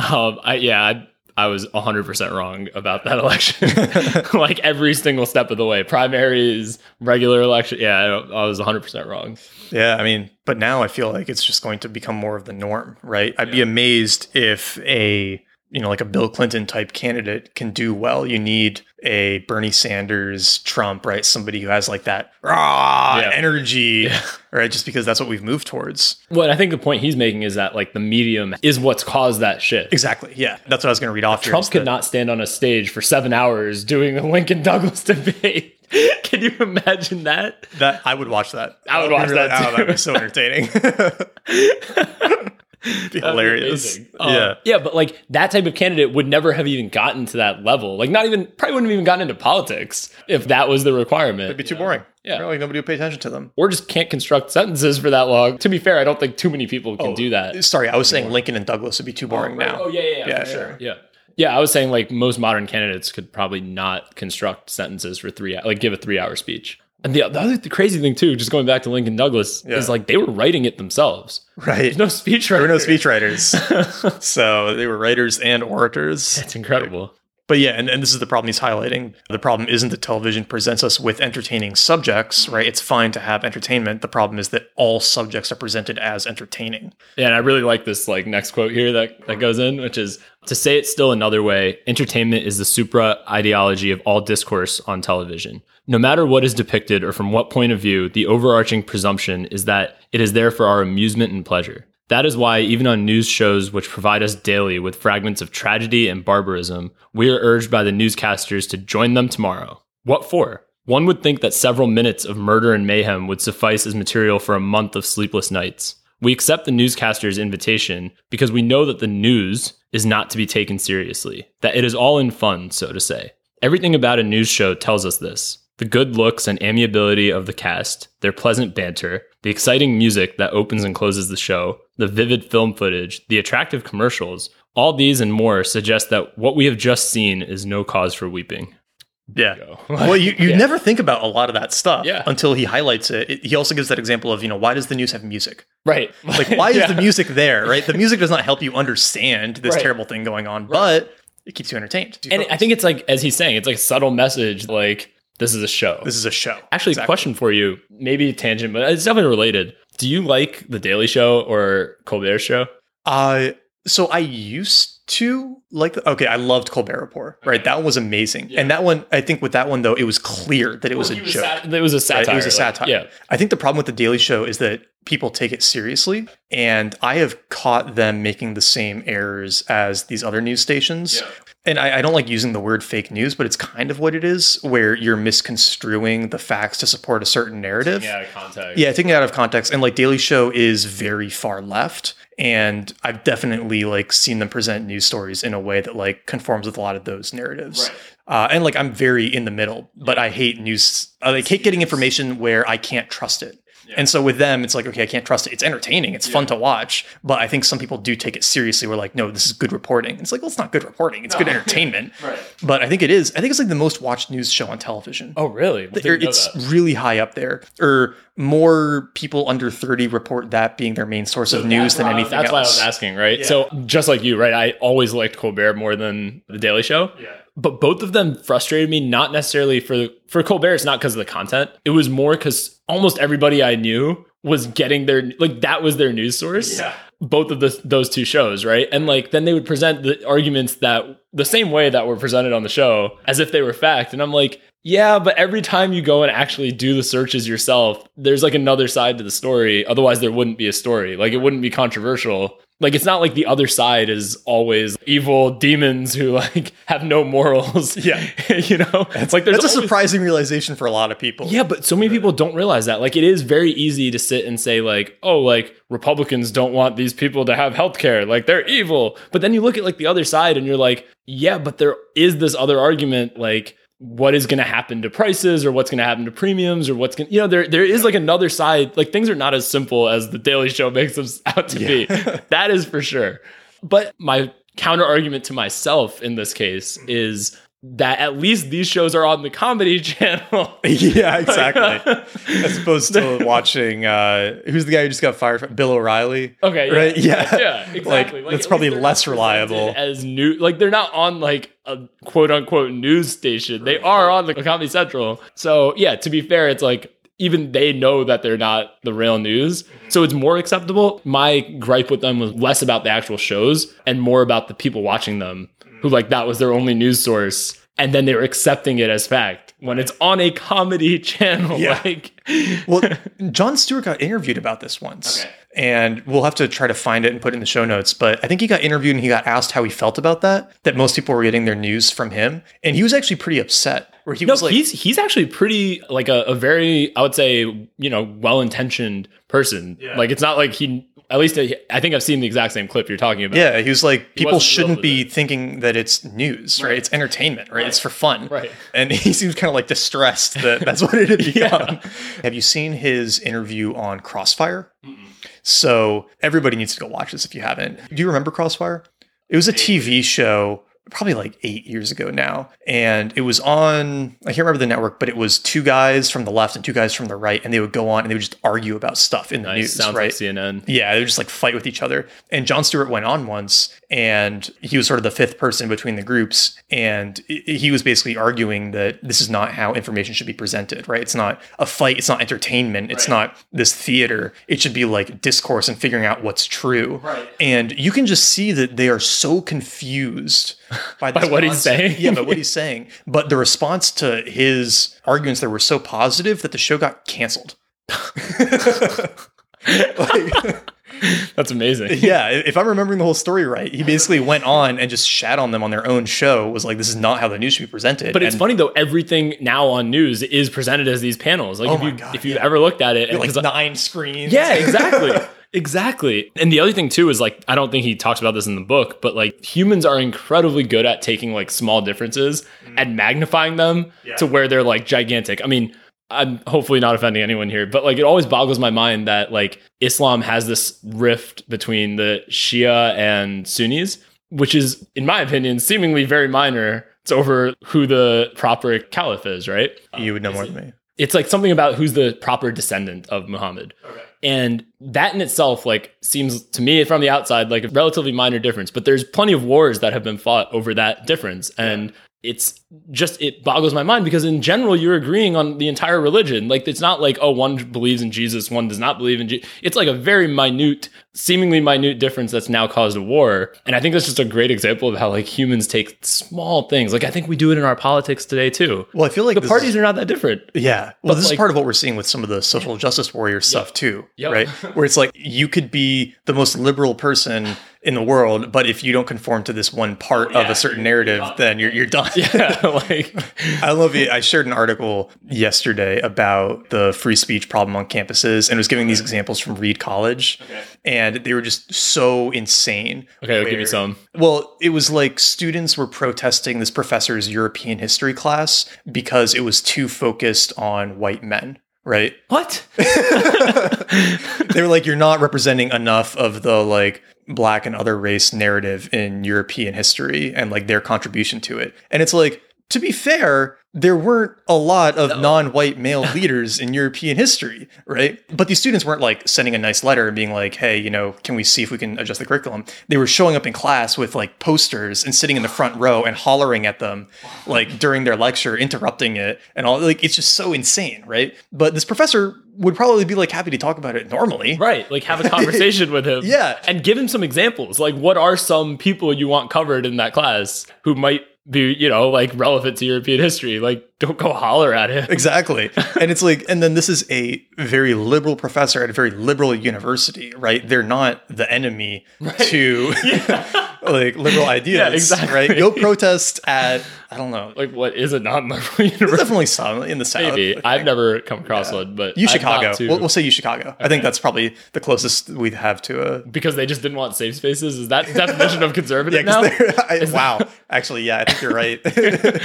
um, I, yeah, I, I was 100 percent wrong about that election. like every single step of the way, primaries, regular election. Yeah, I, I was 100 percent wrong. Yeah, I mean, but now I feel like it's just going to become more of the norm, right? I'd be amazed if a you know like a Bill Clinton type candidate can do well. You need a Bernie Sanders, Trump, right? Somebody who has like that raw Yeah. energy, right? Just because that's what we've moved towards. What I think the point he's making is that like the medium is what's caused that shit. Exactly. Yeah, that's what I was going to read off. here, Trump could that- not stand on a stage for seven hours doing a Lincoln Douglas debate. Can you imagine that? That I would watch that. I would watch that oh, too. that'd be so entertaining. hilarious. Uh, yeah. yeah, but like that type of candidate would never have even gotten to that level. Like, not even probably wouldn't have even gotten into politics if that was the requirement. It'd be too boring. Yeah. Really, nobody would pay attention to them. or just can't construct sentences for that long. To be fair, I don't think too many people can do that. Sorry, I was saying Lincoln and Douglas would be too boring now. Oh yeah, yeah, yeah, Yeah, sure. yeah. Yeah. I was saying like most modern candidates could probably not construct sentences for three, like give a three-hour speech. And the, the other the crazy thing too, just going back to Lincoln Douglas, Yeah. is like they were writing it themselves. Right. There's no speech there were no writer. speechwriters. so they were writers and orators. That's incredible. But yeah, and, and this is the problem he's highlighting. The problem isn't that television presents us with entertaining subjects, right? It's fine to have entertainment. The problem is that all subjects are presented as entertaining. Yeah, and I really like this like next quote here that, that goes in, which is to say it still another way, entertainment is the supra ideology of all discourse on television. No matter what is depicted or from what point of view, the overarching presumption is that it is there for our amusement and pleasure. That is why, even on news shows which provide us daily with fragments of tragedy and barbarism, we are urged by the newscasters to join them tomorrow. What for? One would think that several minutes of murder and mayhem would suffice as material for a month of sleepless nights. We accept the newscaster's invitation because we know that the news is not to be taken seriously, that it is all in fun, so to say. Everything about a news show tells us this. The good looks and amiability of the cast, their pleasant banter, the exciting music that opens and closes the show, the vivid film footage, the attractive commercials, all these and more suggest that what we have just seen is no cause for weeping. Yeah. Go. Well, you, you Yeah. never think about a lot of that stuff Yeah. until he highlights it. It- He also gives that example of, you know, why does the news have music? Right. Like, why is the music there, right? The music does not help you understand this Right. terrible thing going on, but it keeps you entertained. And I think it's like, as he's saying, it's like a subtle message like, this is a show. this is a show. Actually, Exactly. question for you, maybe a tangent, but it's definitely related. Do you like The Daily Show or Colbert Show? Uh, so I used to like okay, I loved Colbert Report. Right, that one was amazing. And that one, I think with that one though, it was clear that it was a joke. It was a right? satire. It was a like, satire. yeah. I think the problem with the Daily Show is that people take it seriously. And I have caught them making the same errors as these other news stations. Yeah. And I, I don't like using the word fake news, but it's kind of what it is, where you're misconstruing the facts to support a certain narrative. Yeah, context. Yeah, taking it out of context. And like Daily Show is very far left. And I've definitely like seen them present news stories in a way that like conforms with a lot of those narratives. Right. Uh, and like I'm very in the middle, but I hate news. I like hate getting information where I can't trust it. And so with them, it's like, okay, I can't trust it. It's entertaining. It's fun to watch. But I think some people do take it seriously. We're like, no, this is good reporting. It's like, well, it's not good reporting. It's good entertainment. Right. But I think it is. I think it's like the most watched news show on television. Oh, really? Or it's that. really high up there. Or more people under 30 report that being their main source of news than anything else. That's why I was asking, right? So just like you, right? I always liked Colbert more than the Daily Show. Yeah. But both of them frustrated me, not necessarily for for Colbert. It's not because of the content. It was more because almost everybody I knew was getting their like that was their news source. Yeah. Both of the, those two shows, right? And like then they would present the arguments that the same way that were presented on the show as if they were fact. And I'm like, yeah, but every time you go and actually do the searches yourself, there's like another side to the story. Otherwise, there wouldn't be a story. Like it wouldn't be controversial. Like it's not like the other side is always evil demons who like have no morals. Yeah. you know, it's like there's That's a always- surprising realization for a lot of people. yeah, but so many people don't realize that. Like, it is very easy to sit and say, like, oh, like Republicans don't want these people to have health care. Like, they're evil. But then you look at like the other side and you're like, yeah, but there is this other argument, like, what is going to happen to prices or what's going to happen to premiums or what's going to, you know, there, there is like another side. Like, things are not as simple as the Daily Show makes them out to be. that is for sure. But my counter argument to myself in this case is that at least these shows are on the comedy channel. yeah, exactly. As opposed to watching uh who's the guy who just got fired from Bill O'Reilly. Okay, yeah, Right? Yeah. yeah, exactly. Like, that's probably less reliable. As new, like they're not on like a quote unquote news station. They are on the Comedy Central. So yeah, to be fair, it's like even they know that they're not the real news. So it's more acceptable. My gripe with them was less about the actual shows and more about the people watching them who like that was their only news source. And then they were accepting it as fact when it's on a comedy channel. Yeah. Like, Well, Jon Stewart got interviewed about this once. Okay. And we'll have to try to find it and put it in the show notes. But I think he got interviewed and he got asked how he felt about that, that most people were getting their news from him. And he was actually pretty upset. Where he No, was like, he's he's actually pretty like a, a very I would say you know well intentioned person. Yeah. Like it's not like he at least I I think I've seen the exact same clip you're talking about. yeah, he was like, people shouldn't be thinking that it's news, right? It's entertainment, right? It's for fun. Right. And he seems kind of like distressed that that's what it had become. Have you seen his interview on Crossfire? So everybody needs to go watch this if you haven't. Do you remember Crossfire? It was a TV show probably like eight years ago now. And it was on, I can't remember the network, but it was two guys from the left and two guys from the right. And they would go on and they would just argue about stuff in the Nice. news, Sounds right? like CNN. Yeah, they would just like fight with each other. And Jon Stewart went on once, and he was sort of the fifth person between the groups. And i- he was basically arguing that this is not how information should be presented, right? It's not a fight, it's not entertainment, it's not this theater. It should be like discourse and figuring out what's true. Right. And you can just see that they are so confused by, By what he's saying? Yeah, by what he's saying. But the response to his arguments there were so positive that the show got canceled. Like- That's amazing. yeah, if I'm remembering the whole story right, he basically went on and just shat on them on their own show. Was like, this is not how the news should be presented. But it's And funny though, everything now on news is presented as these panels. Like Oh if you God, if you yeah. ever looked at it, and like nine screens. Yeah, exactly. Exactly. And the other thing too is like I don't think he talks about this in the book, but like humans are incredibly good at taking like small differences mm. and magnifying them Yeah. to where they're like gigantic. I mean, I'm hopefully not offending anyone here, but like it always boggles my mind that like Islam has this rift between the Shia and Sunnis, which is in my opinion seemingly very minor. It's over who the proper caliph is, right? you would know more than me. It's like something about who's the proper descendant of Muhammad. Okay. And that in itself, like, seems to me from the outside like a relatively minor difference. But there's plenty of wars that have been fought over that difference. And it's just it boggles my mind because in general you're agreeing on the entire religion. Like it's not like oh one believes in jesus one does not believe in jesus it's like a very minute seemingly minute difference that's now caused a war. And i think that's just a great example of how like humans take small things. Like i think we do it in our politics today too. Well, I feel like the parties is- are not that different. Yeah. Well, this like- is part of what we're seeing with some of the social justice warrior stuff too, Yep. right? Where it's like you could be the most liberal person in the world, but if you don't conform to this one part of a certain narrative, you're then you're you're done. yeah like I love it. I shared an article yesterday about the free speech problem on campuses and it was giving these examples from Reed College. And they were just so insane. okay i'll give me some Well, it was like students were protesting this professor's European history class because it was too focused on white men, right? what They were like, you're not representing enough of the like black and other race narrative in European history and like their contribution to it. And it's like, to be fair, there weren't a lot of non-white male leaders in European history, right? But these students weren't like sending a nice letter and being like, "Hey, you know, can we see if we can adjust the curriculum?" They were showing up in class with like posters and sitting in the front row and hollering at them like during their lecture, interrupting it and all like it's just so insane, right? But this professor would probably be like happy to talk about it normally. Right, like have a conversation with him. Yeah. And give him some examples. Like, what are some people you want covered in that class who might be, you know, like relevant to European history? Like, don't go holler at him. Exactly. and it's like, and then this is a very liberal professor at a very liberal university, right? They're not the enemy to like liberal ideas, exactly. right? Go protest at, I don't know, Like, what is a non-liberal there's university? definitely some in the South. Maybe. I've never come across one, but U I've got Chicago. We'll, we'll say you Chicago. I think that's probably the closest we have to a. because they just didn't want safe spaces. Is that definition of conservative Yeah, now? I- wow. Actually, yeah, I think you're right.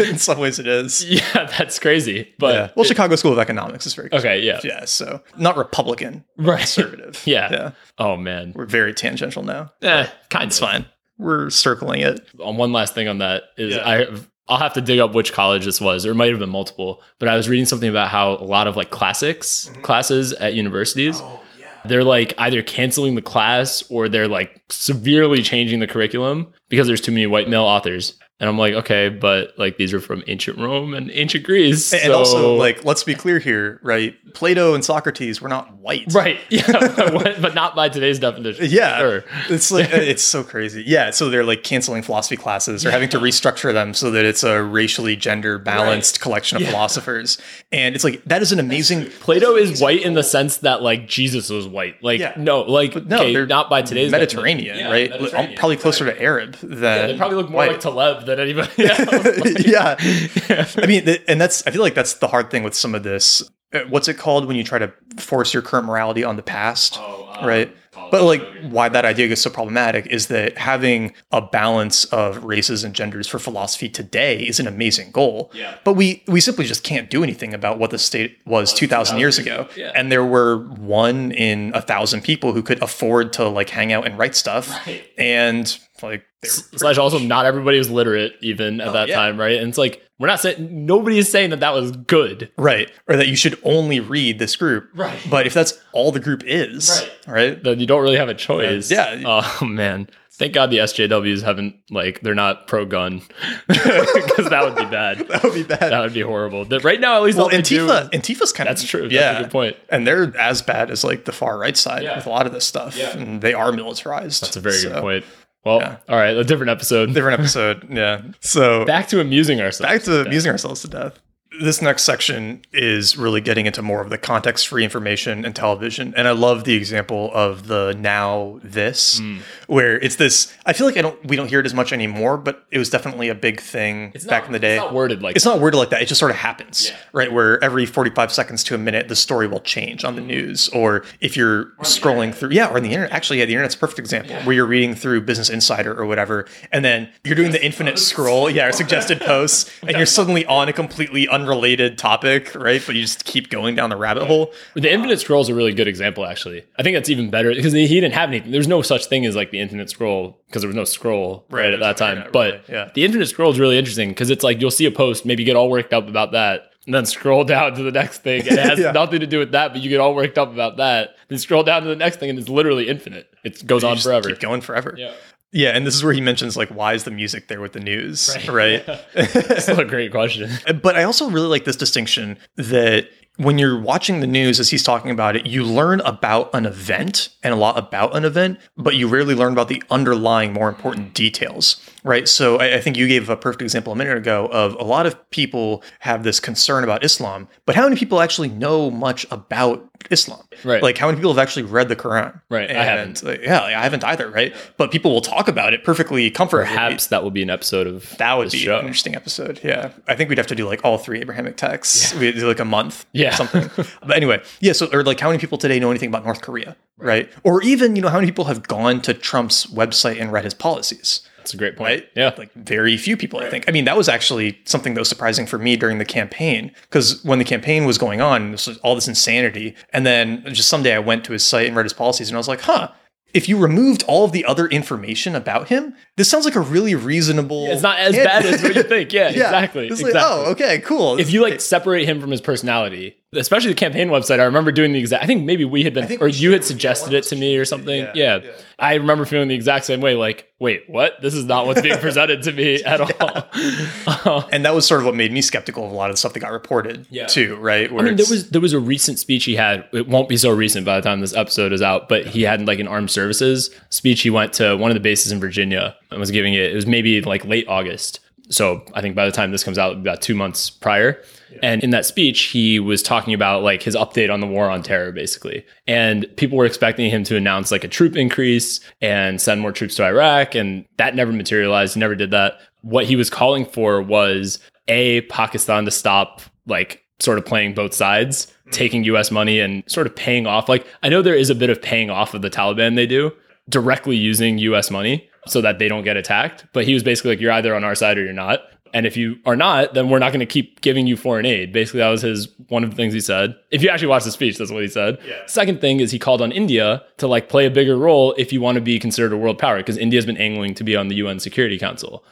in some ways, it is. Yeah, that's crazy. But Yeah. Well, Chicago School of Economics is very okay, yeah, Yeah, so not Republican, right. conservative. Yeah. Yeah. Oh man, We're very tangential now. eh, kind of. fine. We're circling it. on one last thing on that is Yeah. I I'll have to dig up which college this was, or it might have been multiple. But I was reading something about how a lot of like classics mm-hmm. classes at universities, oh, they're like either canceling the class or they're like severely changing the curriculum because there's too many white male authors. And I'm like, okay, but like these are from ancient Rome and ancient Greece, And also, like, let's be clear here, right? Plato and Socrates were not white. right, yeah, but but not by today's definition. Yeah. Sure. It's like it's so crazy. Yeah. So they're like canceling philosophy classes or having to restructure them so that it's a racially gender balanced collection of philosophers. And it's like that is an amazing Plato is white in the sense that like Jesus was white. Like Yeah. no, like no, okay, they're not by today's Mediterranean. Yeah, right? Um, Mediterranean. Probably closer to Arab than They probably look more white. like Taleb than anybody else. yeah. I mean, and that's I feel like that's the hard thing with some of this. Uh, What's it called when you try to force your current morality on the past? Oh, um, right. But like, why that idea is so problematic is that having a balance of races and genders for philosophy today is an amazing goal. Yeah. But we we simply just can't do anything about what the state was two thousand years ago. Yeah. And there were one in a thousand people who could afford to like hang out and write stuff. Right. And like, Slash also not everybody was literate even at oh, that Oh, yeah. time, right? And it's like we're not saying nobody is saying that that was good. Right. Or that you should only read this group. Right. But if that's all the group is, Right. right? That you don't really have a choice. Yeah. Oh man. Thank God the SJWs haven't like they're not pro gun because that would be bad. That would be bad. That would be horrible. That- Right now, at least well, they do- Antifa, Antifa's kind That's of that's true. That's Yeah, a good point. And they're as bad as like the far right side Yeah. with a lot of this stuff. Yeah. And they are militarized. That's a very So, good point. Well, yeah. all right, a different episode. Different episode. yeah. So Back to amusing ourselves. back to amusing ourselves to death. This next section is really getting into more of the context free information and television. And I love the example of the now this, Hmm. where it's this. I feel like I don't we don't hear it as much anymore, but it was definitely a big thing It's back not- in the day. It's not worded like It's not worded like that. It just sort of happens, Yeah. right? Where every 45 seconds to a minute, the story will change on the news. Or if you're scrolling through, yeah, or on the internet. Actually, yeah, the internet's a perfect example where you're reading through Business Insider or whatever, and then you're doing the infinite scroll, yeah, or suggested posts, and you're suddenly on a completely unrelated topic, right? But you just keep going down the rabbit hole. The infinite scroll is a really good example, actually. I think that's even better because he didn't have anything. There's no such thing as like the infinite scroll because there was no scroll right, Right, at that time. right, but right, yeah. the infinite scroll is really interesting because it's like you'll see a post, maybe get all worked up about that, and then scroll down to the next thing. And it has Yeah. nothing to do with that, but you get all worked up about that. Then scroll down to the next thing, and it's literally infinite. It goes You on just forever. Keep going forever. Yeah. Yeah, and this is where he mentions like why is the music there with the news, right? right? That's a great question. But I also really like this distinction that when you're watching the news as he's talking about it, you learn about an event and a lot about an event, but you rarely learn about the underlying more important details, right? So I, I think you gave a perfect example a minute ago of a lot of people have this concern about Islam, but how many people actually know much about Islam? Right. Like how many people have actually read the Quran? Right, I haven't. like, yeah, I haven't either, right? But people will talk about it perfectly comfortably. Perhaps that will be an episode of That would be show. an interesting episode. Yeah. I think we'd have to do like all three Abrahamic texts. We'd do like a month. Yeah. Or something. but anyway, yeah. So, or like how many people today know anything about North Korea? Right. Or even, you know, how many people have gone to Trump's website and read his policies? That's a great point. Right. Yeah. Like very few people, I think. I mean, that was actually something that was surprising for me during the campaign because when the campaign was going on, this was all this insanity. And then just someday I went to his site and read his policies and I was like, huh. If you removed all of the other information about him, this sounds like a really reasonable. it's not as candidate. bad as what you think. Yeah, exactly. It's exactly. like, oh, okay, cool. if you like separate him from his personality, especially the campaign website, I remember doing the exact. I think maybe we had been, or you had suggested it to me or something. yeah, Yeah, yeah. I remember feeling the exact same way. Like, wait, what? This is not what's being presented to me at all. and that was sort of what made me skeptical of a lot of the stuff that got reported Yeah. too, right? Where I mean, there was there was a recent speech he had. It won't be so recent by the time this episode is out, but he had like an armed services speech. He went to one of the bases in Virginia and was giving it. It was maybe like late August. So I think by the time this comes out, about two months prior. And in that speech, he was talking about like his update on the war on terror, basically. And people were expecting him to announce like a troop increase and send more troops to Iraq. And that never materialized. He never did that. What he was calling for was a Pakistan to stop like sort of playing both sides, hmm. taking US money and sort of paying off. Like, I know there is a bit of paying off of the Taliban they do directly using US money so that they don't get attacked. But he was basically like, you're either on our side or you're not. And if you are not, then we're not going to keep giving you foreign aid. Basically, that was his one of the things he said. If you actually watch the speech, that's what he said. Second thing is he called on India to like play a bigger role if you want to be considered a world power, because India's been angling to be on the UN Security Council.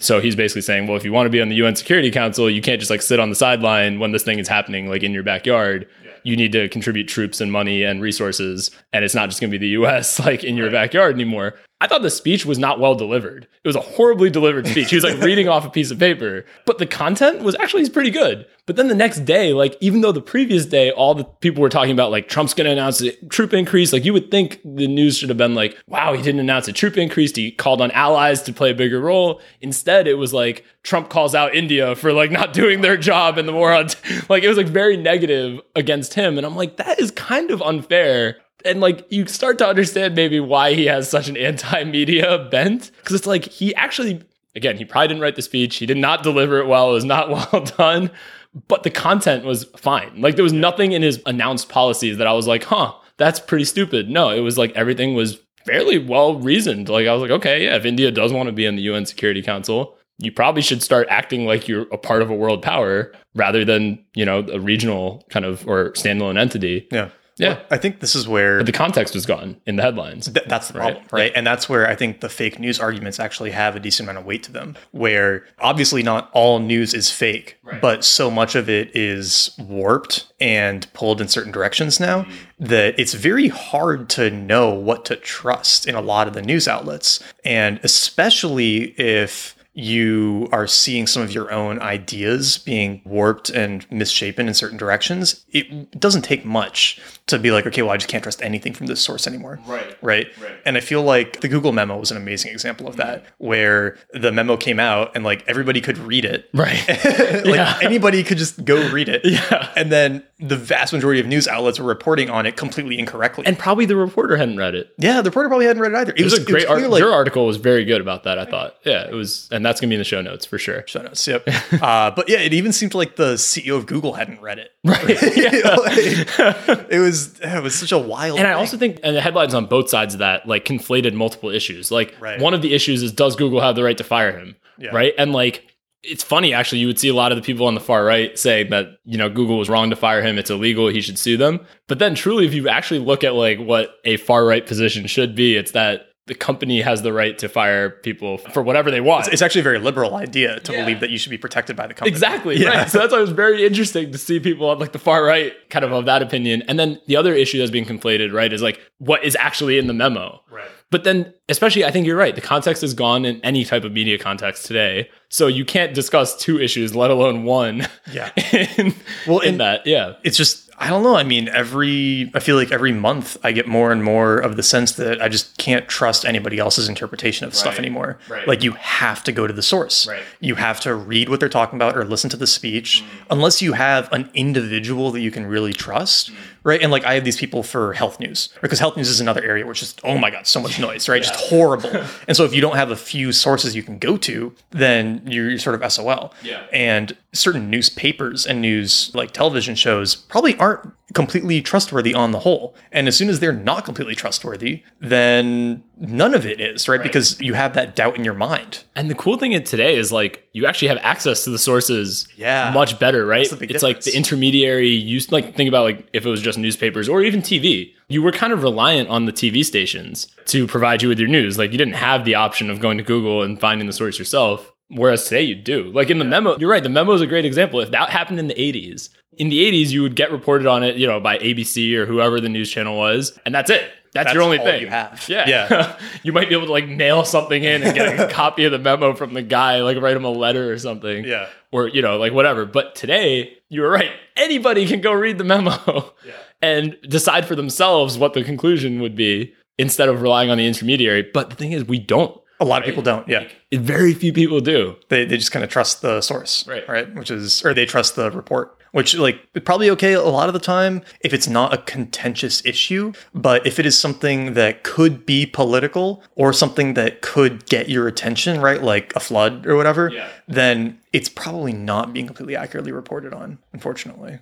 So he's basically saying, well, if you want to be on the UN Security Council, you can't just like sit on the sideline when this thing is happening, like in your backyard. You need to contribute troops and money and resources, and it's not just going to be the U.S. like in your backyard anymore. I thought the speech was not well delivered. It was a horribly delivered speech. He was like reading off a piece of paper, but the content was actually pretty good. But then the next day, like even though the previous day all the people were talking about like Trump's going to announce a troop increase, like you would think the news should have been like, wow, he didn't announce a troop increase. He called on allies to play a bigger role. Instead, it was like Trump calls out India for like not doing their job in the war on like it was like very negative against him and I'm like that is kind of unfair and like you start to understand maybe why he has such an anti-media bent. Because it's like he actually again he probably didn't write the speech. He did not deliver it well. It was not well done. But the content was fine. Like there was nothing in his announced policies that i was like huh that's pretty stupid. No it was like everything was fairly well reasoned. Like i was like okay yeah if india does want to be in the un security council you probably should start acting like you're a part of a world power rather than you know a regional kind of or standalone entity. Yeah. Yeah I think this is where but the context was gone in the headlines Th- that's the problem, right? And that's where I think the fake news arguments actually have a decent amount of weight to them. Where obviously not all news is fake, but so much of it is warped and pulled in certain directions now mm-hmm. that it's very hard to know what to trust in a lot of the news outlets. And especially if you are seeing some of your own ideas being warped and misshapen in certain directions, it doesn't take much to be like, okay, well, I just can't trust anything from this source anymore. Right. Right. And I feel like the Google memo was an amazing example of that, where the memo came out and like everybody could read it. right like Yeah. anybody could just go read it. Yeah. And then the vast majority of news outlets were reporting on it completely incorrectly. and probably the reporter hadn't read it yeah, the reporter probably hadn't read it either. It, it was, a great clear, article like, your article was very good about that i thought yeah it was and that's gonna be in the show notes for sure show notes. Yep. uh, but yeah, it even seemed like the CEO of Google hadn't read it. right Like, it was it was such a wild. And I also think, and the headlines on both sides of that, like conflated multiple issues. Like Right. one of the issues is does Google have the right to fire him? Yeah. Right. And like it's funny actually, you would see a lot of the people on the far right saying that, you know, Google was wrong to fire him, it's illegal, he should sue them. But then truly, if you actually look at like what a far right position should be, it's that the company has the right to fire people for whatever they want. It's actually a very liberal idea to Yeah. believe that you should be protected by the company. Exactly. Yeah. Right. So that's why it was very interesting to see people on like the far right kind of of that opinion. And then the other issue that's being conflated, right, is like what is actually in the memo. Right. But then, especially, I think you're right. The context is gone in any type of media context today. So you can't discuss two issues, let alone one. Yeah. in, Well, in and- that, yeah. it's just I don't know. I mean, every I feel like every month I get more and more of the sense that I just can't trust anybody else's interpretation of stuff anymore. Right. Like you have to go to the source. Right. You have to read what they're talking about or listen to the speech, Mm. unless you have an individual that you can really trust. Mm. Right. And like I have these people for health news because health news is another area where it's just, oh my God, so much noise, right? Just horrible. and so if you don't have a few sources you can go to, then you're sort of SOL. Yeah. And certain newspapers and news like television shows probably aren't completely trustworthy on the whole. And as soon as they're not completely trustworthy, then none of it is, right? Because you have that doubt in your mind. And the cool thing today is like you actually have access to the sources Yeah. much better, right? It's like the intermediary use like think about like if it was just newspapers or even TV. You were kind of reliant on the TV stations to provide you with your news. Like you didn't have the option of going to Google and finding the source yourself. Whereas today you do. Like in the memo, you're right. The memo is a great example. If that happened in the 80s, in the 80s, you would get reported on it, you know, by ABC or whoever the news channel was, and that's it. That's, That's your only all thing. you have. Yeah. Yeah. you might be able to like mail something in and get a copy of the memo from the guy, like write him a letter or something. Yeah. Or, you know, like whatever. But today, you were right. Anybody can go read the memo yeah. and decide for themselves what the conclusion would be instead of relying on the intermediary. But the thing is, we don't. A lot of people don't. Yeah. Very few people do. They, they just kind of trust the source. Right. Right. Which is, or they trust the report, which like probably okay a lot of the time if it's not a contentious issue. But if it is something that could be political or something that could get your attention, right? Like a flood or whatever, Yeah. then it's probably not being completely accurately reported on, unfortunately.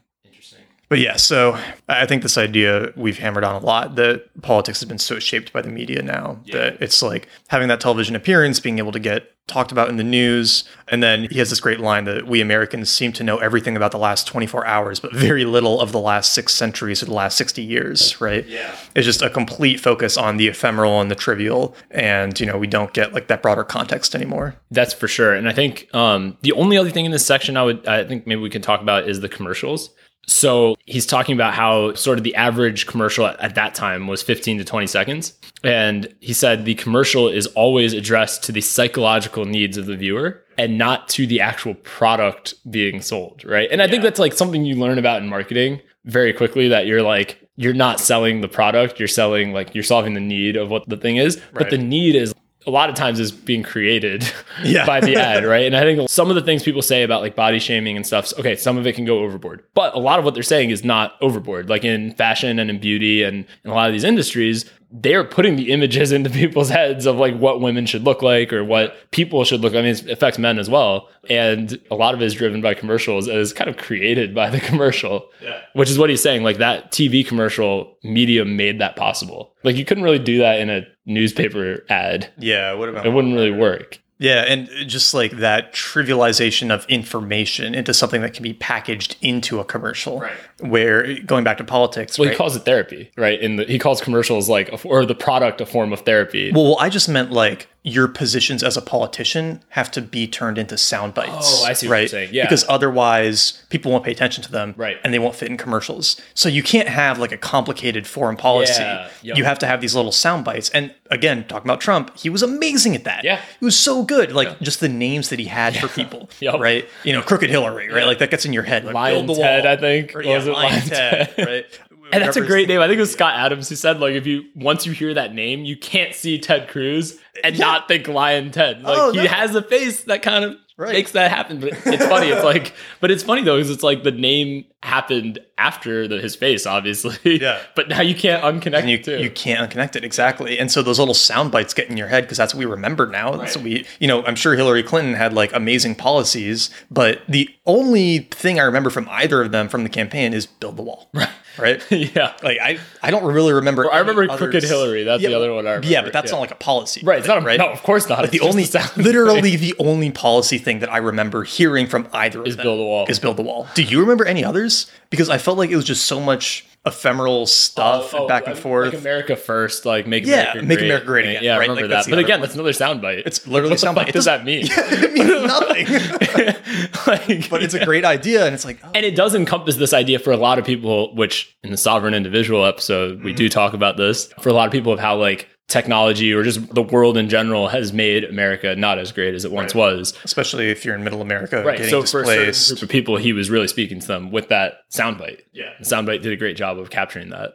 But yeah, so I think this idea we've hammered on a lot that politics has been so shaped by the media now that it's like having that television appearance, being able to get talked about in the news. And then he has this great line that we Americans seem to know everything about the last 24 hours, but very little of the last six centuries or the last 60 years, right? Yeah. It's just a complete focus on the ephemeral and the trivial. And, you know, we don't get like that broader context anymore. That's for sure. And I think um, the only other thing in this section I would I think maybe we can talk about is the commercials. So he's talking about how sort of the average commercial at, at that time was 15 to 20 seconds. And he said the commercial is always addressed to the psychological needs of the viewer and not to the actual product being sold. Right. And I think that's like something you learn about in marketing very quickly that you're like, you're not selling the product, you're selling like you're solving the need of what the thing is. But the need is a lot of times is being created Yeah. by the ad, right? And I think some of the things people say about like body shaming and stuff, okay, some of it can go overboard, but a lot of what they're saying is not overboard. Like in fashion and in beauty and in a lot of these industries, they're putting the images into people's heads of like what women should look like or what people should look. I mean, it affects men as well, and a lot of it is driven by commercials. and is kind of created by the commercial, Yeah. which is what he's saying. Like that TV commercial medium made that possible. Like you couldn't really do that in a newspaper ad. Yeah. What about It wouldn't really work. Yeah, and just like that trivialization of information into something that can be packaged into a commercial. Right. Where going back to politics, Well, right? he calls it therapy, right? In the he calls commercials like a, or the product a form of therapy. well, I just meant like your positions as a politician have to be turned into sound bites. Oh, I see what you're saying. Yeah. Because otherwise, people won't pay attention to them, Right. And they won't fit in commercials. So you can't have like a complicated foreign policy. Yeah. Yep. You have to have these little sound bites. And again, talking about Trump, he was amazing at that. Yeah. he was so good. Like just the names that he had for people, Yep. right? You know, crooked Hillary, right? Like that gets in your head. Like, Lyin' the Ted, wall. I think. Or, yeah, was it? Lyin' Lyin' Ted, Ted. right? And that's a great name. I think it was Scott Adams who said, like, if you once you hear that name, you can't see Ted Cruz and not think Lyin' Ted. Like Oh, he has a face that kind of Right. makes that happen. But it's funny. It's like, but it's funny though, because it's like the name happened after the, his face, obviously. Yeah. But now you can't unconnect and you, it too. you can't unconnect it exactly and so those little sound bites get in your head because that's what we remember now that's what we you know i'm sure hillary clinton had like amazing policies but the only thing i remember from either of them from the campaign is build the wall right right yeah. like i i don't really remember I remember any Crooked. Hillary. That's the other one I remember. yeah but that's Yeah. not like a policy Right. It's not a, right No, of course not. the only literally the only policy thing that i remember hearing from either of Is build a wall. is build the wall do you remember any others because i felt like it was just so much ephemeral stuff Oh, back and forth. Like America first, like make Yeah, America make great. America great again, Yeah, right? remember Like, that. But again, one. that's another soundbite. It's literally what soundbite. It does that mean? it means nothing. like, but it's a great idea, and it's like, oh, and it does encompass this idea for a lot of people, which in the sovereign individual episode we Mm-hmm. do talk about this for a lot of people of how like technology or just the world in general has made America not as great as it once was. especially if you're in Middle America, Right. getting So for a certain displaced. group of people, he was really speaking to them with that soundbite. Yeah. The soundbite did a great job of capturing that.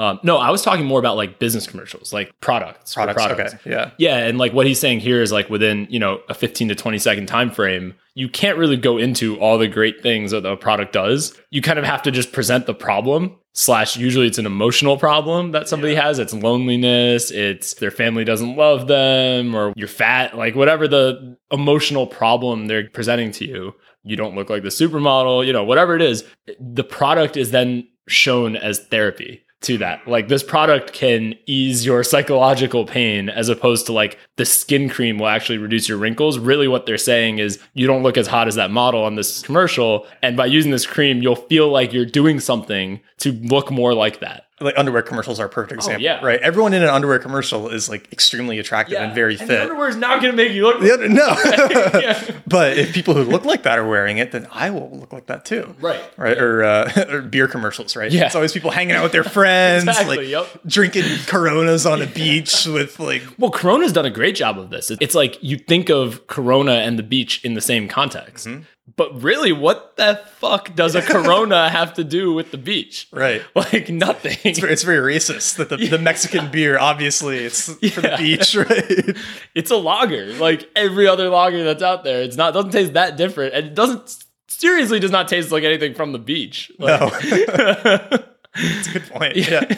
Um, no, I was talking more about like business commercials, like products. or Products, okay, yeah. Yeah, and like what he's saying here is like within, you know, a 15 to 20 second time frame, you can't really go into all the great things that the product does. You kind of have to just present the problem. Slash, usually it's an emotional problem that somebody has. It's loneliness, it's their family doesn't love them, or you're fat, like whatever the emotional problem they're presenting to you. You don't look like the supermodel, you know, whatever it is. The product is then shown as therapy to that. Like this product can ease your psychological pain as opposed to like the skin cream will actually reduce your wrinkles. Really what they're saying is you don't look as hot as that model on this commercial and by using this cream you'll feel like you're doing something to look more like that. Like underwear commercials are a perfect example, Oh, yeah. right? Everyone in an underwear commercial is like extremely attractive and very the fit. underwear is not going to make you look The other- no, Yeah. but if people who look like that are wearing it, then I will look like that too. Right. Right. Or, uh, or beer commercials, right? Yeah. It's always people hanging out with their friends, Exactly, like drinking Coronas on a beach with like, Well, Corona's done a great job of this. It's like you think of Corona and the beach in the same context. But really, what the fuck does a Corona have to do with the beach? right. Like nothing. It's very, it's very racist that the, the Mexican beer, obviously, it's for the beach, right? It's a lager, like every other lager that's out there. It's not doesn't taste that different, and it doesn't seriously does not taste like anything from the beach. Like, No. It's a good point. Yeah.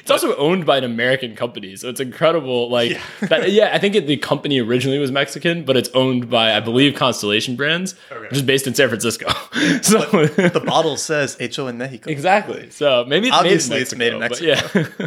it's also owned by an American company, so it's incredible. Like, yeah, that, yeah I think it, the company originally was Mexican, but it's owned by I believe Constellation Brands, which is based in San Francisco. so The bottle says Hecho in Mexico. exactly. So maybe it's Obviously made in it's made in Mexico, but Yeah.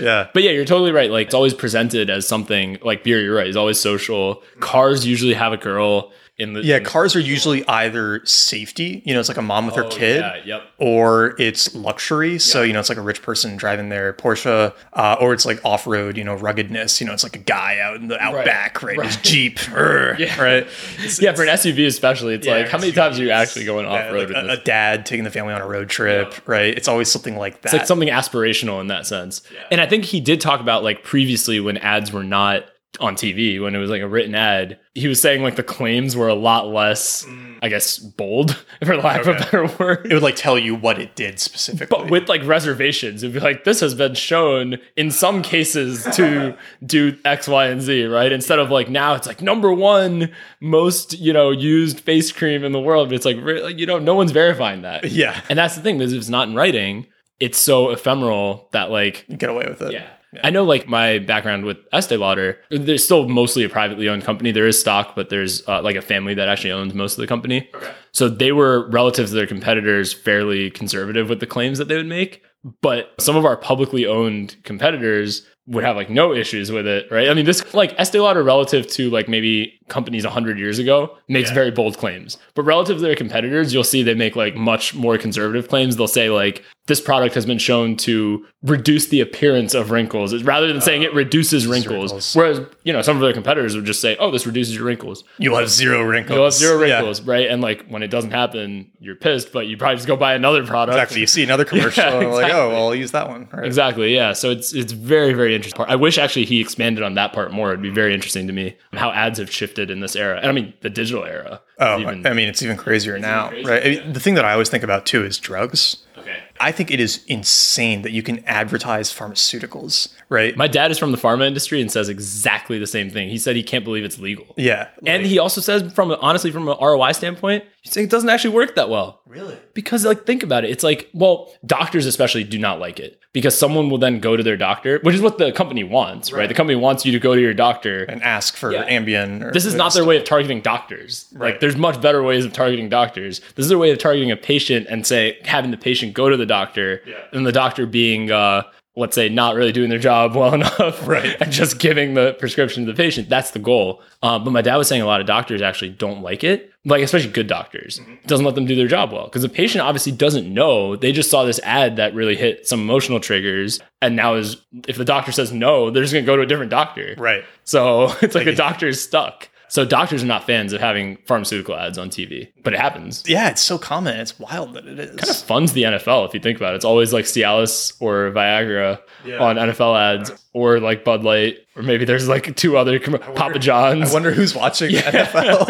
Yeah. But yeah, you're totally right. Like it's always presented as something like beer. You're right. It's always social. Cars usually have a girl in the Yeah, in the- cars are usually either safety, you know, it's like a mom with her Oh, kid, yeah, yep. or it's luxury. So, you know, it's like a rich person driving their Porsche, uh, or it's like off road, you know, ruggedness. You know, it's like a guy out in the outback, right? His Jeep, Urgh, right? It's- yeah, for an SUV especially, it's Yeah, like how many times are you actually going off road like with a, this? a dad taking the family on a road trip, right? It's always something like that. It's like something aspirational in that sense. And I think he did talk about like previously when ads were not on TV, when it was like a written ad, he was saying like the claims were a lot less, mm. I guess, bold, for lack of a better word. it would like tell you what it did specifically. but with like reservations. It'd be like, this has been shown in some cases to do X, Y, and Z, right? Instead of like now it's like number one most, you know, used face cream in the world. But it's like, you know, no one's verifying that. yeah, And that's the thing, because if it's not in writing, it's so ephemeral that like you get away with it. yeah. I know like my background with Estee Lauder, they're still mostly a privately owned company. There is stock, but there's uh, like a family that actually owns most of the company. So they were relative to their competitors fairly conservative with the claims that they would make. But some of our publicly owned competitors would have like no issues with it, right? I mean, this like Estee Lauder relative to like maybe companies 100 years ago makes very bold claims. But relative to their competitors, you'll see they make like much more conservative claims. They'll say like this product has been shown to reduce the appearance of wrinkles rather than saying it oh, reduces wrinkles. wrinkles. Whereas, you know, some of their competitors would just say, "Oh, this reduces your wrinkles." You'll have zero wrinkles. You'll have zero Yeah. wrinkles, right? And like when it doesn't happen, you're pissed, but you probably just go buy another product. Exactly. You see another commercial, Yeah, and like, oh, well, I'll use that one. Right. Exactly. Yeah. So it's it's very very interesting. I wish actually he expanded on that part more. It'd be very interesting to me how ads have shifted in this era, and I mean the digital era. Oh, even- I mean, it's even crazier now, crazier, right? I mean, the thing that I always think about too is drugs. okay. I think it is insane that you can advertise pharmaceuticals, right? My dad is from the pharma industry and says exactly the same thing. He said he can't believe it's legal. yeah. And he also says, from honestly, from an ROI standpoint, he's saying it doesn't actually work that well. really? Because, like, think about it. It's like, well, doctors especially do not like it because someone will then go to their doctor, which is what the company wants, right? The company wants you to go to your doctor. And ask for Yeah. Ambien. Or This is not their way of targeting doctors. Like, there's much better ways of targeting doctors. This is their way of targeting a patient and say having the patient go to the doctor, and the doctor being, uh, let's say, not really doing their job well enough, Right. And just giving the prescription to the patient. That's the goal. Um, but my dad was saying a lot of doctors actually don't like it like especially good doctors, doesn't let them do their job well because the patient obviously doesn't know. They just saw this ad that really hit some emotional triggers, and now is if the doctor says no, they're just going to go to a different doctor. Right. So it's like the doctor is stuck. So doctors are not fans of having pharmaceutical ads on TV, but it happens. Yeah, it's so common. It's wild that it is. Kind of funds the NFL if you think about it. It's always like Cialis or Viagra Yeah. on NFL ads, or like Bud Light, or maybe there's like two other com- Papa John's. I wonder who's watching NFL.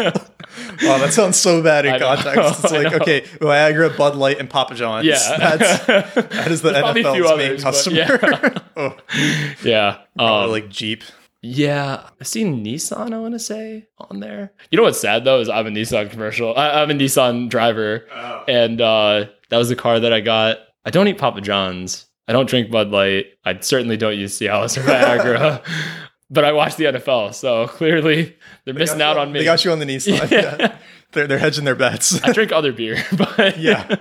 wow, that sounds so bad in I know. context. It's like, okay, Viagra, Bud Light, and Papa John's. Yeah. That's, that is the There's probably a few NFL's main others, but customer. yeah. oh, yeah. Um, like Jeep. Yeah, I've seen Nissan. I want to say on there. You know what's sad though is I'm a Nissan commercial. I, I'm a Nissan driver, and uh, that was the car that I got. I don't eat Papa John's. I don't drink Bud Light. I certainly don't use Cialis or Viagra. but I watch the NFL, so clearly they're missing out on me. They got you on the Nissan. Yeah. Yeah. They're, they're hedging their bets. I drink other beer, but Yeah.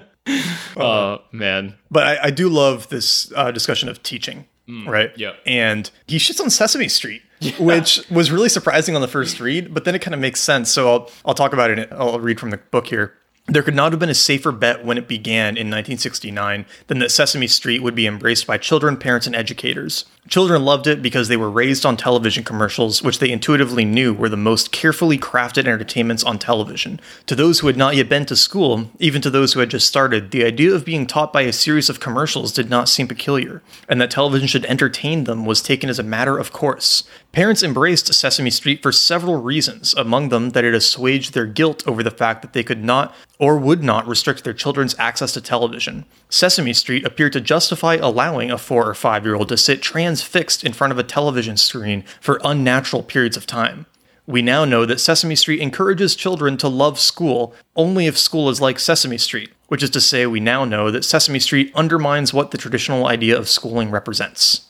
Oh man, But I, I do love this uh, discussion of teaching, Mm, right? Yeah. And he shits on Sesame Street, which was really surprising on the first read, but then it kind of makes sense. So I'll, I'll talk about it. I'll read from the book here. There could not have been a safer bet when it began in 1969 than that Sesame Street would be embraced by children, parents, and educators. Children loved it because they were raised on television commercials, which they intuitively knew were the most carefully crafted entertainments on television. To those who had not yet been to school, even to those who had just started, the idea of being taught by a series of commercials did not seem peculiar, and that television should entertain them was taken as a matter of course. Parents embraced Sesame Street for several reasons, among them that it assuaged their guilt over the fact that they could not or would not restrict their children's access to television. Sesame Street appeared to justify allowing a four or five year old to sit transfixed in front of a television screen for unnatural periods of time. We now know that Sesame Street encourages children to love school only if school is like Sesame Street, which is to say, we now know that Sesame Street undermines what the traditional idea of schooling represents.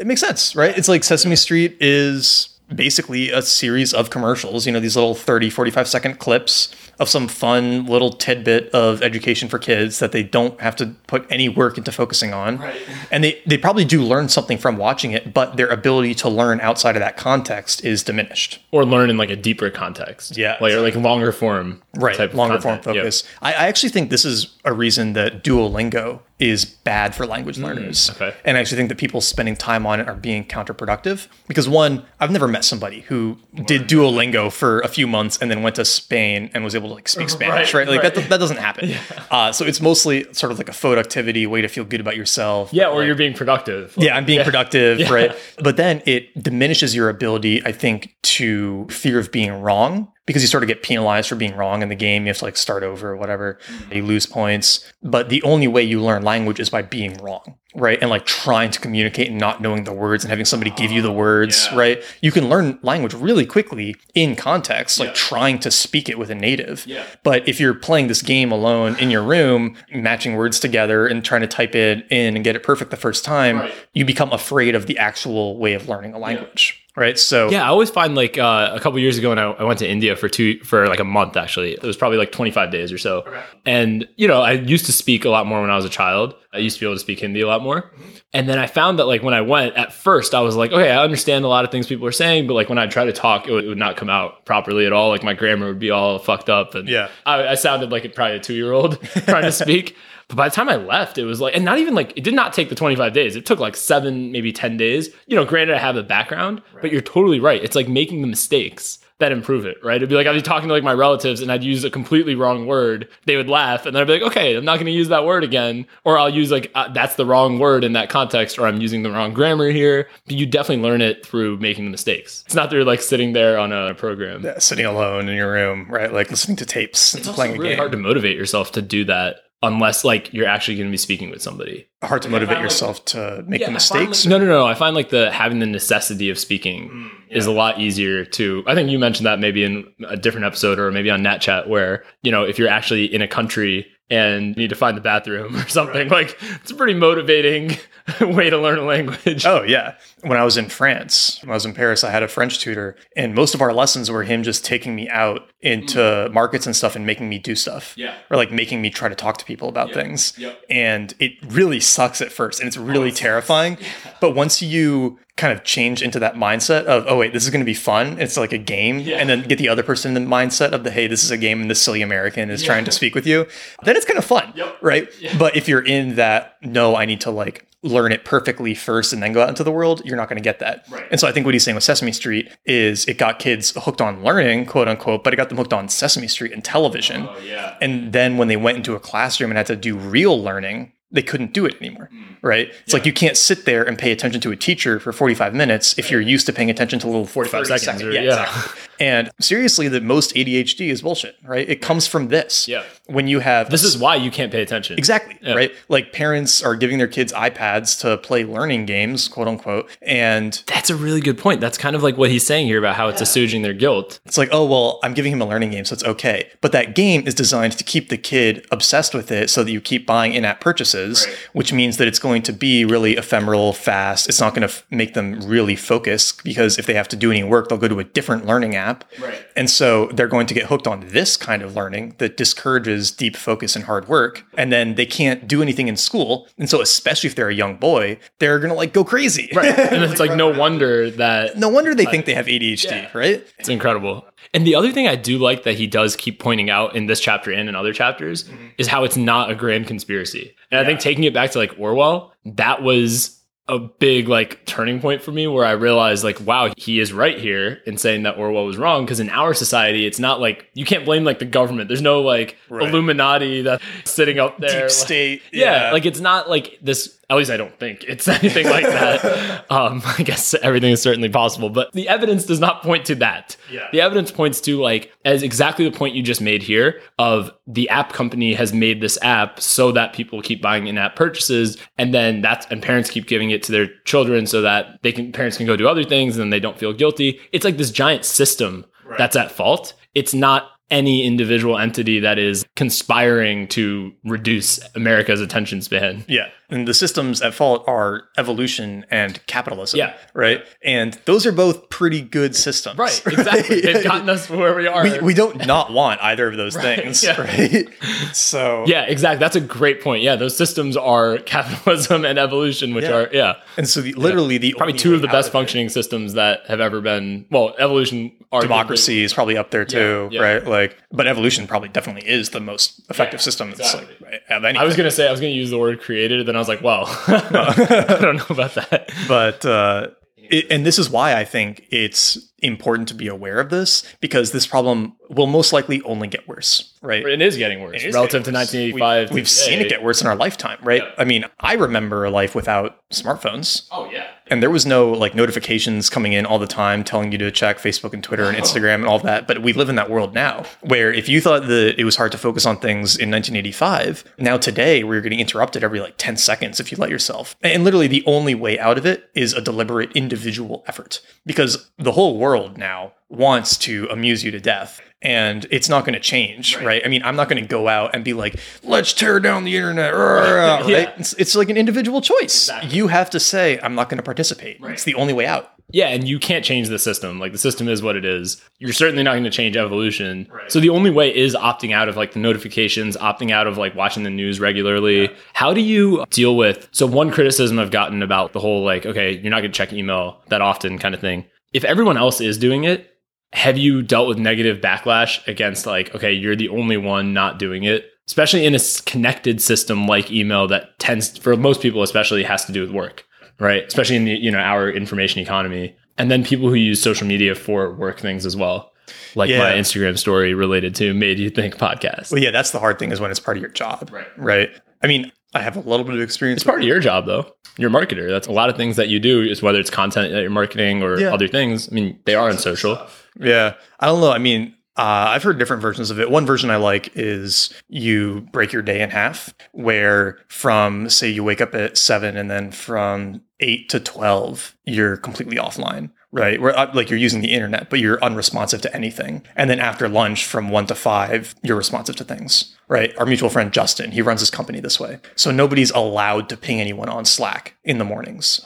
It makes sense, right? It's like Sesame Street is basically a series of commercials, you know, these little 30, 45 second clips of some fun little tidbit of education for kids that they don't have to put any work into focusing on. Right. And they, they probably do learn something from watching it, but their ability to learn outside of that context is diminished. or learn in like a deeper context. Yeah. like or like longer form. Right. type Longer form content. Yep. focus. I, I actually think this is a reason that Duolingo is bad for language learners. Mm, okay. And I actually think that people spending time on it are being counterproductive because one, I've never met somebody who did Duolingo for a few months and then went to Spain and was able to like speak Spanish, right? Right, Like right. that, that doesn't happen. Uh, so it's mostly sort of like a productivity way to feel good about yourself. Yeah, or you're being productive. Yeah, I'm being Yeah. productive, right? But then it diminishes your ability, I think, to fear of being wrong because you sort of get penalized for being wrong in the game. You have to like start over or whatever. You lose points. But the only way you learn language is by being wrong, right? And like trying to communicate and not knowing the words and having somebody give you the oh, words, yeah. right? You can learn language really quickly in context, like Yeah. trying to speak it with a native. Yeah. But if you're playing this game alone in your room, matching words together and trying to type it in and get it perfect the first time, Right. you become afraid of the actual way of learning a language. Right. So, Yeah, I always find like uh, a couple years ago when I, I went to India for two for like a month actually. It was probably like 25 days or so. And you know, I used to speak a lot more when I was a child. I used to be able to speak Hindi a lot more. And then I found that like when I went at first I was like, okay, I understand a lot of things people are saying, but like when I try to talk, it would, it would not come out properly at all. Like my grammar would be all fucked up and Yeah. I, I sounded like probably a 2-year-old trying to speak. But by the time I left, it was like, and not even like, it did not take the 25 days. It took like seven, maybe 10 days. You know, granted, I have a background, but you're totally right. It's like making the mistakes that improve it, right? It'd be like, I'd be talking to like my relatives and I'd use a completely wrong word. They would laugh and then I'd be like, okay, I'm not going to use that word again. Or I'll use like, uh, that's the wrong word in that context, or I'm using the wrong grammar here. But you definitely learn it through making the mistakes. It's not that you're like sitting there on a program. yeah, sitting alone in your room, right? Like listening to tapes and It's also playing a really game. hard to motivate yourself to do that unless like you're actually going to be speaking with somebody. hard to motivate find, like- yourself to make the I find, mistakes. like- no, no, no. I find like the having the necessity of speaking mm, is a lot easier to. I think you mentioned that maybe in a different episode or maybe on Nat Chat where you know if you're actually in a country and need to find the bathroom or something like it's a pretty motivating way to learn a language. Oh yeah. When I was in France, when I was in Paris, I had a French tutor, and most of our lessons were him just taking me out into markets and stuff and making me do stuff. Mm. Yeah. Or like making me try to talk to people about things. Yep. And it really sucks at first and it's really terrifying. But once you kind of change into that mindset of, oh, wait, this is going to be fun. It's like a game. Yeah. And then get the other person in the mindset of the, hey, this is a game and this silly American is trying to speak with you. Then it's kind of fun. Yep. Right. But if you're in that, no, I need to like learn it perfectly first and then go out into the world, you're not going to get that. Right. And so I think what he's saying with Sesame Street is it got kids hooked on learning, quote unquote, but it got them hooked on Sesame Street and television. Oh, yeah. And then when they went into a classroom and had to do real learning, they couldn't do it anymore. Hmm. Right? It's like you can't sit there and pay attention to a teacher for 45 minutes if you're used to paying attention to a little 45 30 seconds or- Yeah, yeah. exactly. And seriously, the most ADHD is bullshit, right? It comes from this. Yeah. When you have This is why you can't pay attention. Exactly. Yeah. Right. Like parents are giving their kids iPads to play learning games, quote unquote. And That's a really good point. That's kind of like what he's saying here about how it's assuaging their guilt. it's like, oh, well, I'm giving him a learning game, so it's okay. But that game is designed to keep the kid obsessed with it so that you keep buying in app purchases, Right. which means that it's going to be really ephemeral, fast. It's not going to f- make them really focus because if they have to do any work, they'll go to a different learning app. Right. And so they're going to get hooked on this kind of learning that discourages deep focus and hard work. And then they can't do anything in school. And so, especially if they're a young boy, they're going to like go crazy. Right. and it's like no wonder that no wonder they think they have ADHD, Yeah. right? It's incredible. And the other thing I do like that he does keep pointing out in this chapter and in other chapters mm-hmm. is how it's not a grand conspiracy. And I think taking it back to like Orwell, that was a big like turning point for me where I realized like wow he is right here in saying that Orwell was wrong because in our society it's not like you can't blame like the government there's no like Right. Illuminati that's sitting up there Deep like- state. yeah, like it's not like this. At least I don't think it's anything like that. um, I guess everything is certainly possible, but the evidence does not point to that. Yeah. The evidence points to like as exactly the point you just made here of the app company has made this app so that people keep buying in-app purchases, and then that's and parents keep giving it to their children so that they can parents can go do other things and they don't feel guilty. It's like this giant system that's at fault. It's not any individual entity that is conspiring to reduce America's attention span. Yeah. And the systems at fault are evolution and capitalism. Yeah. Right. And those are both pretty good systems. Right. Exactly. They've gotten us where we are. we, we don't not want either of those things. yeah. Right. So, yeah, exactly. That's a great point. Yeah, those systems are capitalism and evolution, which Yeah. are yeah, and so the, literally the probably only two of the best functioning systems that have ever been. Well, evolution, arguably- democracy is probably up there too, yeah. right? Like, but evolution probably definitely is the most effective Yeah, system. That's exactly. like right, of anything. I was gonna say I was gonna use the word created, then I was like, well, I don't know about that. but uh, it, and this is why I think it's important to be aware of this because this problem will most likely only get worse, right? It is getting worse is relative getting to 1985. We've, we've seen it get worse in our lifetime, right? Yeah. I mean, I remember a life without smartphones. Oh yeah. And there was no like notifications coming in all the time telling you to check Facebook and Twitter and Instagram and all that. But we live in that world now where if you thought that it was hard to focus on things in 1985, now today we're getting interrupted every like 10 seconds if you let yourself. And literally the only way out of it is a deliberate individual effort because the whole world now wants to amuse you to death. And it's not going to change, right. I mean, I'm not going to go out and be like, let's tear down the internet, right? Yeah. It's, it's like an individual choice. Exactly. You have to say, I'm not going to participate. It's the only way out. Yeah, and you can't change the system. Like the system is what it is. You're certainly not going to change evolution. So the only way is opting out of like the notifications, opting out of like watching the news regularly. How do you deal with so one criticism I've gotten about the whole like okay, you're not going to check email that often kind of thing. If everyone else is doing it, have you dealt with negative backlash against like okay, you're the only one not doing it? Especially in a connected system like email that tends for most people especially has to do with work right? Especially in the you know our information economy, and then people who use social media for work things as well, like Yeah. my Instagram story related to "Made You Think" podcast. Well, yeah, that's the hard thing is when it's part of your job. Right. Right. I mean, I have a little bit of experience. It's part of your job though. You're a marketer. That's a lot of things that you do is whether it's content that you're marketing or Yeah. other things. I mean, they are on social. Yeah. I don't know. I mean, uh, I've heard different versions of it. One version I like is you break your day in half, where from, say, you wake up at seven and then from eight to 12, you're completely offline, right? Where uh, like you're using the internet, but you're unresponsive to anything. And then after lunch from one to five, you're responsive to things, right? Our mutual friend Justin, he runs his company this way. So nobody's allowed to ping anyone on Slack in the mornings.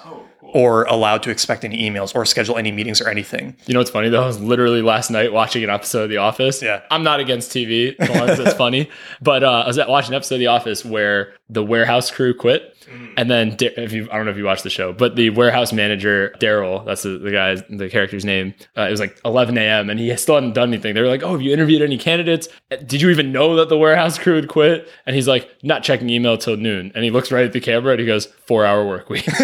Or allowed to expect any emails or schedule any meetings or anything. You know what's funny though? I was literally last night watching an episode of The Office. Yeah. I'm not against TV as long as it's funny, but uh, I was watching an episode of The Office where the warehouse crew quit. And then if you, I don't know if you watched the show, but the warehouse manager Darryl, that's the, the guy's the character's name. Uh, it was like 11 a.m. and he still hadn't done anything. They were like, "Oh, have you interviewed any candidates? Did you even know that the warehouse crew had quit?" And he's like, "Not checking email till noon." And he looks right at the camera and he goes, four hour work week."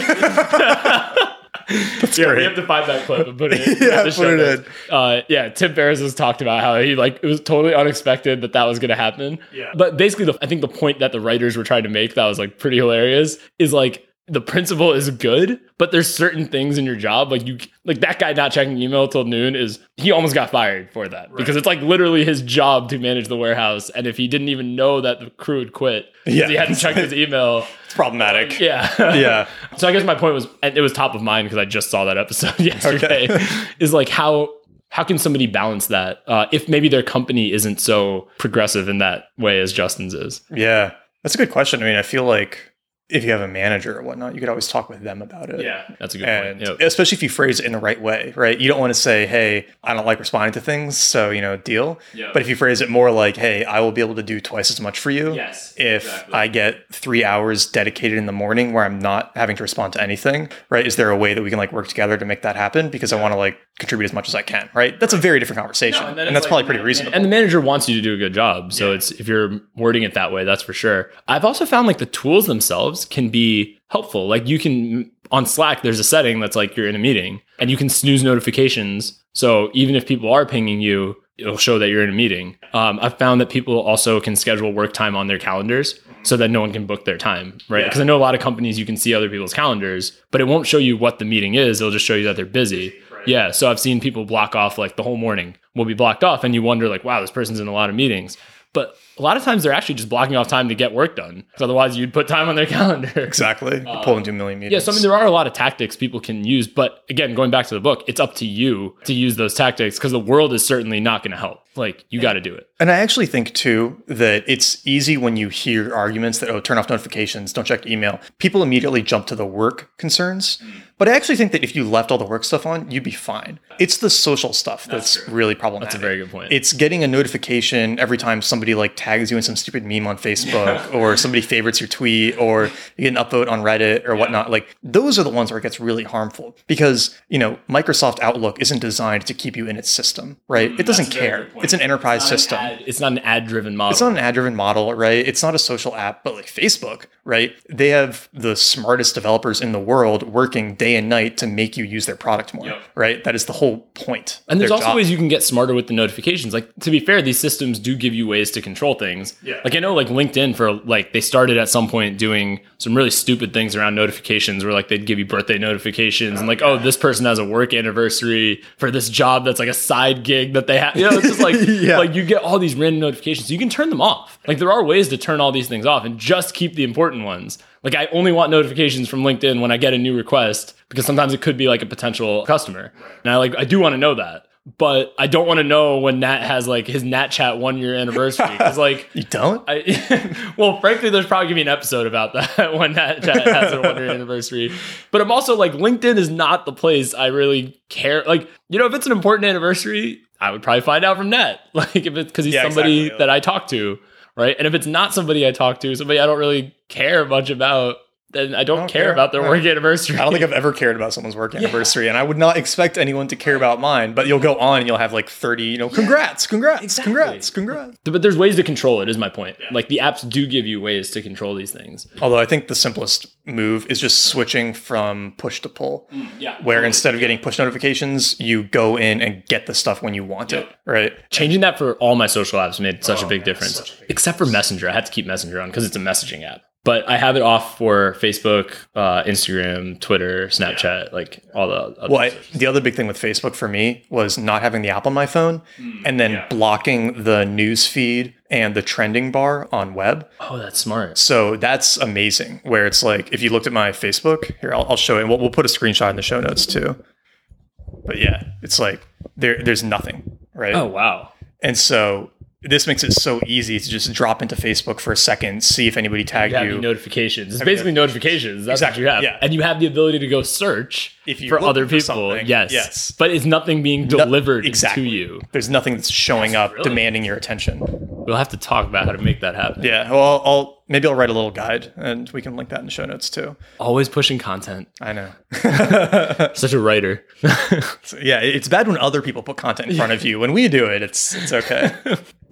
yeah, we have to find that clip and put it in. Yeah, the put it notes. Uh, yeah, Tim Ferriss has talked about how he like it was totally unexpected that that was going to happen. Yeah. But basically, the, I think the point that the writers were trying to make that was like pretty hilarious is like the principle is good, but there's certain things in your job like you like that guy not checking email till noon is he almost got fired for that because it's like literally his job to manage the warehouse, and if he didn't even know that the crew had quit because Yeah. he hadn't checked his email, It's problematic. yeah, Yeah. so I guess my point was, and it was top of mind because I just saw that episode yesterday. is like how how can somebody balance that uh, if maybe their company isn't so progressive in that way as Justin's is? Yeah. That's a good question. I mean, I feel like if you have a manager or whatnot, you could always talk with them about it. Yeah, that's a good And point. Yep. especially if you phrase it in the right way, right? You don't want to say, "Hey, I don't like responding to things, so you know, deal." Yeah. But if you phrase it more like, "Hey, I will be able to do twice as much for you Yes, if exactly. I get three hours dedicated in the morning where I'm not having to respond to anything." Right? Is there a way that we can like work together to make that happen? Because I want to like contribute as much as I can. Right? That's a very different conversation, and, then that's it's probably pretty reasonable. And the manager wants you to do a good job. So it's if you're wording it that way, that's for sure. I've also found like the tools themselves can be helpful. Like you can on Slack, there's a setting that's like you're in a meeting and you can snooze notifications. So even if people are pinging you, it'll show that you're in a meeting. Um, I've found that people also can schedule work time on their calendars so that no one can book their time, right? Yeah. Because I know a lot of companies you can see other people's calendars, but it won't show you what the meeting is. It'll just show you that they're busy. Yeah. So I've seen people block off like the whole morning will be blocked off, and you wonder like, wow, this person's in a lot of meetings. But a lot of times they're actually just blocking off time to get work done. Because otherwise you'd put time on their calendar. exactly. You pull into a million meetings. Yeah, so I mean, there are a lot of tactics people can use, but again, going back to the book, it's up to you to use those tactics because the world is certainly not going to help. Like, you got to do it. And I actually think too that it's easy when you hear arguments that oh turn off notifications, don't check email. People immediately jump to the work concerns. But I actually think that if you left all the work stuff on, you'd be fine. It's the social stuff that's, really problematic. That's a very good point. It's getting a notification every time somebody like tags you in some stupid meme on Facebook or somebody favorites your tweet or you get an upvote on Reddit or whatnot. Like those are the ones where it gets really harmful because, you know, Microsoft Outlook isn't designed to keep you in its system, right? it doesn't Mm, a very care. It's an enterprise an system. ad- it's not an ad driven model. It's not an ad driven model, right? It's not a social app, but like Facebook, right? They have the smartest developers in the world working day and night to make you use their product more, Yep. right? That is the whole point. And there's also job. ways you can get smarter with the notifications. Like to be fair, these systems do give you ways to control things. Yeah. Like I know like LinkedIn for like they started at some point doing some really stupid things around notifications where like they'd give you birthday notifications and like, oh, this person has a work anniversary for this job that's like a side gig that they have. You know, it's just like Yeah. like you get all these random notifications. You can turn them off. Like there are ways to turn all these things off and just keep the important ones. Like I only want notifications from LinkedIn when I get a new request because sometimes it could be like a potential customer. And I like I do want to know that. But I don't want to know when Nat has like his Nat Chat one year anniversary. Because like you don't? I, well, frankly, there's probably gonna be an episode about that when Nat chat has a one year anniversary. But I'm also like, LinkedIn is not the place I really care. Like, you know, if it's an important anniversary, I would probably find out from Nat. Like, if it's because he's Yeah, somebody exactly. that I talk to, right? And if it's not somebody I talk to, somebody I don't really care much about, then I don't, don't care, care. about their work anniversary. I don't think I've ever cared about someone's work anniversary, and I would not expect anyone to care about mine. But you'll go on and you'll have like 30, you know, congrats, congrats, Exactly. congrats, congrats. but there's ways to control it. Is my point. Like the apps do give you ways to control these things. Although I think the simplest move is just switching from push to pull, mm, Yeah. where instead of getting push notifications, you go in and get the stuff when you want it, right? Changing that for all my social apps made such a oh, big man, difference. a big Except for Messenger. I had to keep Messenger on because it's a messaging app. But I have it off for Facebook, uh, Instagram, Twitter, Snapchat, like all the other Well, I, the other big thing with Facebook for me was not having the app on my phone and then blocking the news feed and the trending bar on web. Oh, that's smart. So that's amazing. Where it's like, if you looked at my Facebook, here, I'll, I'll show it. And we'll, we'll put a screenshot in the show notes too. But yeah, it's like there, there's nothing, right? Oh, wow. And so this makes it so easy to just drop into Facebook for a second, see if anybody tagged You you. notifications. It's basically notifications. That's Exactly, what you have. yeah. And you have the ability to go search If you for other people. something, yes. yes. But it's nothing being No- delivered exactly. to you. There's nothing that's showing up brilliant. demanding your attention. We'll have to talk about how to make that happen. Yeah, well, I'll Maybe I'll write a little guide and we can link that in the show notes too. Always pushing content. I know. Such a writer. Yeah, it's bad when other people put content in front of you. When we do it, it's it's okay.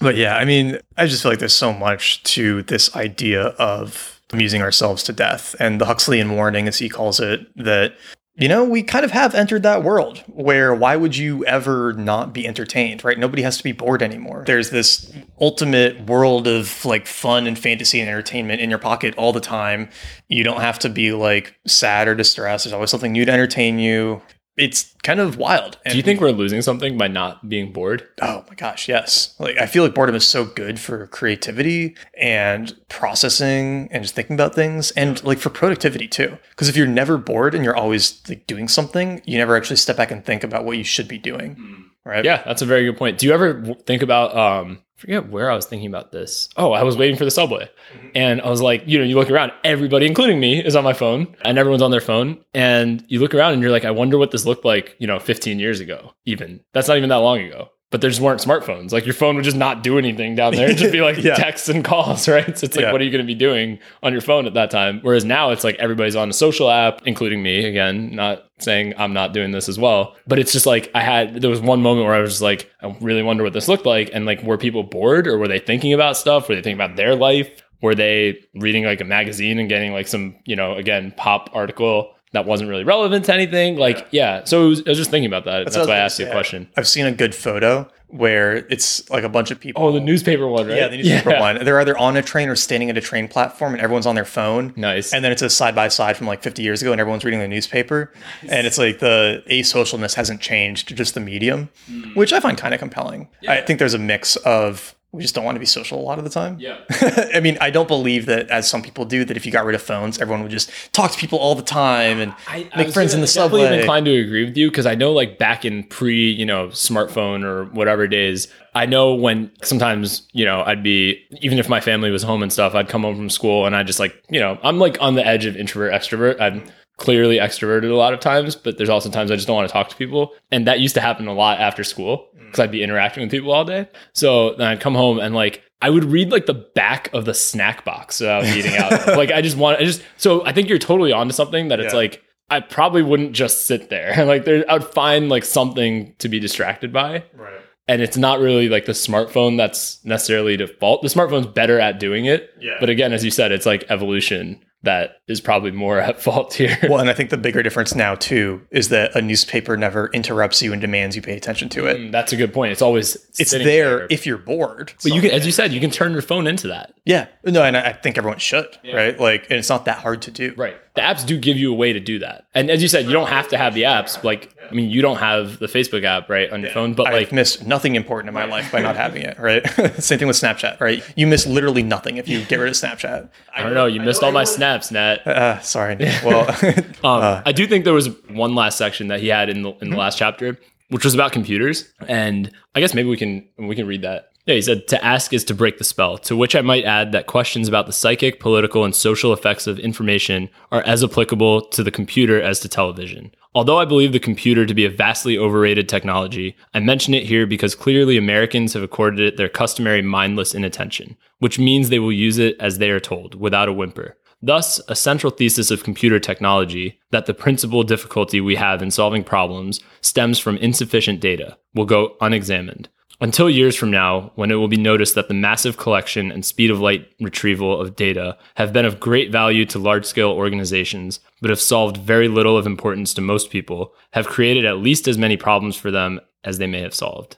But yeah, I mean, I just feel like there's so much to this idea of amusing ourselves to death. And the Huxleyan warning, as he calls it, that you know, we kind of have entered that world where why would you ever not be entertained, right? Nobody has to be bored anymore. There's this ultimate world of like fun and fantasy and entertainment in your pocket all the time. You don't have to be like sad or distressed. There's always something new to entertain you. It's kind of wild. Do you think we're losing something by not being bored? Oh my gosh, yes. Like I feel like boredom is so good for creativity and processing and just thinking about things and like for productivity too. Because if you're never bored and you're always like doing something, you never actually step back and think about what you should be doing. Right? Yeah, that's a very good point. Do you ever think about um forget where I was thinking about this. Oh, I was waiting for the subway. And I was like, you know, you look around, everybody, including me, is on my phone and everyone's on their phone. And you look around and you're like, I wonder what this looked like, you know, 15 years ago, even. That's not even that long ago. But there just weren't smartphones. Like your phone would just not do anything down there. It'd just be like Yeah. texts and calls, right? So it's like, Yeah. what are you going to be doing on your phone at that time? Whereas now it's like everybody's on a social app, including me. Again, not saying I'm not doing this as well. But it's just like I had there was one moment where I was like, I really wonder what this looked like. And like were people bored or were they thinking about stuff? Were they thinking about their life? Were they reading like a magazine and getting like some, you know, again, pop article that wasn't really relevant to anything? Like, yeah. So it was, I was just thinking about that. That's, what why I asked you a question. I've seen a good photo where it's like a bunch of people. Oh, the newspaper one, right? Yeah, the newspaper Yeah. one. They're either on a train or standing at a train platform, and everyone's on their phone. Nice. And then it's a side by side from like 50 years ago, and everyone's reading the newspaper. And it's like the asocialness hasn't changed, just the medium, Hmm. which I find kind of compelling. I think there's a mix of we just don't want to be social a lot of the time. Yeah. I mean, I don't believe that, as some people do, that if you got rid of phones, everyone would just talk to people all the time and I, I make friends in the subway. inclined to agree with you because I know, like back in pre, you know, smartphone or whatever days, I know when sometimes, you know, I'd be even if my family was home and stuff, I'd come home from school and I just like, you know, I'm like on the edge of introvert extrovert. I'm clearly extroverted a lot of times, but there's also times I just don't want to talk to people, and that used to happen a lot after school mm. because I'd be interacting with people all day. So then I'd come home and like I would read like the back of the snack box that I was eating out. of. like I just want, I just so I think you're totally onto something that it's Yeah. like I probably wouldn't just sit there. like there, I would find like something to be distracted by. right. And it's not really like the smartphone that's necessarily default. The smartphone's better at doing it. Yeah. But again, as you said, it's like evolution that is probably more at fault here. Well, and I think the bigger difference now too is that a newspaper never interrupts you and demands you pay attention to it. Mm, That's a good point. It's always It's sitting there if you're bored. but you can, as you said, you can turn your phone into that. yeah, no, and I I think everyone should, right? Like, and it's not that hard to do. Right. The apps do give you a way to do that. And as you said, you don't have to have the apps. Like, I mean, you don't have the Facebook app, right, on your phone, but I've like, missed nothing important in my life by not having it, right? Same thing with Snapchat, right? You miss literally nothing if you get rid of Snapchat. I don't know, you missed all my snaps, Nat. Uh, sorry. Well, Um, I do think there was one last section that he had in the in the last chapter, which was about computers, and I guess maybe we can we can read that. Yeah, he said to ask is to break the spell. To which I might add that questions about the psychic, political, and social effects of information are as applicable to the computer as to television. Although I believe the computer to be a vastly overrated technology, I mention it here because clearly Americans have accorded it their customary mindless inattention, which means they will use it as they are told, without a whimper. Thus, a central thesis of computer technology, that the principal difficulty we have in solving problems stems from insufficient data, will go unexamined. Until years from now, when it will be noticed that the massive collection and speed of light retrieval of data have been of great value to large scale organizations, but have solved very little of importance to most people, have created at least as many problems for them as they may have solved.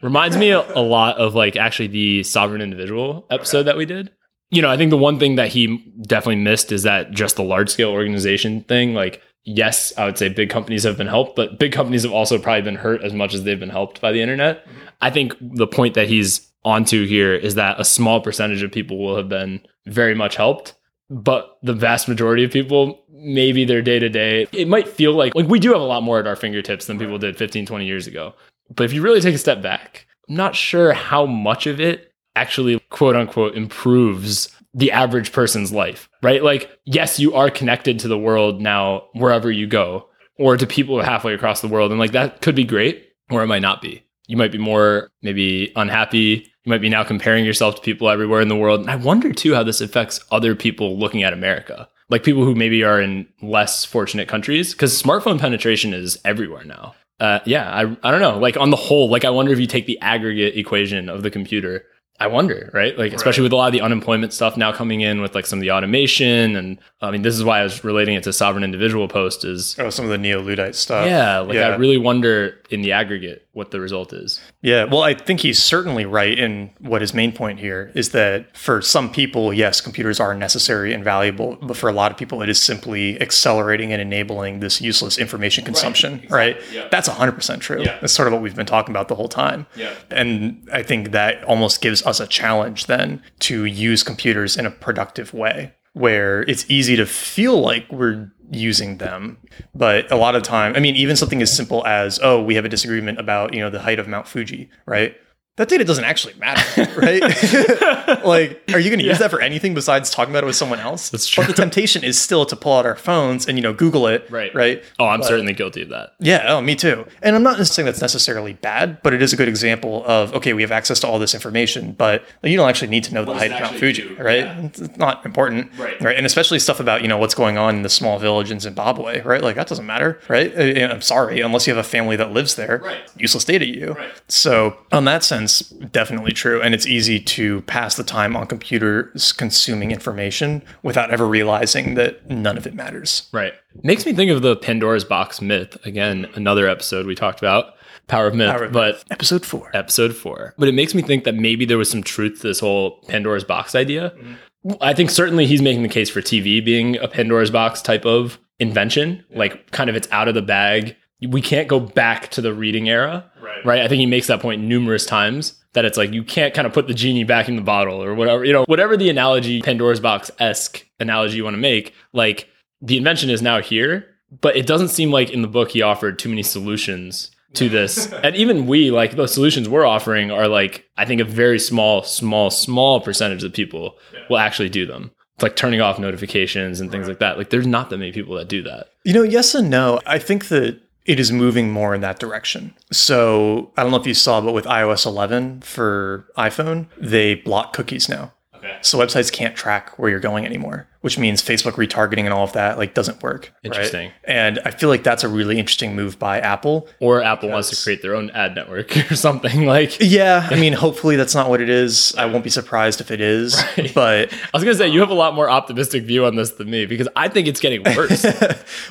Reminds me a, a lot of like actually the sovereign individual episode that we did you know, I think the one thing that he definitely missed is that just the large scale organization thing. Like, yes, I would say big companies have been helped, but big companies have also probably been hurt as much as they've been helped by the internet. Mm-hmm. I think the point that he's onto here is that a small percentage of people will have been very much helped, but the vast majority of people, maybe their day to day, it might feel like like we do have a lot more at our fingertips than people did 15, 20 years ago. But if you really take a step back, I'm not sure how much of it actually quote unquote improves the average person's life, right? Like, yes, you are connected to the world now wherever you go, or to people halfway across the world. And like that could be great, or it might not be. You might be more maybe unhappy. You might be now comparing yourself to people everywhere in the world. And I wonder too how this affects other people looking at America, like people who maybe are in less fortunate countries, because smartphone penetration is everywhere now. Uh, yeah, I, I don't know. Like on the whole, like I wonder if you take the aggregate equation of the computer I wonder, right? Like, especially Right. with a lot of the unemployment stuff now coming in with like some of the automation. And I mean, this is why I was relating it to sovereign individual post is, Oh, some of the neo Luddite stuff. yeah, like I really wonder in the aggregate what the result is. Yeah, well, I think he's certainly right in what his main point here is that for some people, yes, computers are necessary and valuable, but for a lot of people, it is simply accelerating and enabling this useless information consumption, right? yeah. That's 100% true. Yeah. That's sort of what we've been talking about the whole time. Yeah. And I think that almost gives us a challenge then to use computers in a productive way where it's easy to feel like we're using them. But a lot of time i mean even something as simple as oh we have a disagreement about you know the height of mount fuji right that data doesn't actually matter right like are you going to use that for anything besides talking about it with someone else That's true. but the temptation is still to pull out our phones and you know google it Right. right Oh, I'm But- certainly guilty of that. yeah, oh, me too. And I'm not saying that's necessarily bad, but it is a good example of okay, we have access to all this information, but you don't actually need to know the height of Mount Fuji, do? right? Yeah. It's not important, Right. Right, and especially stuff about you know what's going on in the small village in Zimbabwe, right? Like that doesn't matter, right? I'm sorry, unless you have a family that lives there, Right. useless data to you. Right. So, on that sense, definitely true. And it's easy to pass the time on computers consuming information without ever realizing that none of it matters. Right. Makes me think of the Pandora's box myth. Again, another episode we talked about, Power of Myth, Power of but Episode four. episode four. But it makes me think that maybe there was some truth to this whole Pandora's box idea. Mm-hmm. I think certainly he's making the case for TV being a Pandora's box type of invention, like kind of it's out of the bag. We can't go back to the reading era. Right. Right. I think he makes that point numerous times that it's like you can't kind of put the genie back in the bottle or whatever, you know, whatever the analogy, Pandora's box esque analogy you want to make, like the invention is now here, but it doesn't seem like in the book he offered too many solutions to this. and even we, like the solutions we're offering are like, I think a very small, small, small percentage of people will actually do them. It's like turning off notifications and things like that. Like there's not that many people that do that. You know, yes and no. I think that it is moving more in that direction. So I don't know if you saw, but with iOS 11 for iPhone, they block cookies now. Okay. So websites can't track where you're going anymore, which means Facebook retargeting and all of that like doesn't work. right? Interesting. And I feel like that's a really interesting move by Apple. Or Apple wants to create their own ad network or something. Like Yeah, I mean, hopefully that's not what it is. I won't be surprised if it is. Right. But I was gonna say you have a lot more optimistic view on this than me because I think it's getting worse.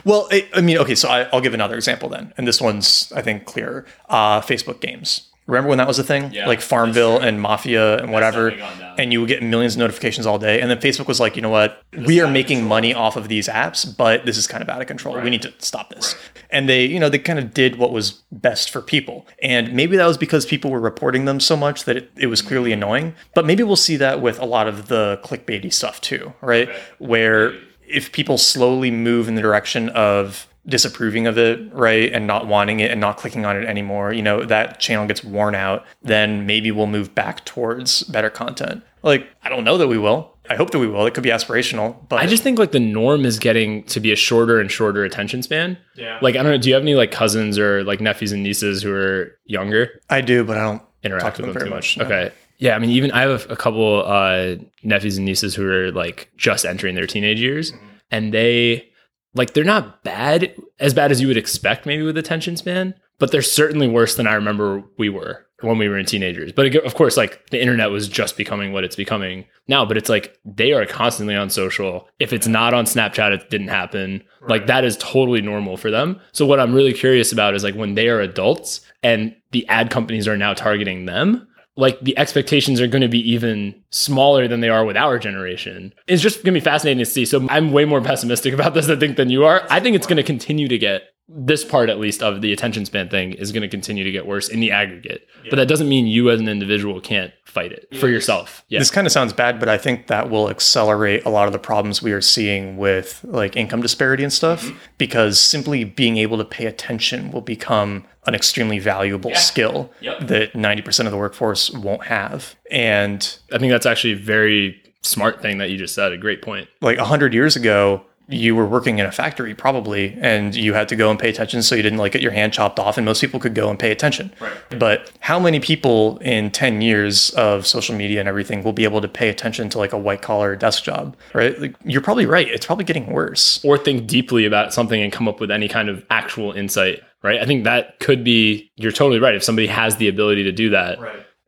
well, I, I mean, okay, so I, I'll give another example then, and this one's I think clearer. Uh, Facebook games. Remember when that was a thing, Yeah, like Farmville and Mafia and whatever, gone down. and you would get millions of notifications all day, and then Facebook was like, you know what, we are making money off of these apps, but this is kind of out of control. We need to stop this. And they, you know, they kind of did what was best for people, and maybe that was because people were reporting them so much that it, it was clearly annoying. But maybe we'll see that with a lot of the clickbaity stuff too, right? Where if people slowly move in the direction of disapproving of it, right, and not wanting it and not clicking on it anymore, you know, that channel gets worn out, then maybe we'll move back towards better content. Like, I don't know that we will. I hope that we will. It could be aspirational, but I just think like the norm is getting to be a shorter and shorter attention span. Yeah. Like I don't know, do you have any like cousins or like nephews and nieces who are younger? I do, but I don't Interact talk to with them them very too much. much. no. Okay. Yeah, I mean, even I have a couple uh, nephews and nieces who are like just entering their teenage years, Mm-hmm. and they like they're not bad as bad as you would expect maybe with attention span, but they're certainly worse than I remember we were when we were in teenagers. But of course, like the internet was just becoming what it's becoming now. But it's like they are constantly on social. If it's not on Snapchat, it didn't happen. Like that is totally normal for them. So what I'm really curious about is like when they are adults and the ad companies are now targeting them like the expectations are going to be even smaller than they are with our generation. It's just going to be fascinating to see. So I'm way more pessimistic about this, I think, than you are. I think it's going to continue to get this part, at least, of the attention span thing is going to continue to get worse in the aggregate. But that doesn't mean you as an individual can't fight it for yourself. Yeah. This kind of sounds bad, but I think that will accelerate a lot of the problems we are seeing with like income disparity and stuff Mm-hmm. because simply being able to pay attention will become an extremely valuable skill Yep. that 90% of the workforce won't have. And I think that's actually a very smart thing that you just said. A great point. like 100 years ago, you were working in a factory probably and you had to go and pay attention so you didn't like get your hand chopped off and most people could go and pay attention Right. but how many people in 10 years of social media and everything will be able to pay attention to like a white collar desk job right like, you're probably right it's probably getting worse or think deeply about something and come up with any kind of actual insight, right? I think that could be, you're totally right. If somebody has the ability to do that,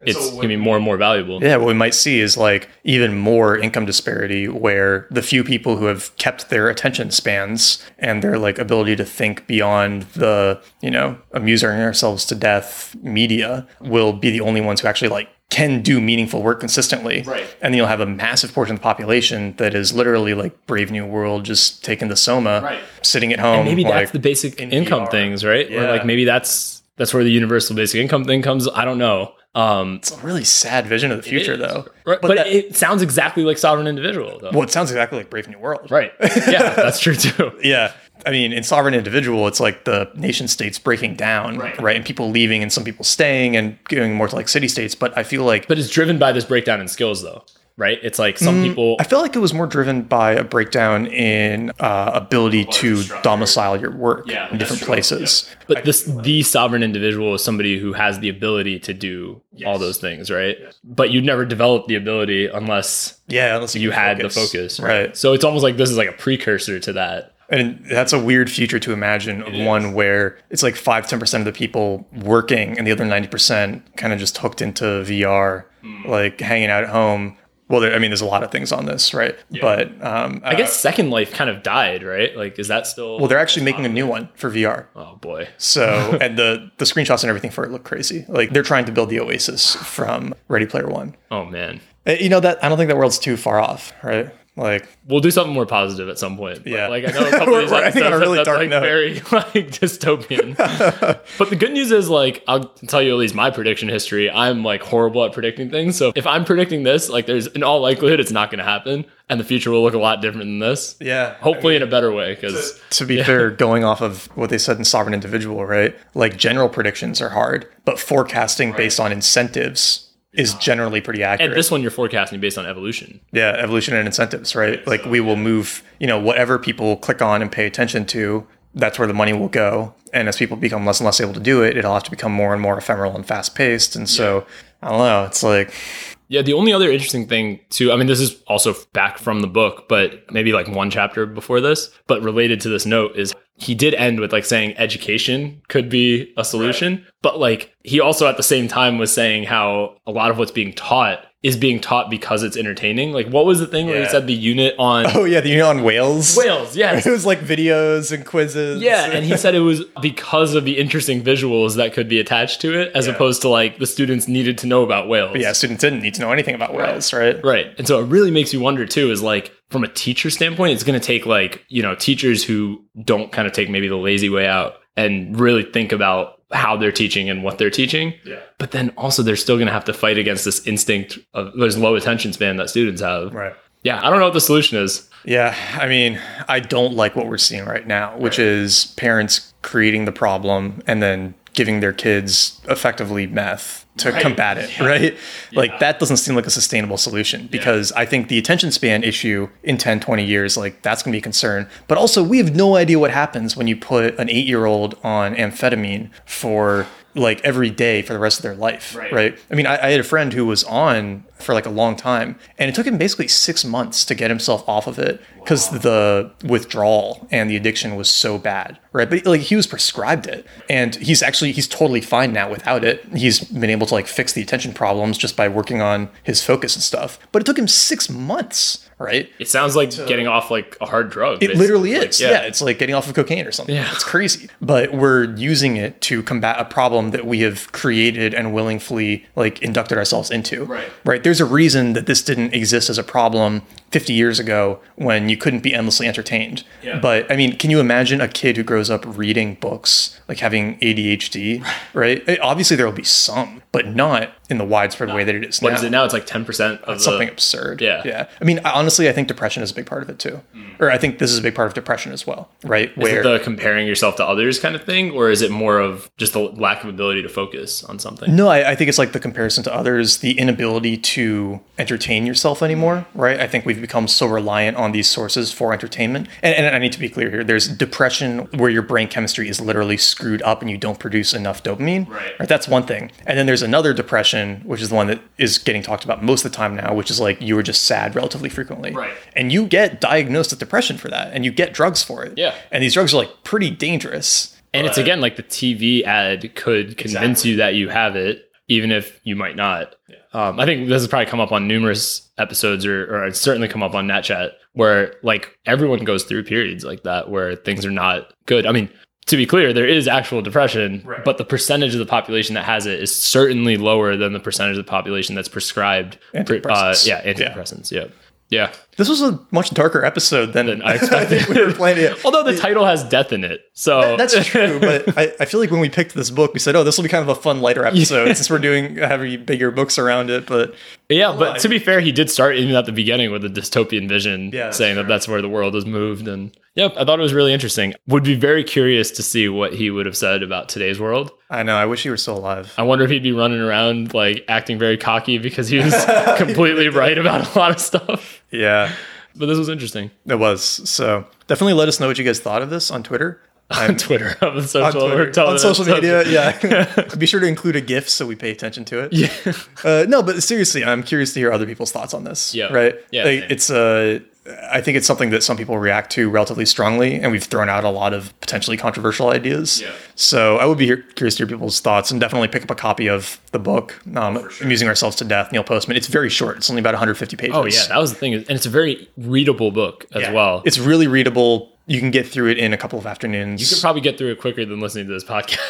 it's going to be more and more valuable. Yeah, what we might see is like even more income disparity where the few people who have kept their attention spans and their like ability to think beyond the, you know, amusing ourselves to death media will be the only ones who actually like can do meaningful work consistently. Right. And then you'll have a massive portion of the population that is literally like Brave New World, just taking the Soma, Right. sitting at home. maybe like, that's the basic income VR. things, right? Or Yeah. like maybe that's that's where the universal basic income thing comes. I don't know. Um, it's a really sad vision of the future, though. Right, but, that- it sounds exactly like sovereign individual, though. well, it sounds exactly like Brave New World. Right? Yeah, that's true too. Yeah. I mean, in sovereign individual, it's like the nation states breaking down, Right. And people leaving and some people staying and going more to like city states. But I feel like But it's driven by this breakdown in skills, though, right? It's like some Mm, people. I feel like it was more driven by a breakdown in uh, ability to domicile your work Yeah, in different true. places. But this the sovereign individual is somebody who has the ability to do all those things, right? But you'd never develop the ability unless Yeah, unless you can had the focus, right? So it's almost like this is like a precursor to that. And that's a weird future to imagine of one where it's like 5 10% of the people working and the other 90% kind of just hooked into VR, Hmm. like hanging out at home. Well, there, I mean, there's a lot of things on this, right? But um, I guess Second Life kind of died, right? Like, is that still? Well, they're actually making a new one for VR. oh boy, So, and the the screenshots and everything for it look crazy. Like they're trying to build the Oasis from Ready Player One. oh man. Uh, You know that I don't think that world's too far off, right? Like, We'll do something more positive at some point. Yeah. like I know a couple of these I episodes really that's like note. very like dystopian. but the good news is like I'll tell you at least my prediction history. I'm like horrible at predicting things. So if I'm predicting this, like there's in all likelihood it's not going to happen, and the future will look a lot different than this. yeah. Hopefully in a better way because To be fair, going off of what they said in Sovereign Individual, right? Like general predictions are hard, but forecasting based on incentives is generally pretty accurate. and this one you're forecasting based on evolution. Yeah, evolution and incentives, right? Like we will move, you know, whatever people click on and pay attention to, that's where the money will go. And as people become less and less able to do it, it'll have to become more and more ephemeral and fast paced. And so I don't know. It's like Yeah, the only other interesting thing too, I mean, this is also back from the book, but maybe like one chapter before this, but related to this note is he did end with like saying education could be a solution, but like he also at the same time was saying how a lot of what's being taught is being taught because it's entertaining. Like, what was the thing where he said the unit on Oh yeah, the unit on whales. whales? yeah. It was like videos and quizzes. Yeah, and he said it was because of the interesting visuals that could be attached to it, as opposed to like the students needed to know about whales. yeah, students didn't need to know anything about whales, right? Right. And so it really makes you wonder too is like from a teacher standpoint, it's going to take like, you know, teachers who don't kind of take maybe the lazy way out and really think about how they're teaching and what they're teaching. Yeah. But then also they're still going to have to fight against this instinct of there's low attention span that students have. Right. Yeah. I don't know what the solution is. Yeah, I mean, I don't like what we're seeing right now, which is parents creating the problem and then giving their kids effectively meth to combat it, right? Like that doesn't seem like a sustainable solution because I think the attention span issue in 10, 20 years, like that's going to be a concern. But also, we have no idea what happens when you put an 8-year-old on amphetamine for like every day for the rest of their life, Right. right? I mean, I, I had a friend who was on for like a long time, and it took him basically six months to get himself off of it because the withdrawal and the addiction was so bad, right? But like he was prescribed it, and he's actually he's totally fine now without it. He's been able to like fix the attention problems just by working on his focus and stuff. But it took him six months, right? It sounds like getting off like a hard drug. It literally Like, is. yeah. it's like getting off of cocaine or something. Yeah. It's crazy. But we're using it to combat a problem that we have created and willingly like inducted ourselves into. Right. Right. There's a reason that this didn't exist as a problem 50 years ago when you couldn't be endlessly entertained. Yeah. But I mean, can you imagine a kid who grows up reading books, like having ADHD, right? Obviously there will be some, but not in the widespread way that it is What now. is it now? It's like 10% of the, Something absurd. Yeah. Yeah. I mean, honestly, I think depression is a big part of it too. Mm. Or I think this is a big part of depression as well, right? Is it the comparing yourself to others kind of thing, or is it more of just the lack of ability to focus on something? No, I, I think it's like the comparison to others, the inability to entertain yourself anymore, mm. right? I think we've become so reliant on these sources for entertainment. And, and I need to be clear here there's depression where your brain chemistry is literally screwed up and you don't produce enough dopamine. Right. That's one thing. And then there's another depression, which is the one that is getting talked about most of the time now, which is like you were just sad relatively frequently. Right. And you get diagnosed with depression for that and you get drugs for it. Yeah. And these drugs are like pretty dangerous. And it's again like the TV ad could convince Exactly. you that you have it, even if you might not. Um, I think this has probably come up on numerous episodes, or, or it's certainly come up on Nat Chat, where like everyone goes through periods like that where things are not good. I mean, to be clear, there is actual depression, Right. but the percentage of the population that has it is certainly lower than the percentage of the population that's prescribed. pre- Uh, Antidepressants. yeah, antidepressants. Yeah. yeah. This was a much darker episode than, Than I expected. think we were planning. it. Although the title has death in it, so That's true, but I, I feel like when we picked this book, we said, "Oh, this will be kind of a fun, lighter episode since we're doing uh, heavy, bigger books around it." But Yeah, but to be fair, he did start even at the beginning with a dystopian vision, Yeah, saying that that's where the world has moved. And yep, I thought it was really interesting. Would be very curious to see what he would have said about today's world. I know I wish he were still alive. I wonder if he'd be running around like acting very cocky because he was completely right about a lot of stuff. Yeah, But this was interesting. it was. So definitely let us know what you guys thought of this on Twitter. On Twitter, on On, social, Twitter. or tele- on social media, yeah. Be sure to include a GIF so we pay attention to it. Yeah. Uh, no, but seriously, I'm curious to hear other people's thoughts on this. Yeah. Right. Yeah, Like, it's uh, I think it's something that some people react to relatively strongly, and we've thrown out a lot of potentially controversial ideas. Yeah. So I would be curious to hear people's thoughts, and definitely pick up a copy of the book, um, "Amusing Ourselves to Death." Neil Postman. It's very short. It's only about 150 pages. Oh yeah, that was the thing, and it's a very readable book as Yeah. well. It's really readable. You can get through it in a couple of afternoons. you could probably get through it quicker than listening to this podcast.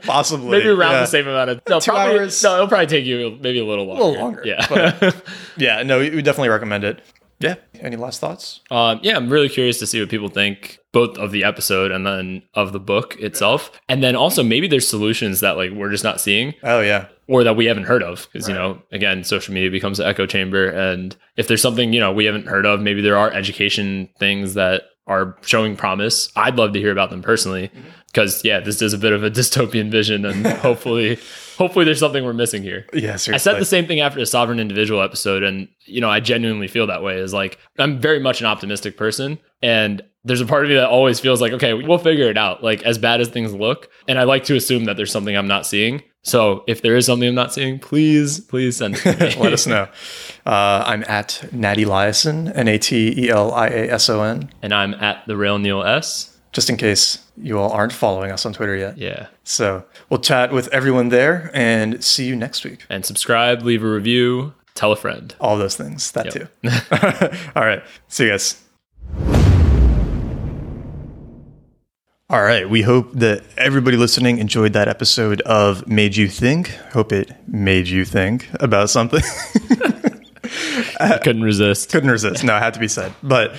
possibly maybe around yeah. the same amount of no, Two probably, hours. No, it'll probably take you maybe a little longer. A little longer, Yeah. but- Yeah, no, we definitely recommend it. Yeah. Any last thoughts? um, yeah, I'm really curious to see what people think both of the episode and then of the book itself, and then also maybe there's solutions that like we're just not seeing Oh yeah. or that we haven't heard of because you know again social media becomes an echo chamber and if there's something you know we haven't heard of maybe there are education things that are showing promise i'd love to hear about them personally mm-hmm. because yeah this is a bit of a dystopian vision and hopefully hopefully there's something we're missing here Yeah. Seriously. I said the same thing after the sovereign individual episode, and you know, I genuinely feel that way. Is like I'm very much an optimistic person, and there's a part of me that always feels like, okay, we'll figure it out. Like as bad as things look, and I like to assume that there's something I'm not seeing. So if there is something I'm not seeing, please, please send it to me. Let us know. Uh, I'm at Nat Eliason, N A T E L I A S O N, And I'm at the Real Neil S. just in case you all aren't following us on Twitter yet. Yeah, So we'll chat with everyone there and see you next week. and subscribe, leave a review, tell a friend. All those things. That Yep. too. all right. See you guys. All right. We hope that everybody listening enjoyed that episode of Made You Think. Hope it made you think about something. I couldn't resist. couldn't resist. No, it had to be said. But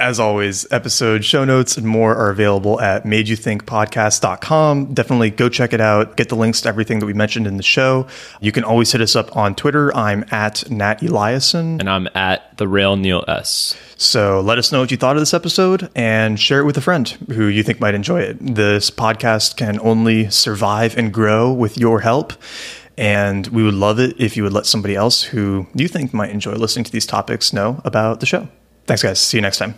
as always, episode show notes and more are available at madeyouthinkpodcast.com. Definitely go check it out. Get the links to everything that we mentioned in the show. You can always hit us up on Twitter. I'm at Nat Eliason. And I'm at the Real Neil S. So let us know what you thought of this episode and share it with a friend who you think might enjoy it. This podcast can only survive and grow with your help. And we would love it if you would let somebody else who you think might enjoy listening to these topics know about the show. Thanks, guys. See you next time.